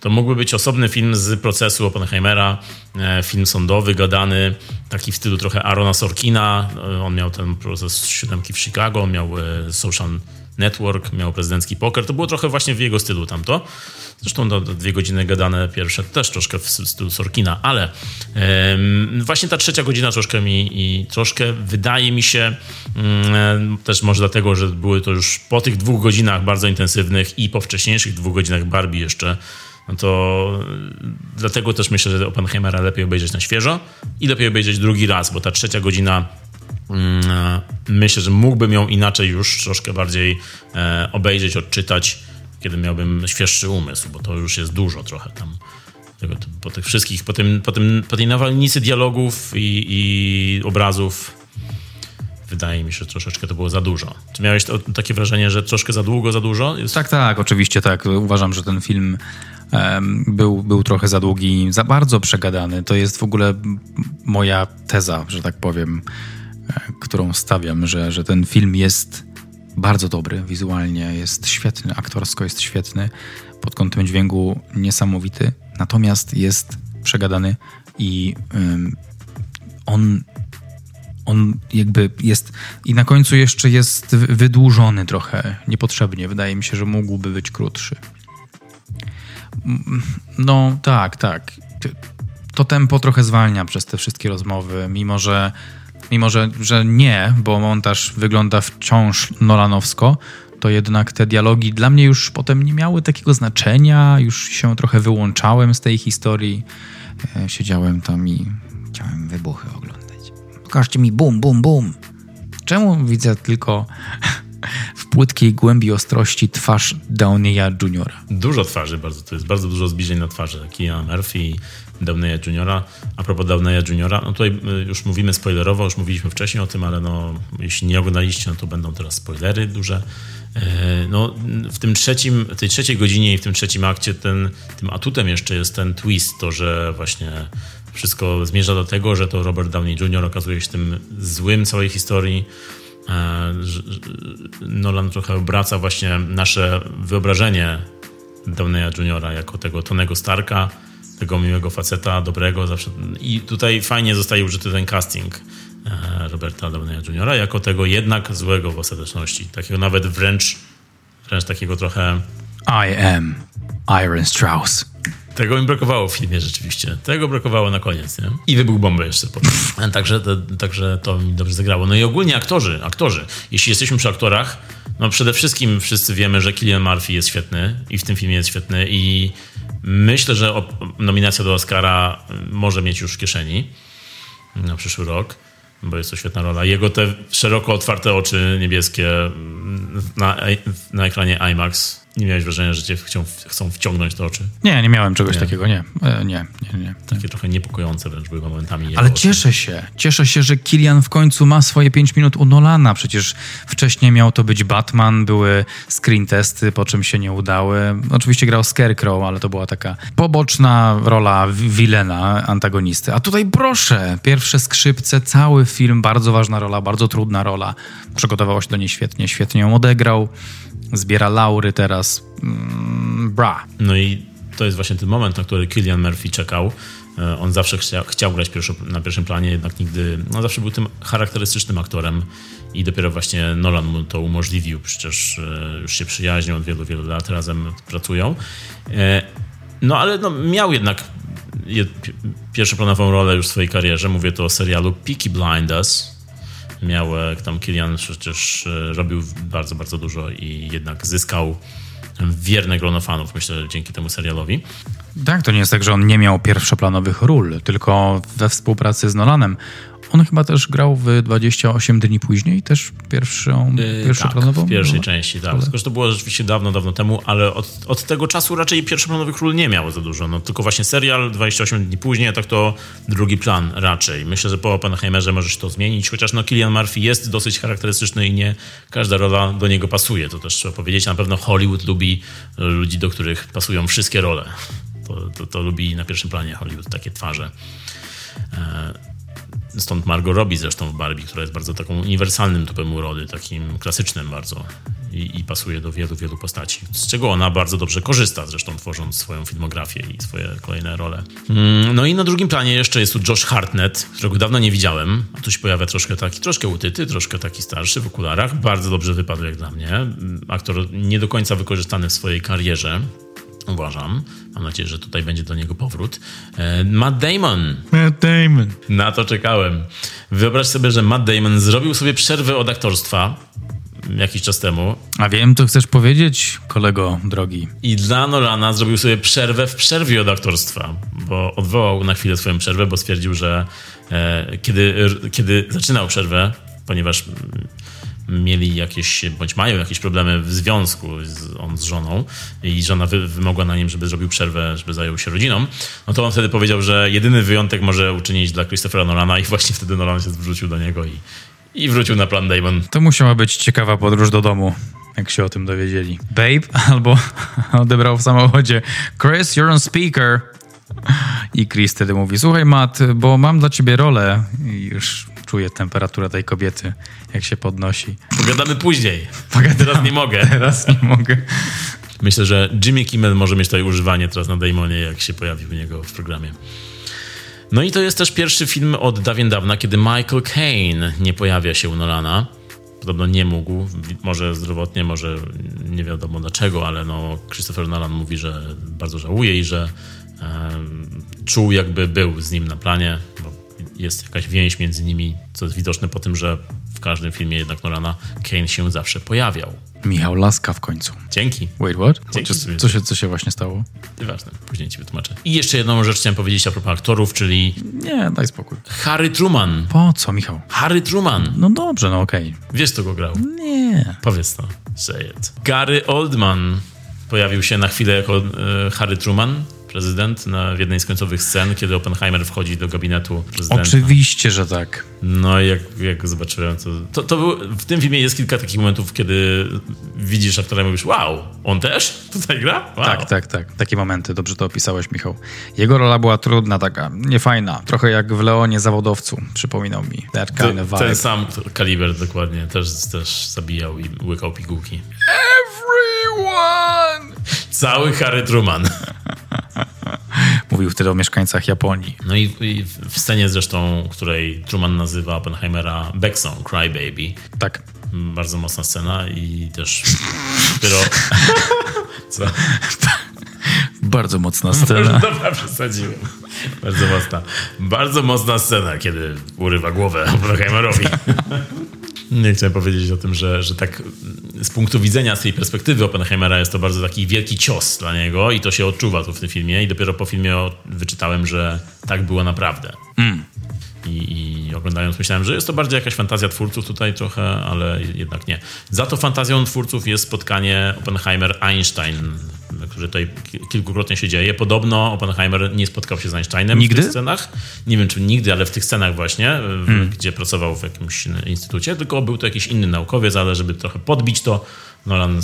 To mógłby być osobny film z procesu Oppenheimera, e, film sądowy, gadany, taki w stylu trochę Arona Sorkina. E, On miał ten proces siódemki w Chicago, on miał Social Network, miał prezydencki poker. To było trochę właśnie w jego stylu tamto. Zresztą to, to dwie godziny gadane pierwsze też troszkę w stylu Sorkina, ale właśnie ta trzecia godzina troszkę mi i troszkę wydaje mi się mm, też może dlatego, że były to już po tych dwóch godzinach bardzo intensywnych i po wcześniejszych dwóch godzinach Barbie jeszcze no to y, dlatego też myślę, że Oppenheimera lepiej obejrzeć na świeżo i lepiej obejrzeć drugi raz, bo ta trzecia godzina e, myślę, że mógłbym ją inaczej już troszkę bardziej e, obejrzeć, odczytać, kiedy miałbym świeższy umysł, bo to już jest dużo trochę tam. Po tych wszystkich, po, tym, po, tym, po tej nawalnicy dialogów i, i obrazów wydaje mi się, że troszeczkę to było za dużo. Czy miałeś to, takie wrażenie, że troszkę za długo, za dużo? Jest... Tak, tak, oczywiście tak. Uważam, że ten film em, był, był trochę za długi, za bardzo przegadany. To jest w ogóle moja teza, że tak powiem, e, którą stawiam, że, że ten film jest bardzo dobry wizualnie, jest świetny, aktorsko jest świetny, pod kątem dźwięku niesamowity, natomiast jest przegadany i on on jakby jest i na końcu jeszcze jest wy- wydłużony trochę niepotrzebnie. Wydaje mi się, że mógłby być krótszy. No tak, tak. To tempo trochę zwalnia przez te wszystkie rozmowy, mimo że, mimo że, że nie, bo montaż wygląda wciąż nolanowsko, to jednak te dialogi dla mnie już potem nie miały takiego znaczenia, już się trochę wyłączałem z tej historii. E, Siedziałem tam i chciałem wybuchy oglądać. Pokażcie mi bum, bum, bum. Czemu widzę tylko w płytkiej głębi ostrości twarz Downeya Juniora? Dużo twarzy, bardzo, to jest bardzo dużo zbliżeń na twarzy. Keanu Murphy i Downeya Juniora. A propos Downeya Juniora, no tutaj y, już mówimy spoilerowo, już mówiliśmy wcześniej o tym, ale no, jeśli nie oglądaliście, no to będą teraz spoilery duże. E, No, w tym trzecim, tej trzeciej godzinie i w tym trzecim akcie ten, tym atutem jeszcze jest ten twist, to, że właśnie wszystko zmierza do tego, że to Robert Downey Jr. okazuje się tym złym całej historii. E, Nolan trochę obraca właśnie nasze wyobrażenie Downeya Juniora jako tego Tonego Starka, tego miłego faceta, dobrego zawsze. I tutaj fajnie zostaje użyty ten casting e, Roberta Downeya Juniora jako tego jednak złego w ostateczności. Takiego nawet wręcz, wręcz takiego trochę I am Iron Strauss. tego mi brakowało w filmie rzeczywiście. Tego brakowało na koniec, nie? I wybuch bomby jeszcze potem. Także, także to mi dobrze zagrało. No i ogólnie aktorzy, aktorzy. Jeśli jesteśmy przy aktorach, no przede wszystkim wszyscy wiemy, że Killian Murphy jest świetny i w tym filmie jest świetny i myślę, że nominacja do Oscara może mieć już w kieszeni na przyszły rok, bo jest to świetna rola. Jego te szeroko otwarte oczy niebieskie mm, na, na ekranie IMAX. Nie miałeś wrażenia, że cię chcą, chcą wciągnąć te oczy? Nie, nie miałem czegoś Nie. takiego, nie. E, nie, nie, nie. Takie trochę niepokojące wręcz były momentami. Ale cieszę się. Cieszę się, że Kilian w końcu ma swoje 5 minut u Nolana. Przecież wcześniej miał to być Batman, były screen testy, po czym się nie udały. Oczywiście grał Scarecrow, ale to była taka poboczna rola wi- wilena, antagonisty. A tutaj proszę, pierwsze skrzypce, cały film, bardzo ważna rola, bardzo trudna rola. Przygotował się do niej świetnie, świetnie ją odegrał. Zbiera laury teraz. Mm, bra. No i to jest właśnie ten moment, na który Killian Murphy czekał. E, On zawsze chciał, chciał grać pierwszo, na pierwszym planie, jednak nigdy, no zawsze był tym charakterystycznym aktorem i dopiero właśnie Nolan mu to umożliwił. Przecież e, już się przyjaźnią od wielu, wielu lat, razem pracują. E, No ale no, miał jednak jed, pi- pierwszoplanową rolę już w swojej karierze. Mówię to o serialu Peaky Blinders. Miał, e, tam Killian przecież e, robił bardzo, bardzo dużo i jednak zyskał wierne grono fanów, myślę, dzięki temu serialowi. Tak, to nie jest tak, że on nie miał pierwszoplanowych ról, tylko we współpracy z Nolanem. On chyba też grał w 28 dni później, też pierwszą, pierwszoplanową tak, w pierwszej rolę? części, tak. Tylko, że to było rzeczywiście dawno, dawno temu, ale od, od tego czasu raczej pierwszoplanowych ról nie miało za dużo. No, tylko właśnie serial 28 dni później, tak to drugi plan raczej. Myślę, że po Oppenheimerze może się to zmienić, chociaż no Killian Murphy jest dosyć charakterystyczny i nie każda rola do niego pasuje. To też trzeba powiedzieć. Na pewno Hollywood lubi ludzi, do których pasują wszystkie role. To, to, to lubi na pierwszym planie Hollywood takie twarze. Stąd Margot Robbie zresztą w Barbie, która jest bardzo taką uniwersalnym typem urody, takim klasycznym bardzo i, i pasuje do wielu, wielu postaci. Z czego ona bardzo dobrze korzysta, zresztą tworząc swoją filmografię i swoje kolejne role. Mm, No i na drugim planie jeszcze jest tu Josh Hartnett, którego dawno nie widziałem. A tu się pojawia troszkę taki, troszkę utyty, troszkę taki starszy w okularach. Bardzo dobrze wypadł jak dla mnie. Mm, Aktor nie do końca wykorzystany w swojej karierze. Uważam. Mam nadzieję, że tutaj będzie do niego powrót. E, Matt Damon. Matt Damon. Na to czekałem. Wyobraź sobie, że Matt Damon zrobił sobie przerwę od aktorstwa jakiś czas temu A wiem, co chcesz powiedzieć, kolego drogi. i dla Nolana zrobił sobie przerwę w przerwie od aktorstwa, bo odwołał na chwilę swoją przerwę, bo stwierdził, że e, kiedy, kiedy zaczynał przerwę, ponieważ mm, mieli jakieś, bądź mają jakieś problemy w związku z, on z żoną i żona wy, wymogła na nim, żeby zrobił przerwę, żeby zajął się rodziną, no to on wtedy powiedział, że jedyny wyjątek może uczynić dla Christophera Nolana i właśnie wtedy Nolan się zwrócił do niego i, i wrócił na plan Damon. To musiała być ciekawa podróż do domu. jak się o tym dowiedzieli. Babe albo odebrał w samochodzie Chris, you're on speaker. I Chris wtedy mówi, słuchaj Matt, bo mam dla ciebie rolę. I już czuję temperaturę tej kobiety, jak się podnosi. Pogadamy później. Pogadamy. Teraz nie mogę. Teraz nie mogę. Myślę, że Jimmy Kimmel może mieć tutaj używanie teraz na Damonie, jak się pojawi u niego w programie. No i to jest też pierwszy film od dawien dawna, kiedy Michael Caine nie pojawia się u Nolana. Podobno nie mógł, może zdrowotnie, może nie wiadomo dlaczego, ale no Christopher Nolan mówi, że bardzo żałuje i że e, czuł jakby był z nim na planie, jest jakaś więź między nimi, co jest widoczne po tym, że w każdym filmie jednak Nolana Kane się zawsze pojawiał. Michał Laska w końcu. Dzięki. Wait, what? Dzięki. Co, co, się, co się właśnie stało? Nieważne, później ci wytłumaczę. I jeszcze jedną rzecz chciałem powiedzieć a propos aktorów, czyli Nie, daj spokój. Harry Truman. Po co, Michał? Harry Truman. No dobrze, no okej. Wiesz, kto go grał? Nie. Powiedz to. Say it. Gary Oldman pojawił się na chwilę jako e, Harry Truman, prezydent, na, w jednej z końcowych scen, kiedy Oppenheimer wchodzi do gabinetu prezydenta. Oczywiście, że tak. No i jak, jak zobaczyłem, to, to, to był, w tym filmie jest kilka takich momentów, kiedy widzisz aktora i mówisz, wow, on też tutaj gra? Wow. Tak, tak, tak. Takie momenty, dobrze to opisałeś, Michał. Jego rola była trudna, taka niefajna. Trochę jak w Leonie Zawodowcu, przypominał mi. That kind To, of vibe. ten sam kaliber dokładnie, też, też zabijał i łykał pigułki. Cały Harry Truman. Mówił wtedy o mieszkańcach Japonii. No i, i w scenie zresztą, której Truman nazywa Oppenheimera Becksong, Cry Baby. Tak. Bardzo mocna scena i też dopiero... Co? Bardzo mocna scena. Dobra, przesadziłem. Bardzo mocna. Bardzo mocna scena, kiedy urywa głowę Oppenheimerowi. Nie chciałem powiedzieć o tym, że, że tak z punktu widzenia, z tej perspektywy Oppenheimera jest to bardzo taki wielki cios dla niego i to się odczuwa tu w tym filmie i dopiero po filmie wyczytałem, że tak było naprawdę. I, I oglądając myślałem, że jest to bardziej jakaś fantazja twórców tutaj trochę, ale jednak nie. Za to fantazją twórców jest spotkanie Oppenheimer-Einstein, które tutaj ki- kilkukrotnie się dzieje. Podobno Oppenheimer nie spotkał się z Einsteinem Nigdy? w tych scenach. Nie wiem, czy nigdy, ale w tych scenach właśnie, w, gdzie pracował w jakimś instytucie, tylko był to jakiś inny naukowiec, ale żeby trochę podbić to, Nolan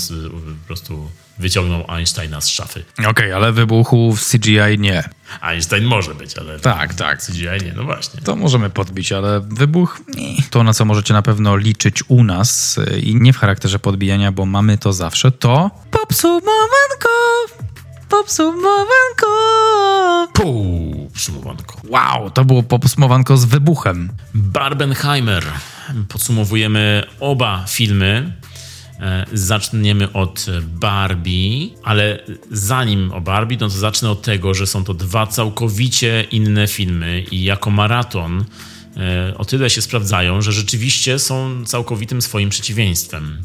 po prostu wyciągnął Einsteina z szafy. Okej, ale wybuchu w CGI nie. Einstein może być, ale Tak, tak. CGI nie, no właśnie. To możemy podbić, ale wybuch nie. To, na co możecie na pewno liczyć u nas y, i nie w charakterze podbijania, bo mamy to zawsze, to popsumowanko! Popsumowanko! Pół, przymowanko. Wow, to było popsumowanko z wybuchem. Barbenheimer. Podsumowujemy oba filmy. E, Zaczniemy od Barbie, ale zanim o Barbie, no to zacznę od tego, że są to dwa całkowicie inne filmy i jako maraton e, o tyle się sprawdzają, że rzeczywiście są całkowitym swoim przeciwieństwem.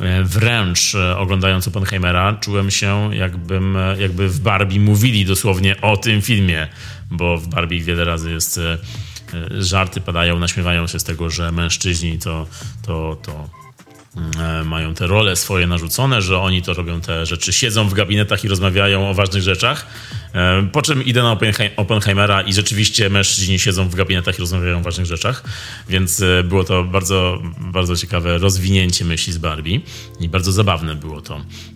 E, Wręcz oglądając Oppenheimera czułem się jakbym, jakby w Barbie mówili dosłownie o tym filmie, bo w Barbie wiele razy jest żarty padają, naśmiewają się z tego, że mężczyźni to, to, to mają te role swoje narzucone, że oni to robią te rzeczy, siedzą w gabinetach i rozmawiają o ważnych rzeczach. E, Po czym idę na Oppenhei- Oppenheimera i rzeczywiście mężczyźni siedzą w gabinetach i rozmawiają o ważnych rzeczach, więc e, było to bardzo, bardzo ciekawe rozwinięcie myśli z Barbie i bardzo zabawne było to,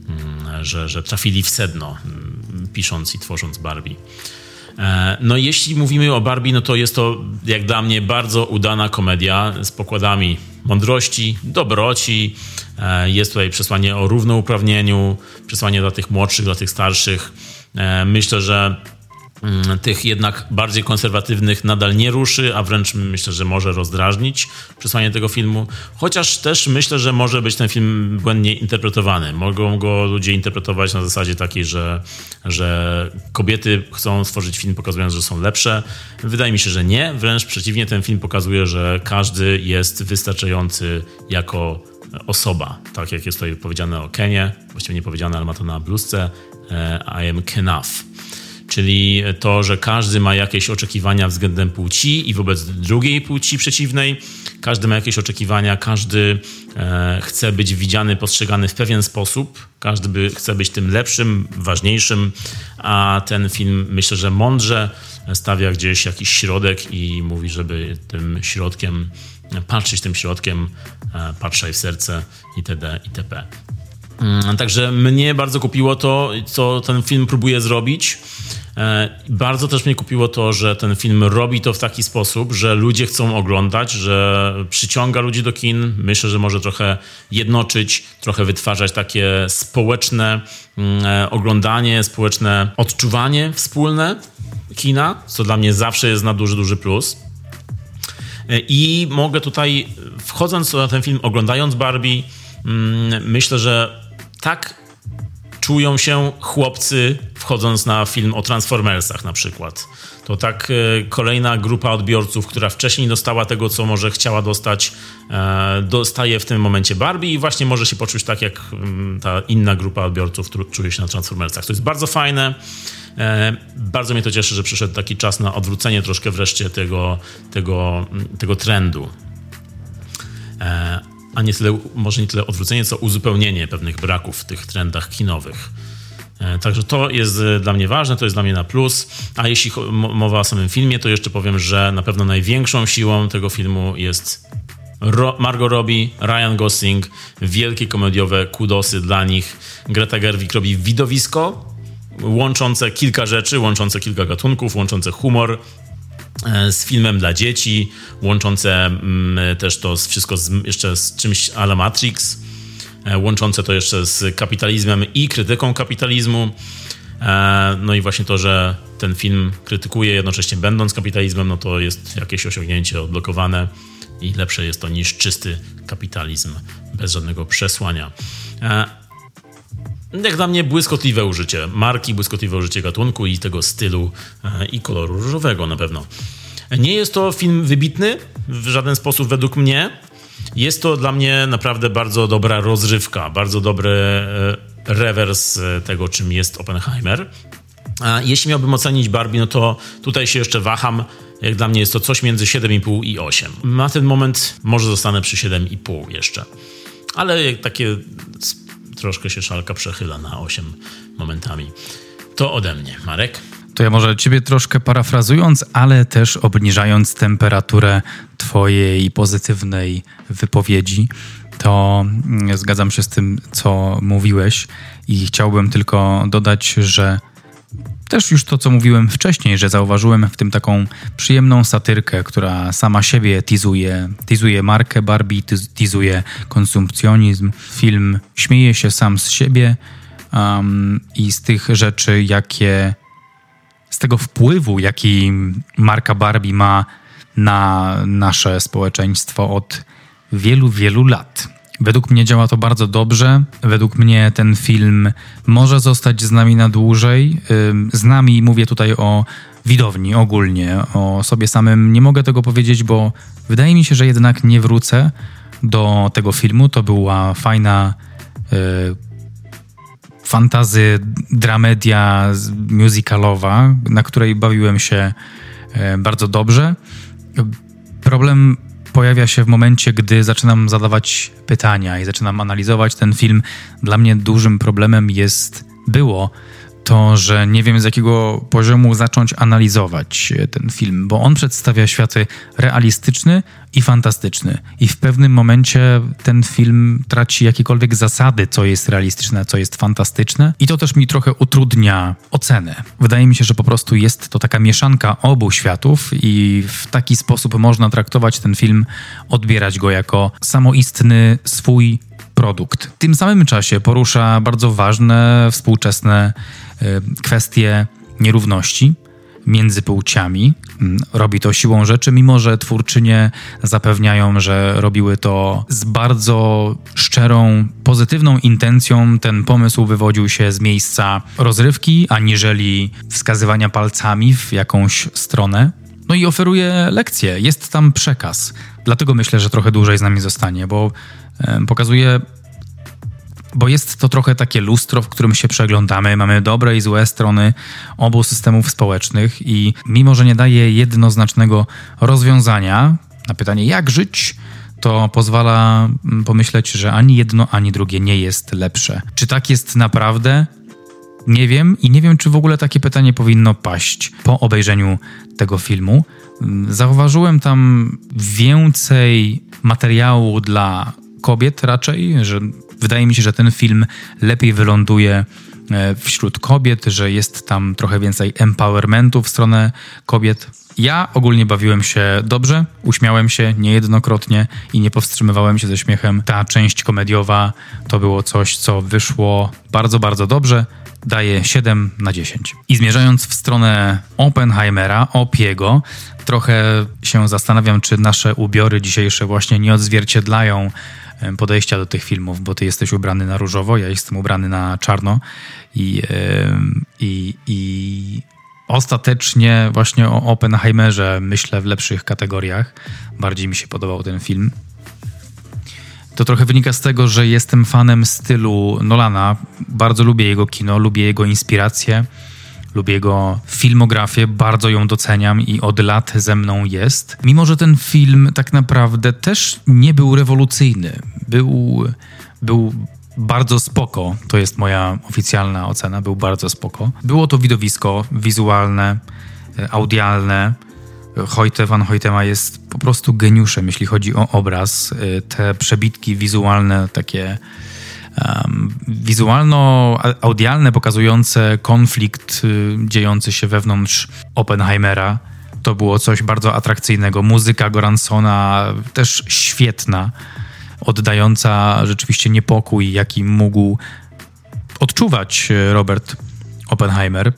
mm, że, że trafili w sedno, mm, pisząc i tworząc Barbie. E, No jeśli mówimy o Barbie, no to jest to jak dla mnie bardzo udana komedia z pokładami mądrości, dobroci. E, Jest tutaj przesłanie o równouprawnieniu, przesłanie dla tych młodszych, dla tych starszych. E, Myślę, że tych jednak bardziej konserwatywnych nadal nie ruszy, a wręcz myślę, że może rozdrażnić przesłanie tego filmu. Chociaż też myślę, że może być ten film błędnie interpretowany. Mogą go ludzie interpretować na zasadzie takiej, że, że kobiety chcą stworzyć film pokazując, że są lepsze. Wydaje mi się, że nie. Wręcz przeciwnie, ten film pokazuje, że każdy jest wystarczający jako osoba. Tak jak jest tutaj powiedziane o Kenie, właściwie nie powiedziane, ale ma to na bluzce. e, I am enough czyli to, że każdy ma jakieś oczekiwania względem płci i wobec drugiej płci przeciwnej. Każdy ma jakieś oczekiwania, każdy e, chce być widziany, postrzegany w pewien sposób. Każdy by, chce być tym lepszym, ważniejszym, a ten film myślę, że mądrze stawia gdzieś jakiś środek i mówi, żeby tym środkiem, patrzeć tym środkiem, e, patrzaj w serce itd. itp. Mm, Także mnie bardzo kupiło to, co ten film próbuje zrobić. E, Bardzo też mnie kupiło to, że ten film robi to w taki sposób, że ludzie chcą oglądać, że przyciąga ludzi do kin. Myślę, że może trochę jednoczyć, trochę wytwarzać takie społeczne mm, e, oglądanie, społeczne odczuwanie wspólne kina, co dla mnie zawsze jest na duży, duży plus. I mogę tutaj, wchodząc na ten film, oglądając Barbie, mm, myślę, że tak czują się chłopcy wchodząc na film o Transformersach na przykład. To tak e, kolejna grupa odbiorców, która wcześniej dostała tego, co może chciała dostać, e, dostaje w tym momencie Barbie i właśnie może się poczuć tak, jak mm, ta inna grupa odbiorców, czuje się na Transformersach. To jest bardzo fajne. E, Bardzo mnie to cieszy, że przyszedł taki czas na odwrócenie troszkę wreszcie tego, tego, tego trendu. A nie tyle, może nie tyle odwrócenie, co uzupełnienie pewnych braków w tych trendach kinowych. E, Także to jest e, dla mnie ważne, to jest dla mnie na plus. A jeśli mowa o samym filmie, to jeszcze powiem, że na pewno największą siłą tego filmu jest Margot Robbie, Ryan Gosling, wielkie komediowe kudosy dla nich. Greta Gerwig robi widowisko łączące kilka rzeczy, łączące kilka gatunków, łączące humor z filmem dla dzieci, łączące mm, też to wszystko z, jeszcze z czymś a la Matrix, e, łączące to jeszcze z kapitalizmem i krytyką kapitalizmu. E, No i właśnie to, że ten film krytykuje jednocześnie będąc kapitalizmem, no to jest jakieś osiągnięcie odblokowane i lepsze jest to niż czysty kapitalizm bez żadnego przesłania. Jak dla mnie błyskotliwe użycie marki, błyskotliwe użycie gatunku i tego stylu e, i koloru różowego na pewno. Nie jest to film wybitny w żaden sposób według mnie. Jest to dla mnie naprawdę bardzo dobra rozrywka, bardzo dobry e, rewers e, tego, czym jest Oppenheimer. A jeśli miałbym ocenić Barbie, no to tutaj się jeszcze waham. Jak dla mnie jest to coś między 7,5 i 8. Na ten moment może zostanę przy 7,5 jeszcze. Ale takie troszkę się szalka przechyla na 8 momentami. To ode mnie. Marek? To ja może ciebie troszkę parafrazując, ale też obniżając temperaturę twojej pozytywnej wypowiedzi, to mm, zgadzam się z tym, co mówiłeś i chciałbym tylko dodać, że też już to, co mówiłem wcześniej, że zauważyłem w tym taką przyjemną satyrkę, która sama siebie tizuje, tizuje markę Barbie, tizuje konsumpcjonizm. Film śmieje się sam z siebie um, i z tych rzeczy, jakie z tego wpływu, jaki marka Barbie ma na nasze społeczeństwo od wielu, wielu lat. Według mnie działa to bardzo dobrze. Według mnie ten film może zostać z nami na dłużej. Z nami mówię tutaj o widowni ogólnie, o sobie samym. Nie mogę tego powiedzieć, bo wydaje mi się, że jednak nie wrócę do tego filmu. To była fajna y, fantazy, dramedia musicalowa, na której bawiłem się e, bardzo dobrze. Problem pojawia się w momencie, gdy zaczynam zadawać pytania i zaczynam analizować ten film. Dla mnie dużym problemem jest, było to, że nie wiem z jakiego poziomu zacząć analizować e, ten film, bo on przedstawia światy realistyczny i fantastyczny. I w pewnym momencie ten film traci jakiekolwiek zasady, co jest realistyczne, co jest fantastyczne. I to też mi trochę utrudnia ocenę. Wydaje mi się, że po prostu jest to taka mieszanka obu światów i w taki sposób można traktować ten film, odbierać go jako samoistny swój produkt. W tym samym czasie porusza bardzo ważne, współczesne y, kwestie nierówności między płciami. Mm, Robi to siłą rzeczy, mimo że twórczynie zapewniają, że robiły to z bardzo szczerą, pozytywną intencją. Ten pomysł wywodził się z miejsca rozrywki, aniżeli wskazywania palcami w jakąś stronę. No i oferuje lekcje, jest tam przekaz. Dlatego myślę, że trochę dłużej z nami zostanie, bo pokazuje bo jest to trochę takie lustro, w którym się przeglądamy. Mamy dobre i złe strony obu systemów społecznych i mimo, że nie daje jednoznacznego rozwiązania na pytanie, jak żyć, to pozwala mm, pomyśleć, że ani jedno, ani drugie nie jest lepsze. Czy tak jest naprawdę? Nie wiem i nie wiem, czy w ogóle takie pytanie powinno paść po obejrzeniu tego filmu. Zauważyłem tam więcej materiału dla kobiet raczej, że Wydaje mi się, że ten film lepiej wyląduje e, wśród kobiet, że jest tam trochę więcej empowermentu w stronę kobiet. Ja ogólnie bawiłem się dobrze, uśmiałem się niejednokrotnie i nie powstrzymywałem się ze śmiechem. Ta część komediowa to było coś, co wyszło bardzo, bardzo dobrze. Daję 7 na 10. I zmierzając w stronę Oppenheimera, Opiego, trochę się zastanawiam, czy nasze ubiory dzisiejsze właśnie nie odzwierciedlają podejścia do tych filmów, bo ty jesteś ubrany na różowo, ja jestem ubrany na czarno i, i, i ostatecznie właśnie o Oppenheimerze myślę w lepszych kategoriach. Bardziej mi się podobał ten film. To trochę wynika z tego, że jestem fanem stylu Nolana. Bardzo lubię jego kino, lubię jego inspiracje, lubię jego filmografię, bardzo ją doceniam i od lat ze mną jest. Mimo, że ten film tak naprawdę też nie był rewolucyjny. Był, był bardzo spoko, to jest moja oficjalna ocena, był bardzo spoko. Było to widowisko wizualne, e, audialne, Hojte van Hoytema jest po prostu geniuszem, jeśli chodzi o obraz. Y, Te przebitki wizualne, takie um, wizualno-audialne, pokazujące konflikt y, dziejący się wewnątrz Oppenheimera, to było coś bardzo atrakcyjnego. Muzyka Goransona też świetna, oddająca rzeczywiście niepokój, jaki mógł odczuwać y, Robert Oppenheimer.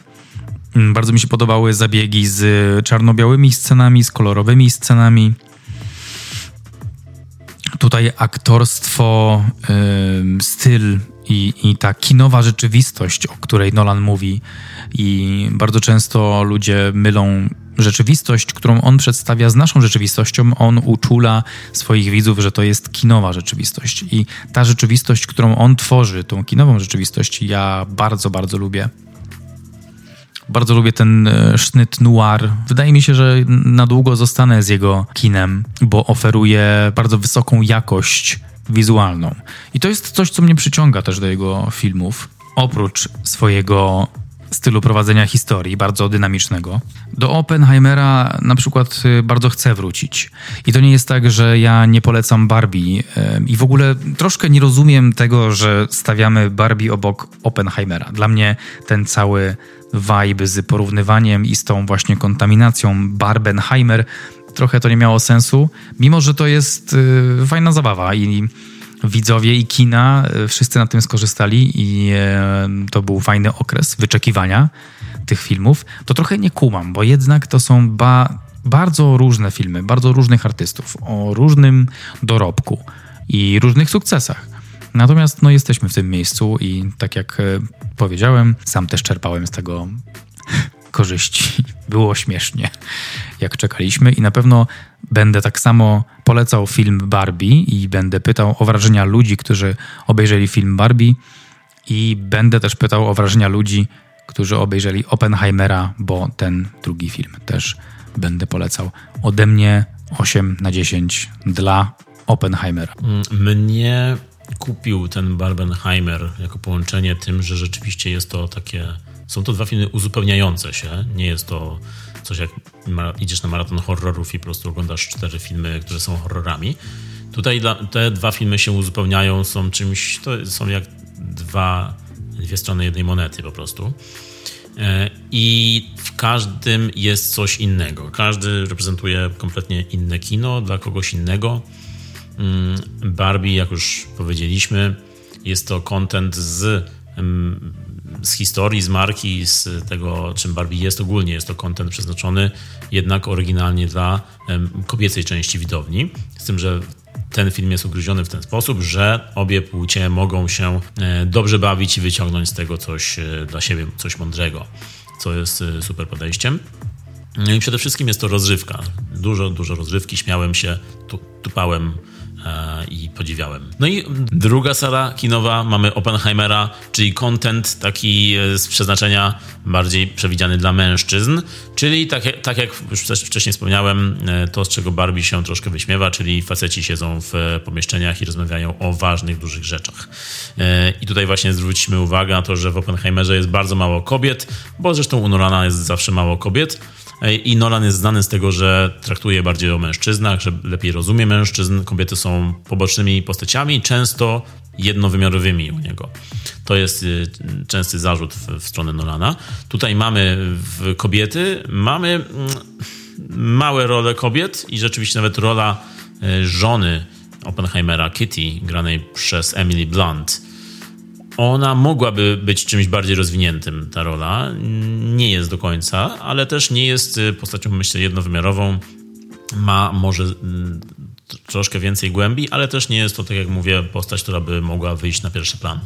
Mm, Bardzo mi się podobały zabiegi z czarno-białymi scenami, z kolorowymi scenami. Tutaj aktorstwo, ym, styl i, i ta kinowa rzeczywistość, o której Nolan mówi. I bardzo często ludzie mylą rzeczywistość, którą on przedstawia z naszą rzeczywistością. On uczula swoich widzów, że to jest kinowa rzeczywistość. I ta rzeczywistość, którą on tworzy, tą kinową rzeczywistość, ja bardzo, bardzo lubię. Bardzo lubię ten e, sznyt noir. Wydaje mi się, że na długo zostanę z jego kinem, bo oferuje bardzo wysoką jakość wizualną. I to jest coś, co mnie przyciąga też do jego filmów. Oprócz swojego stylu prowadzenia historii, bardzo dynamicznego. Do Oppenheimera na przykład y, bardzo chcę wrócić. I to nie jest tak, że ja nie polecam Barbie y, i w ogóle troszkę nie rozumiem tego, że stawiamy Barbie obok Oppenheimera. Dla mnie ten cały vibe z porównywaniem i z tą właśnie kontaminacją Barbenheimer trochę to nie miało sensu, mimo że to jest y, fajna zabawa i widzowie i kina y, wszyscy na tym skorzystali i e, to był fajny okres wyczekiwania tych filmów, to trochę nie kumam, bo jednak to są ba bardzo różne filmy, bardzo różnych artystów, o różnym dorobku i różnych sukcesach. Natomiast no, jesteśmy w tym miejscu i tak jak e, powiedziałem, sam też czerpałem z tego korzyści. Było śmiesznie, jak czekaliśmy, i na pewno będę tak samo polecał film Barbie i będę pytał o wrażenia ludzi, którzy obejrzeli film Barbie, i będę też pytał o wrażenia ludzi, którzy obejrzeli Oppenheimera, bo ten drugi film też będę polecał. Ode mnie 8 na 10 dla Oppenheimera. Mnie kupił ten Barbenheimer jako połączenie tym, że rzeczywiście jest to takie. Są to dwa filmy uzupełniające się. Nie jest to coś jak idziesz na maraton horrorów i po prostu oglądasz cztery filmy, które są horrorami. Tutaj te dwa filmy się uzupełniają, są czymś, to są jak dwa, dwie strony jednej monety po prostu. E, I w każdym jest coś innego. Każdy reprezentuje kompletnie inne kino dla kogoś innego. Mm, Barbie, jak już powiedzieliśmy, jest to content z, z historii, z marki, z tego, czym Barbie jest ogólnie. Jest to content przeznaczony jednak oryginalnie dla kobiecej części widowni. Z tym, że ten film jest ugryziony w ten sposób, że obie płcie mogą się e, dobrze bawić i wyciągnąć z tego coś e, dla siebie, coś mądrego, co jest e, super podejściem. No i przede wszystkim jest to rozrywka. Dużo, dużo rozrywki. Śmiałem się, tu, tupałem i podziwiałem. No i druga sala kinowa, mamy Oppenheimera, czyli content taki e, z przeznaczenia bardziej przewidziany dla mężczyzn, czyli tak, tak jak już wcześ- wcześniej wspomniałem, e, to z czego Barbie się troszkę wyśmiewa, czyli faceci siedzą w e, pomieszczeniach i rozmawiają o ważnych, dużych rzeczach. E, I tutaj właśnie zwróćmy uwagę na to, że w Oppenheimerze jest bardzo mało kobiet, bo zresztą u Nolana jest zawsze mało kobiet. I Nolan jest znany z tego, że traktuje bardziej o mężczyznach, że lepiej rozumie mężczyzn. Kobiety są pobocznymi postaciami, często jednowymiarowymi u niego. To jest y, częsty zarzut w, w stronę Nolana. Tutaj mamy w kobiety, mamy mm, małe role kobiet i rzeczywiście nawet rola y, żony Oppenheimera, Kitty, granej przez Emily Blunt. Ona mogłaby być czymś bardziej rozwiniętym, ta rola. Nie jest do końca, ale też nie jest y, postacią, myślę, jednowymiarową. Ma może mm, troszkę więcej głębi, ale też nie jest to, tak jak mówię, postać, która by mogła wyjść na pierwszy plan.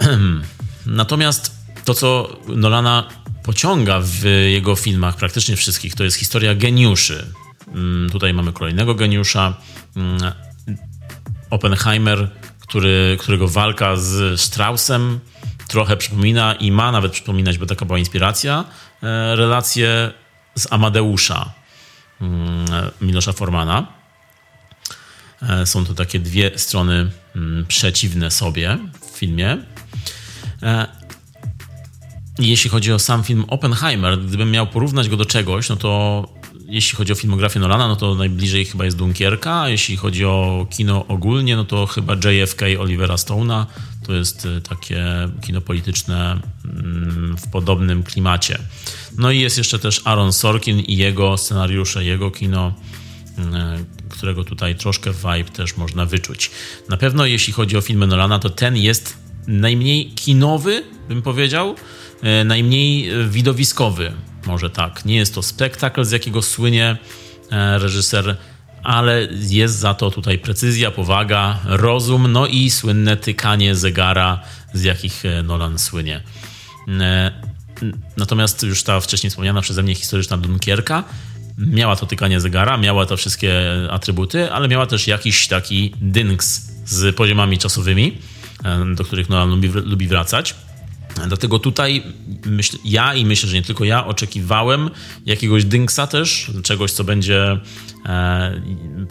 Natomiast to, co Nolana pociąga w jego filmach, praktycznie wszystkich, to jest historia geniuszy. Mm, tutaj mamy kolejnego geniusza. Mm, Oppenheimer, który, którego walka z Straussem trochę przypomina i ma nawet przypominać, bo taka była inspiracja, e, relacje z Amadeusza mm, Milosza Formana. E, są to takie dwie strony przeciwne sobie w filmie. E, jeśli chodzi o sam film Oppenheimer, gdybym miał porównać go do czegoś, no to jeśli chodzi o filmografię Nolana, no to najbliżej chyba jest Dunkierka, jeśli chodzi o kino ogólnie, no to chyba JFK Olivera Stone'a. To jest e, takie kino polityczne mm, w podobnym klimacie. No i jest jeszcze też Aaron Sorkin i jego scenariusze, jego kino, mm, którego tutaj troszkę vibe też można wyczuć. Na pewno jeśli chodzi o filmy Nolana, to ten jest najmniej kinowy, bym powiedział, e, najmniej widowiskowy, może tak. Nie jest to spektakl, z jakiego słynie e, reżyser, ale jest za to tutaj precyzja, powaga, rozum, no i słynne tykanie zegara, z jakich e, Nolan słynie. Natomiast już ta wcześniej wspomniana przeze mnie historyczna Dunkierka miała to tykanie zegara, miała te wszystkie atrybuty, ale miała też jakiś taki dynks z poziomami czasowymi do których Nolan lubi, lubi wracać. Dlatego tutaj myśl, ja i myślę, że nie tylko ja oczekiwałem jakiegoś dynksa też, czegoś, co będzie e,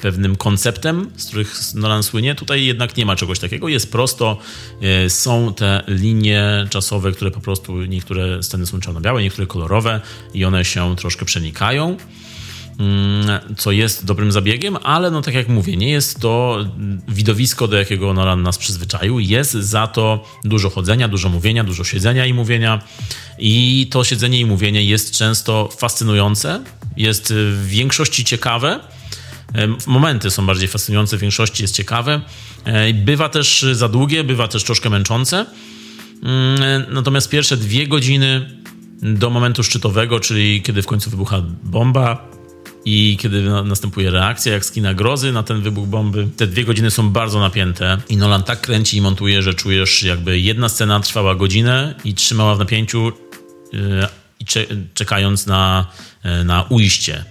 pewnym konceptem, z których Nolan słynie. Tutaj jednak nie ma czegoś takiego. Jest prosto, e, są te linie czasowe, które po prostu niektóre sceny są czarno-białe, niektóre kolorowe i one się troszkę przenikają. Mm, co jest dobrym zabiegiem, ale no tak jak mówię, nie jest to widowisko, do jakiego Nolan nas przyzwyczaił. Jest za to dużo chodzenia, dużo mówienia, dużo siedzenia i mówienia. I to siedzenie i mówienie jest często fascynujące, jest w większości ciekawe. Momenty są bardziej fascynujące, w większości jest ciekawe. Bywa też za długie, bywa też troszkę męczące. Mm, natomiast pierwsze dwie godziny do momentu szczytowego, czyli kiedy w końcu wybucha bomba, i kiedy następuje reakcja, jak z kina grozy na ten wybuch bomby, te dwie godziny są bardzo napięte i Nolan tak kręci i montuje, że czujesz jakby jedna scena trwała godzinę i trzymała w napięciu yy, czekając na, yy, na ujście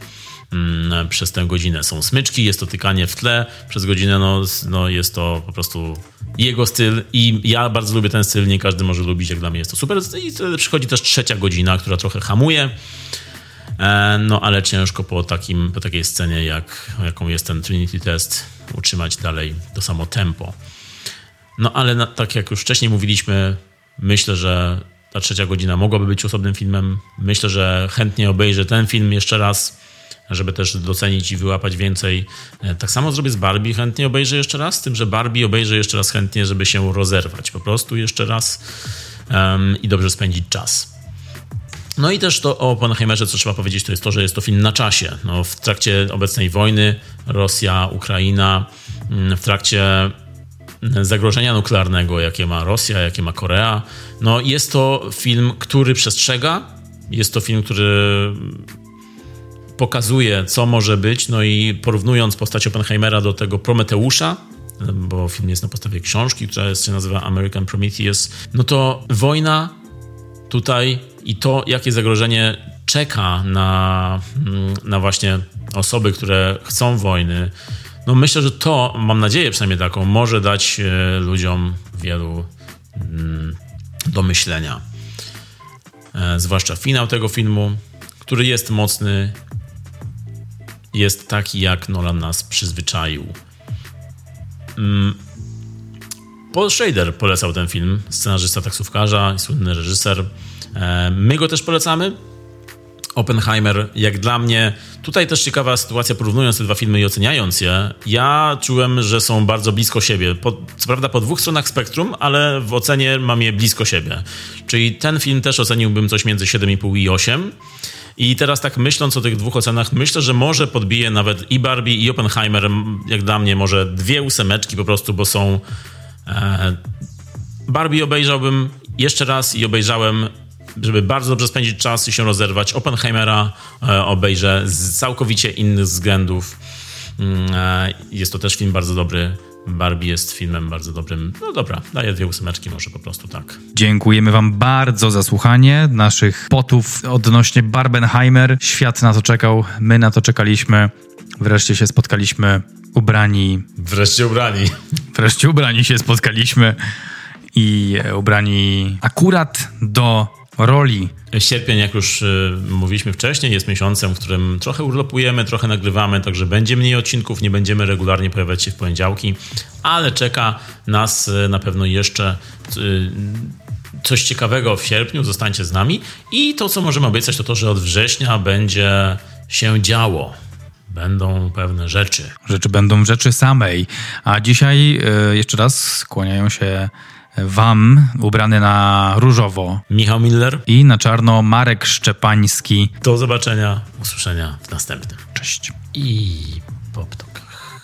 mm, przez tę godzinę. Są smyczki, jest to tykanie w tle przez godzinę, no, no jest to po prostu jego styl i ja bardzo lubię ten styl, nie każdy może lubić, jak dla mnie jest to super. I przychodzi też trzecia godzina, która trochę hamuje, no ale ciężko po, takim, po takiej scenie, jak, jaką jest ten Trinity Test, utrzymać dalej to samo tempo. No ale na, tak jak już wcześniej mówiliśmy, myślę, że ta trzecia godzina mogłaby być osobnym filmem. Myślę, że chętnie obejrzę ten film jeszcze raz, żeby też docenić i wyłapać więcej. E, tak samo zrobię z Barbie, chętnie obejrzę jeszcze raz, z tym, że Barbie obejrzę jeszcze raz chętnie, żeby się rozerwać po prostu jeszcze raz um, i dobrze spędzić czas. No i też to o Oppenheimerze, co trzeba powiedzieć, to jest to, że jest to film na czasie. No, w trakcie obecnej wojny Rosja, Ukraina, mm, w trakcie zagrożenia nuklearnego, jakie ma Rosja, jakie ma Korea. No, jest to film, który przestrzega. Jest to film, który pokazuje, co może być. No i porównując postać Oppenheimera do tego Prometeusza, bo film jest na podstawie książki, która się nazywa American Prometheus, no to wojna tutaj i to, jakie zagrożenie czeka na, mm, na właśnie osoby, które chcą wojny, no myślę, że to, mam nadzieję przynajmniej taką, może dać e, ludziom wielu mm, do myślenia. E, zwłaszcza finał tego filmu, który jest mocny, jest taki, jak Nolan nas przyzwyczaił. Mm, Paul Schrader polecał ten film, scenarzysta taksówkarza i słynny reżyser. E, my go też polecamy. Oppenheimer, jak dla mnie, tutaj też ciekawa sytuacja, porównując te dwa filmy i oceniając je, ja czułem, że są bardzo blisko siebie. Po, co prawda po dwóch stronach spektrum, ale w ocenie mam je blisko siebie. Czyli ten film też oceniłbym coś między 7,5 i 8. I teraz tak myśląc o tych dwóch ocenach, myślę, że może podbije nawet i Barbie i Oppenheimer, jak dla mnie może dwie ósemeczki po prostu, bo są... E, Barbie obejrzałbym jeszcze raz i obejrzałem żeby bardzo dobrze spędzić czas i się rozerwać. Oppenheimera e, obejrzę z całkowicie innych względów. Mm, e, jest to też film bardzo dobry. Barbie jest filmem bardzo dobrym. No dobra, daję dwie ósemeczki może po prostu tak. Dziękujemy Wam bardzo za słuchanie naszych potów odnośnie Barbenheimer. Świat na to czekał, my na to czekaliśmy. Wreszcie się spotkaliśmy ubrani. Wreszcie ubrani. Wreszcie ubrani się spotkaliśmy i ubrani akurat do roli. Sierpień, jak już y, mówiliśmy wcześniej, jest miesiącem, w którym trochę urlopujemy, trochę nagrywamy, także będzie mniej odcinków, nie będziemy regularnie pojawiać się w poniedziałki, ale czeka nas y, na pewno jeszcze y, coś ciekawego w sierpniu, zostańcie z nami. I to, co możemy obiecać, to to, że od września będzie się działo. Będą pewne rzeczy. Rzeczy będą w rzeczy samej. A dzisiaj y, jeszcze raz skłaniają się Wam, ubrany na różowo. Michał Miller. I na czarno Marek Szczepański. Do zobaczenia, usłyszenia w następnym. Cześć. I po ptokach.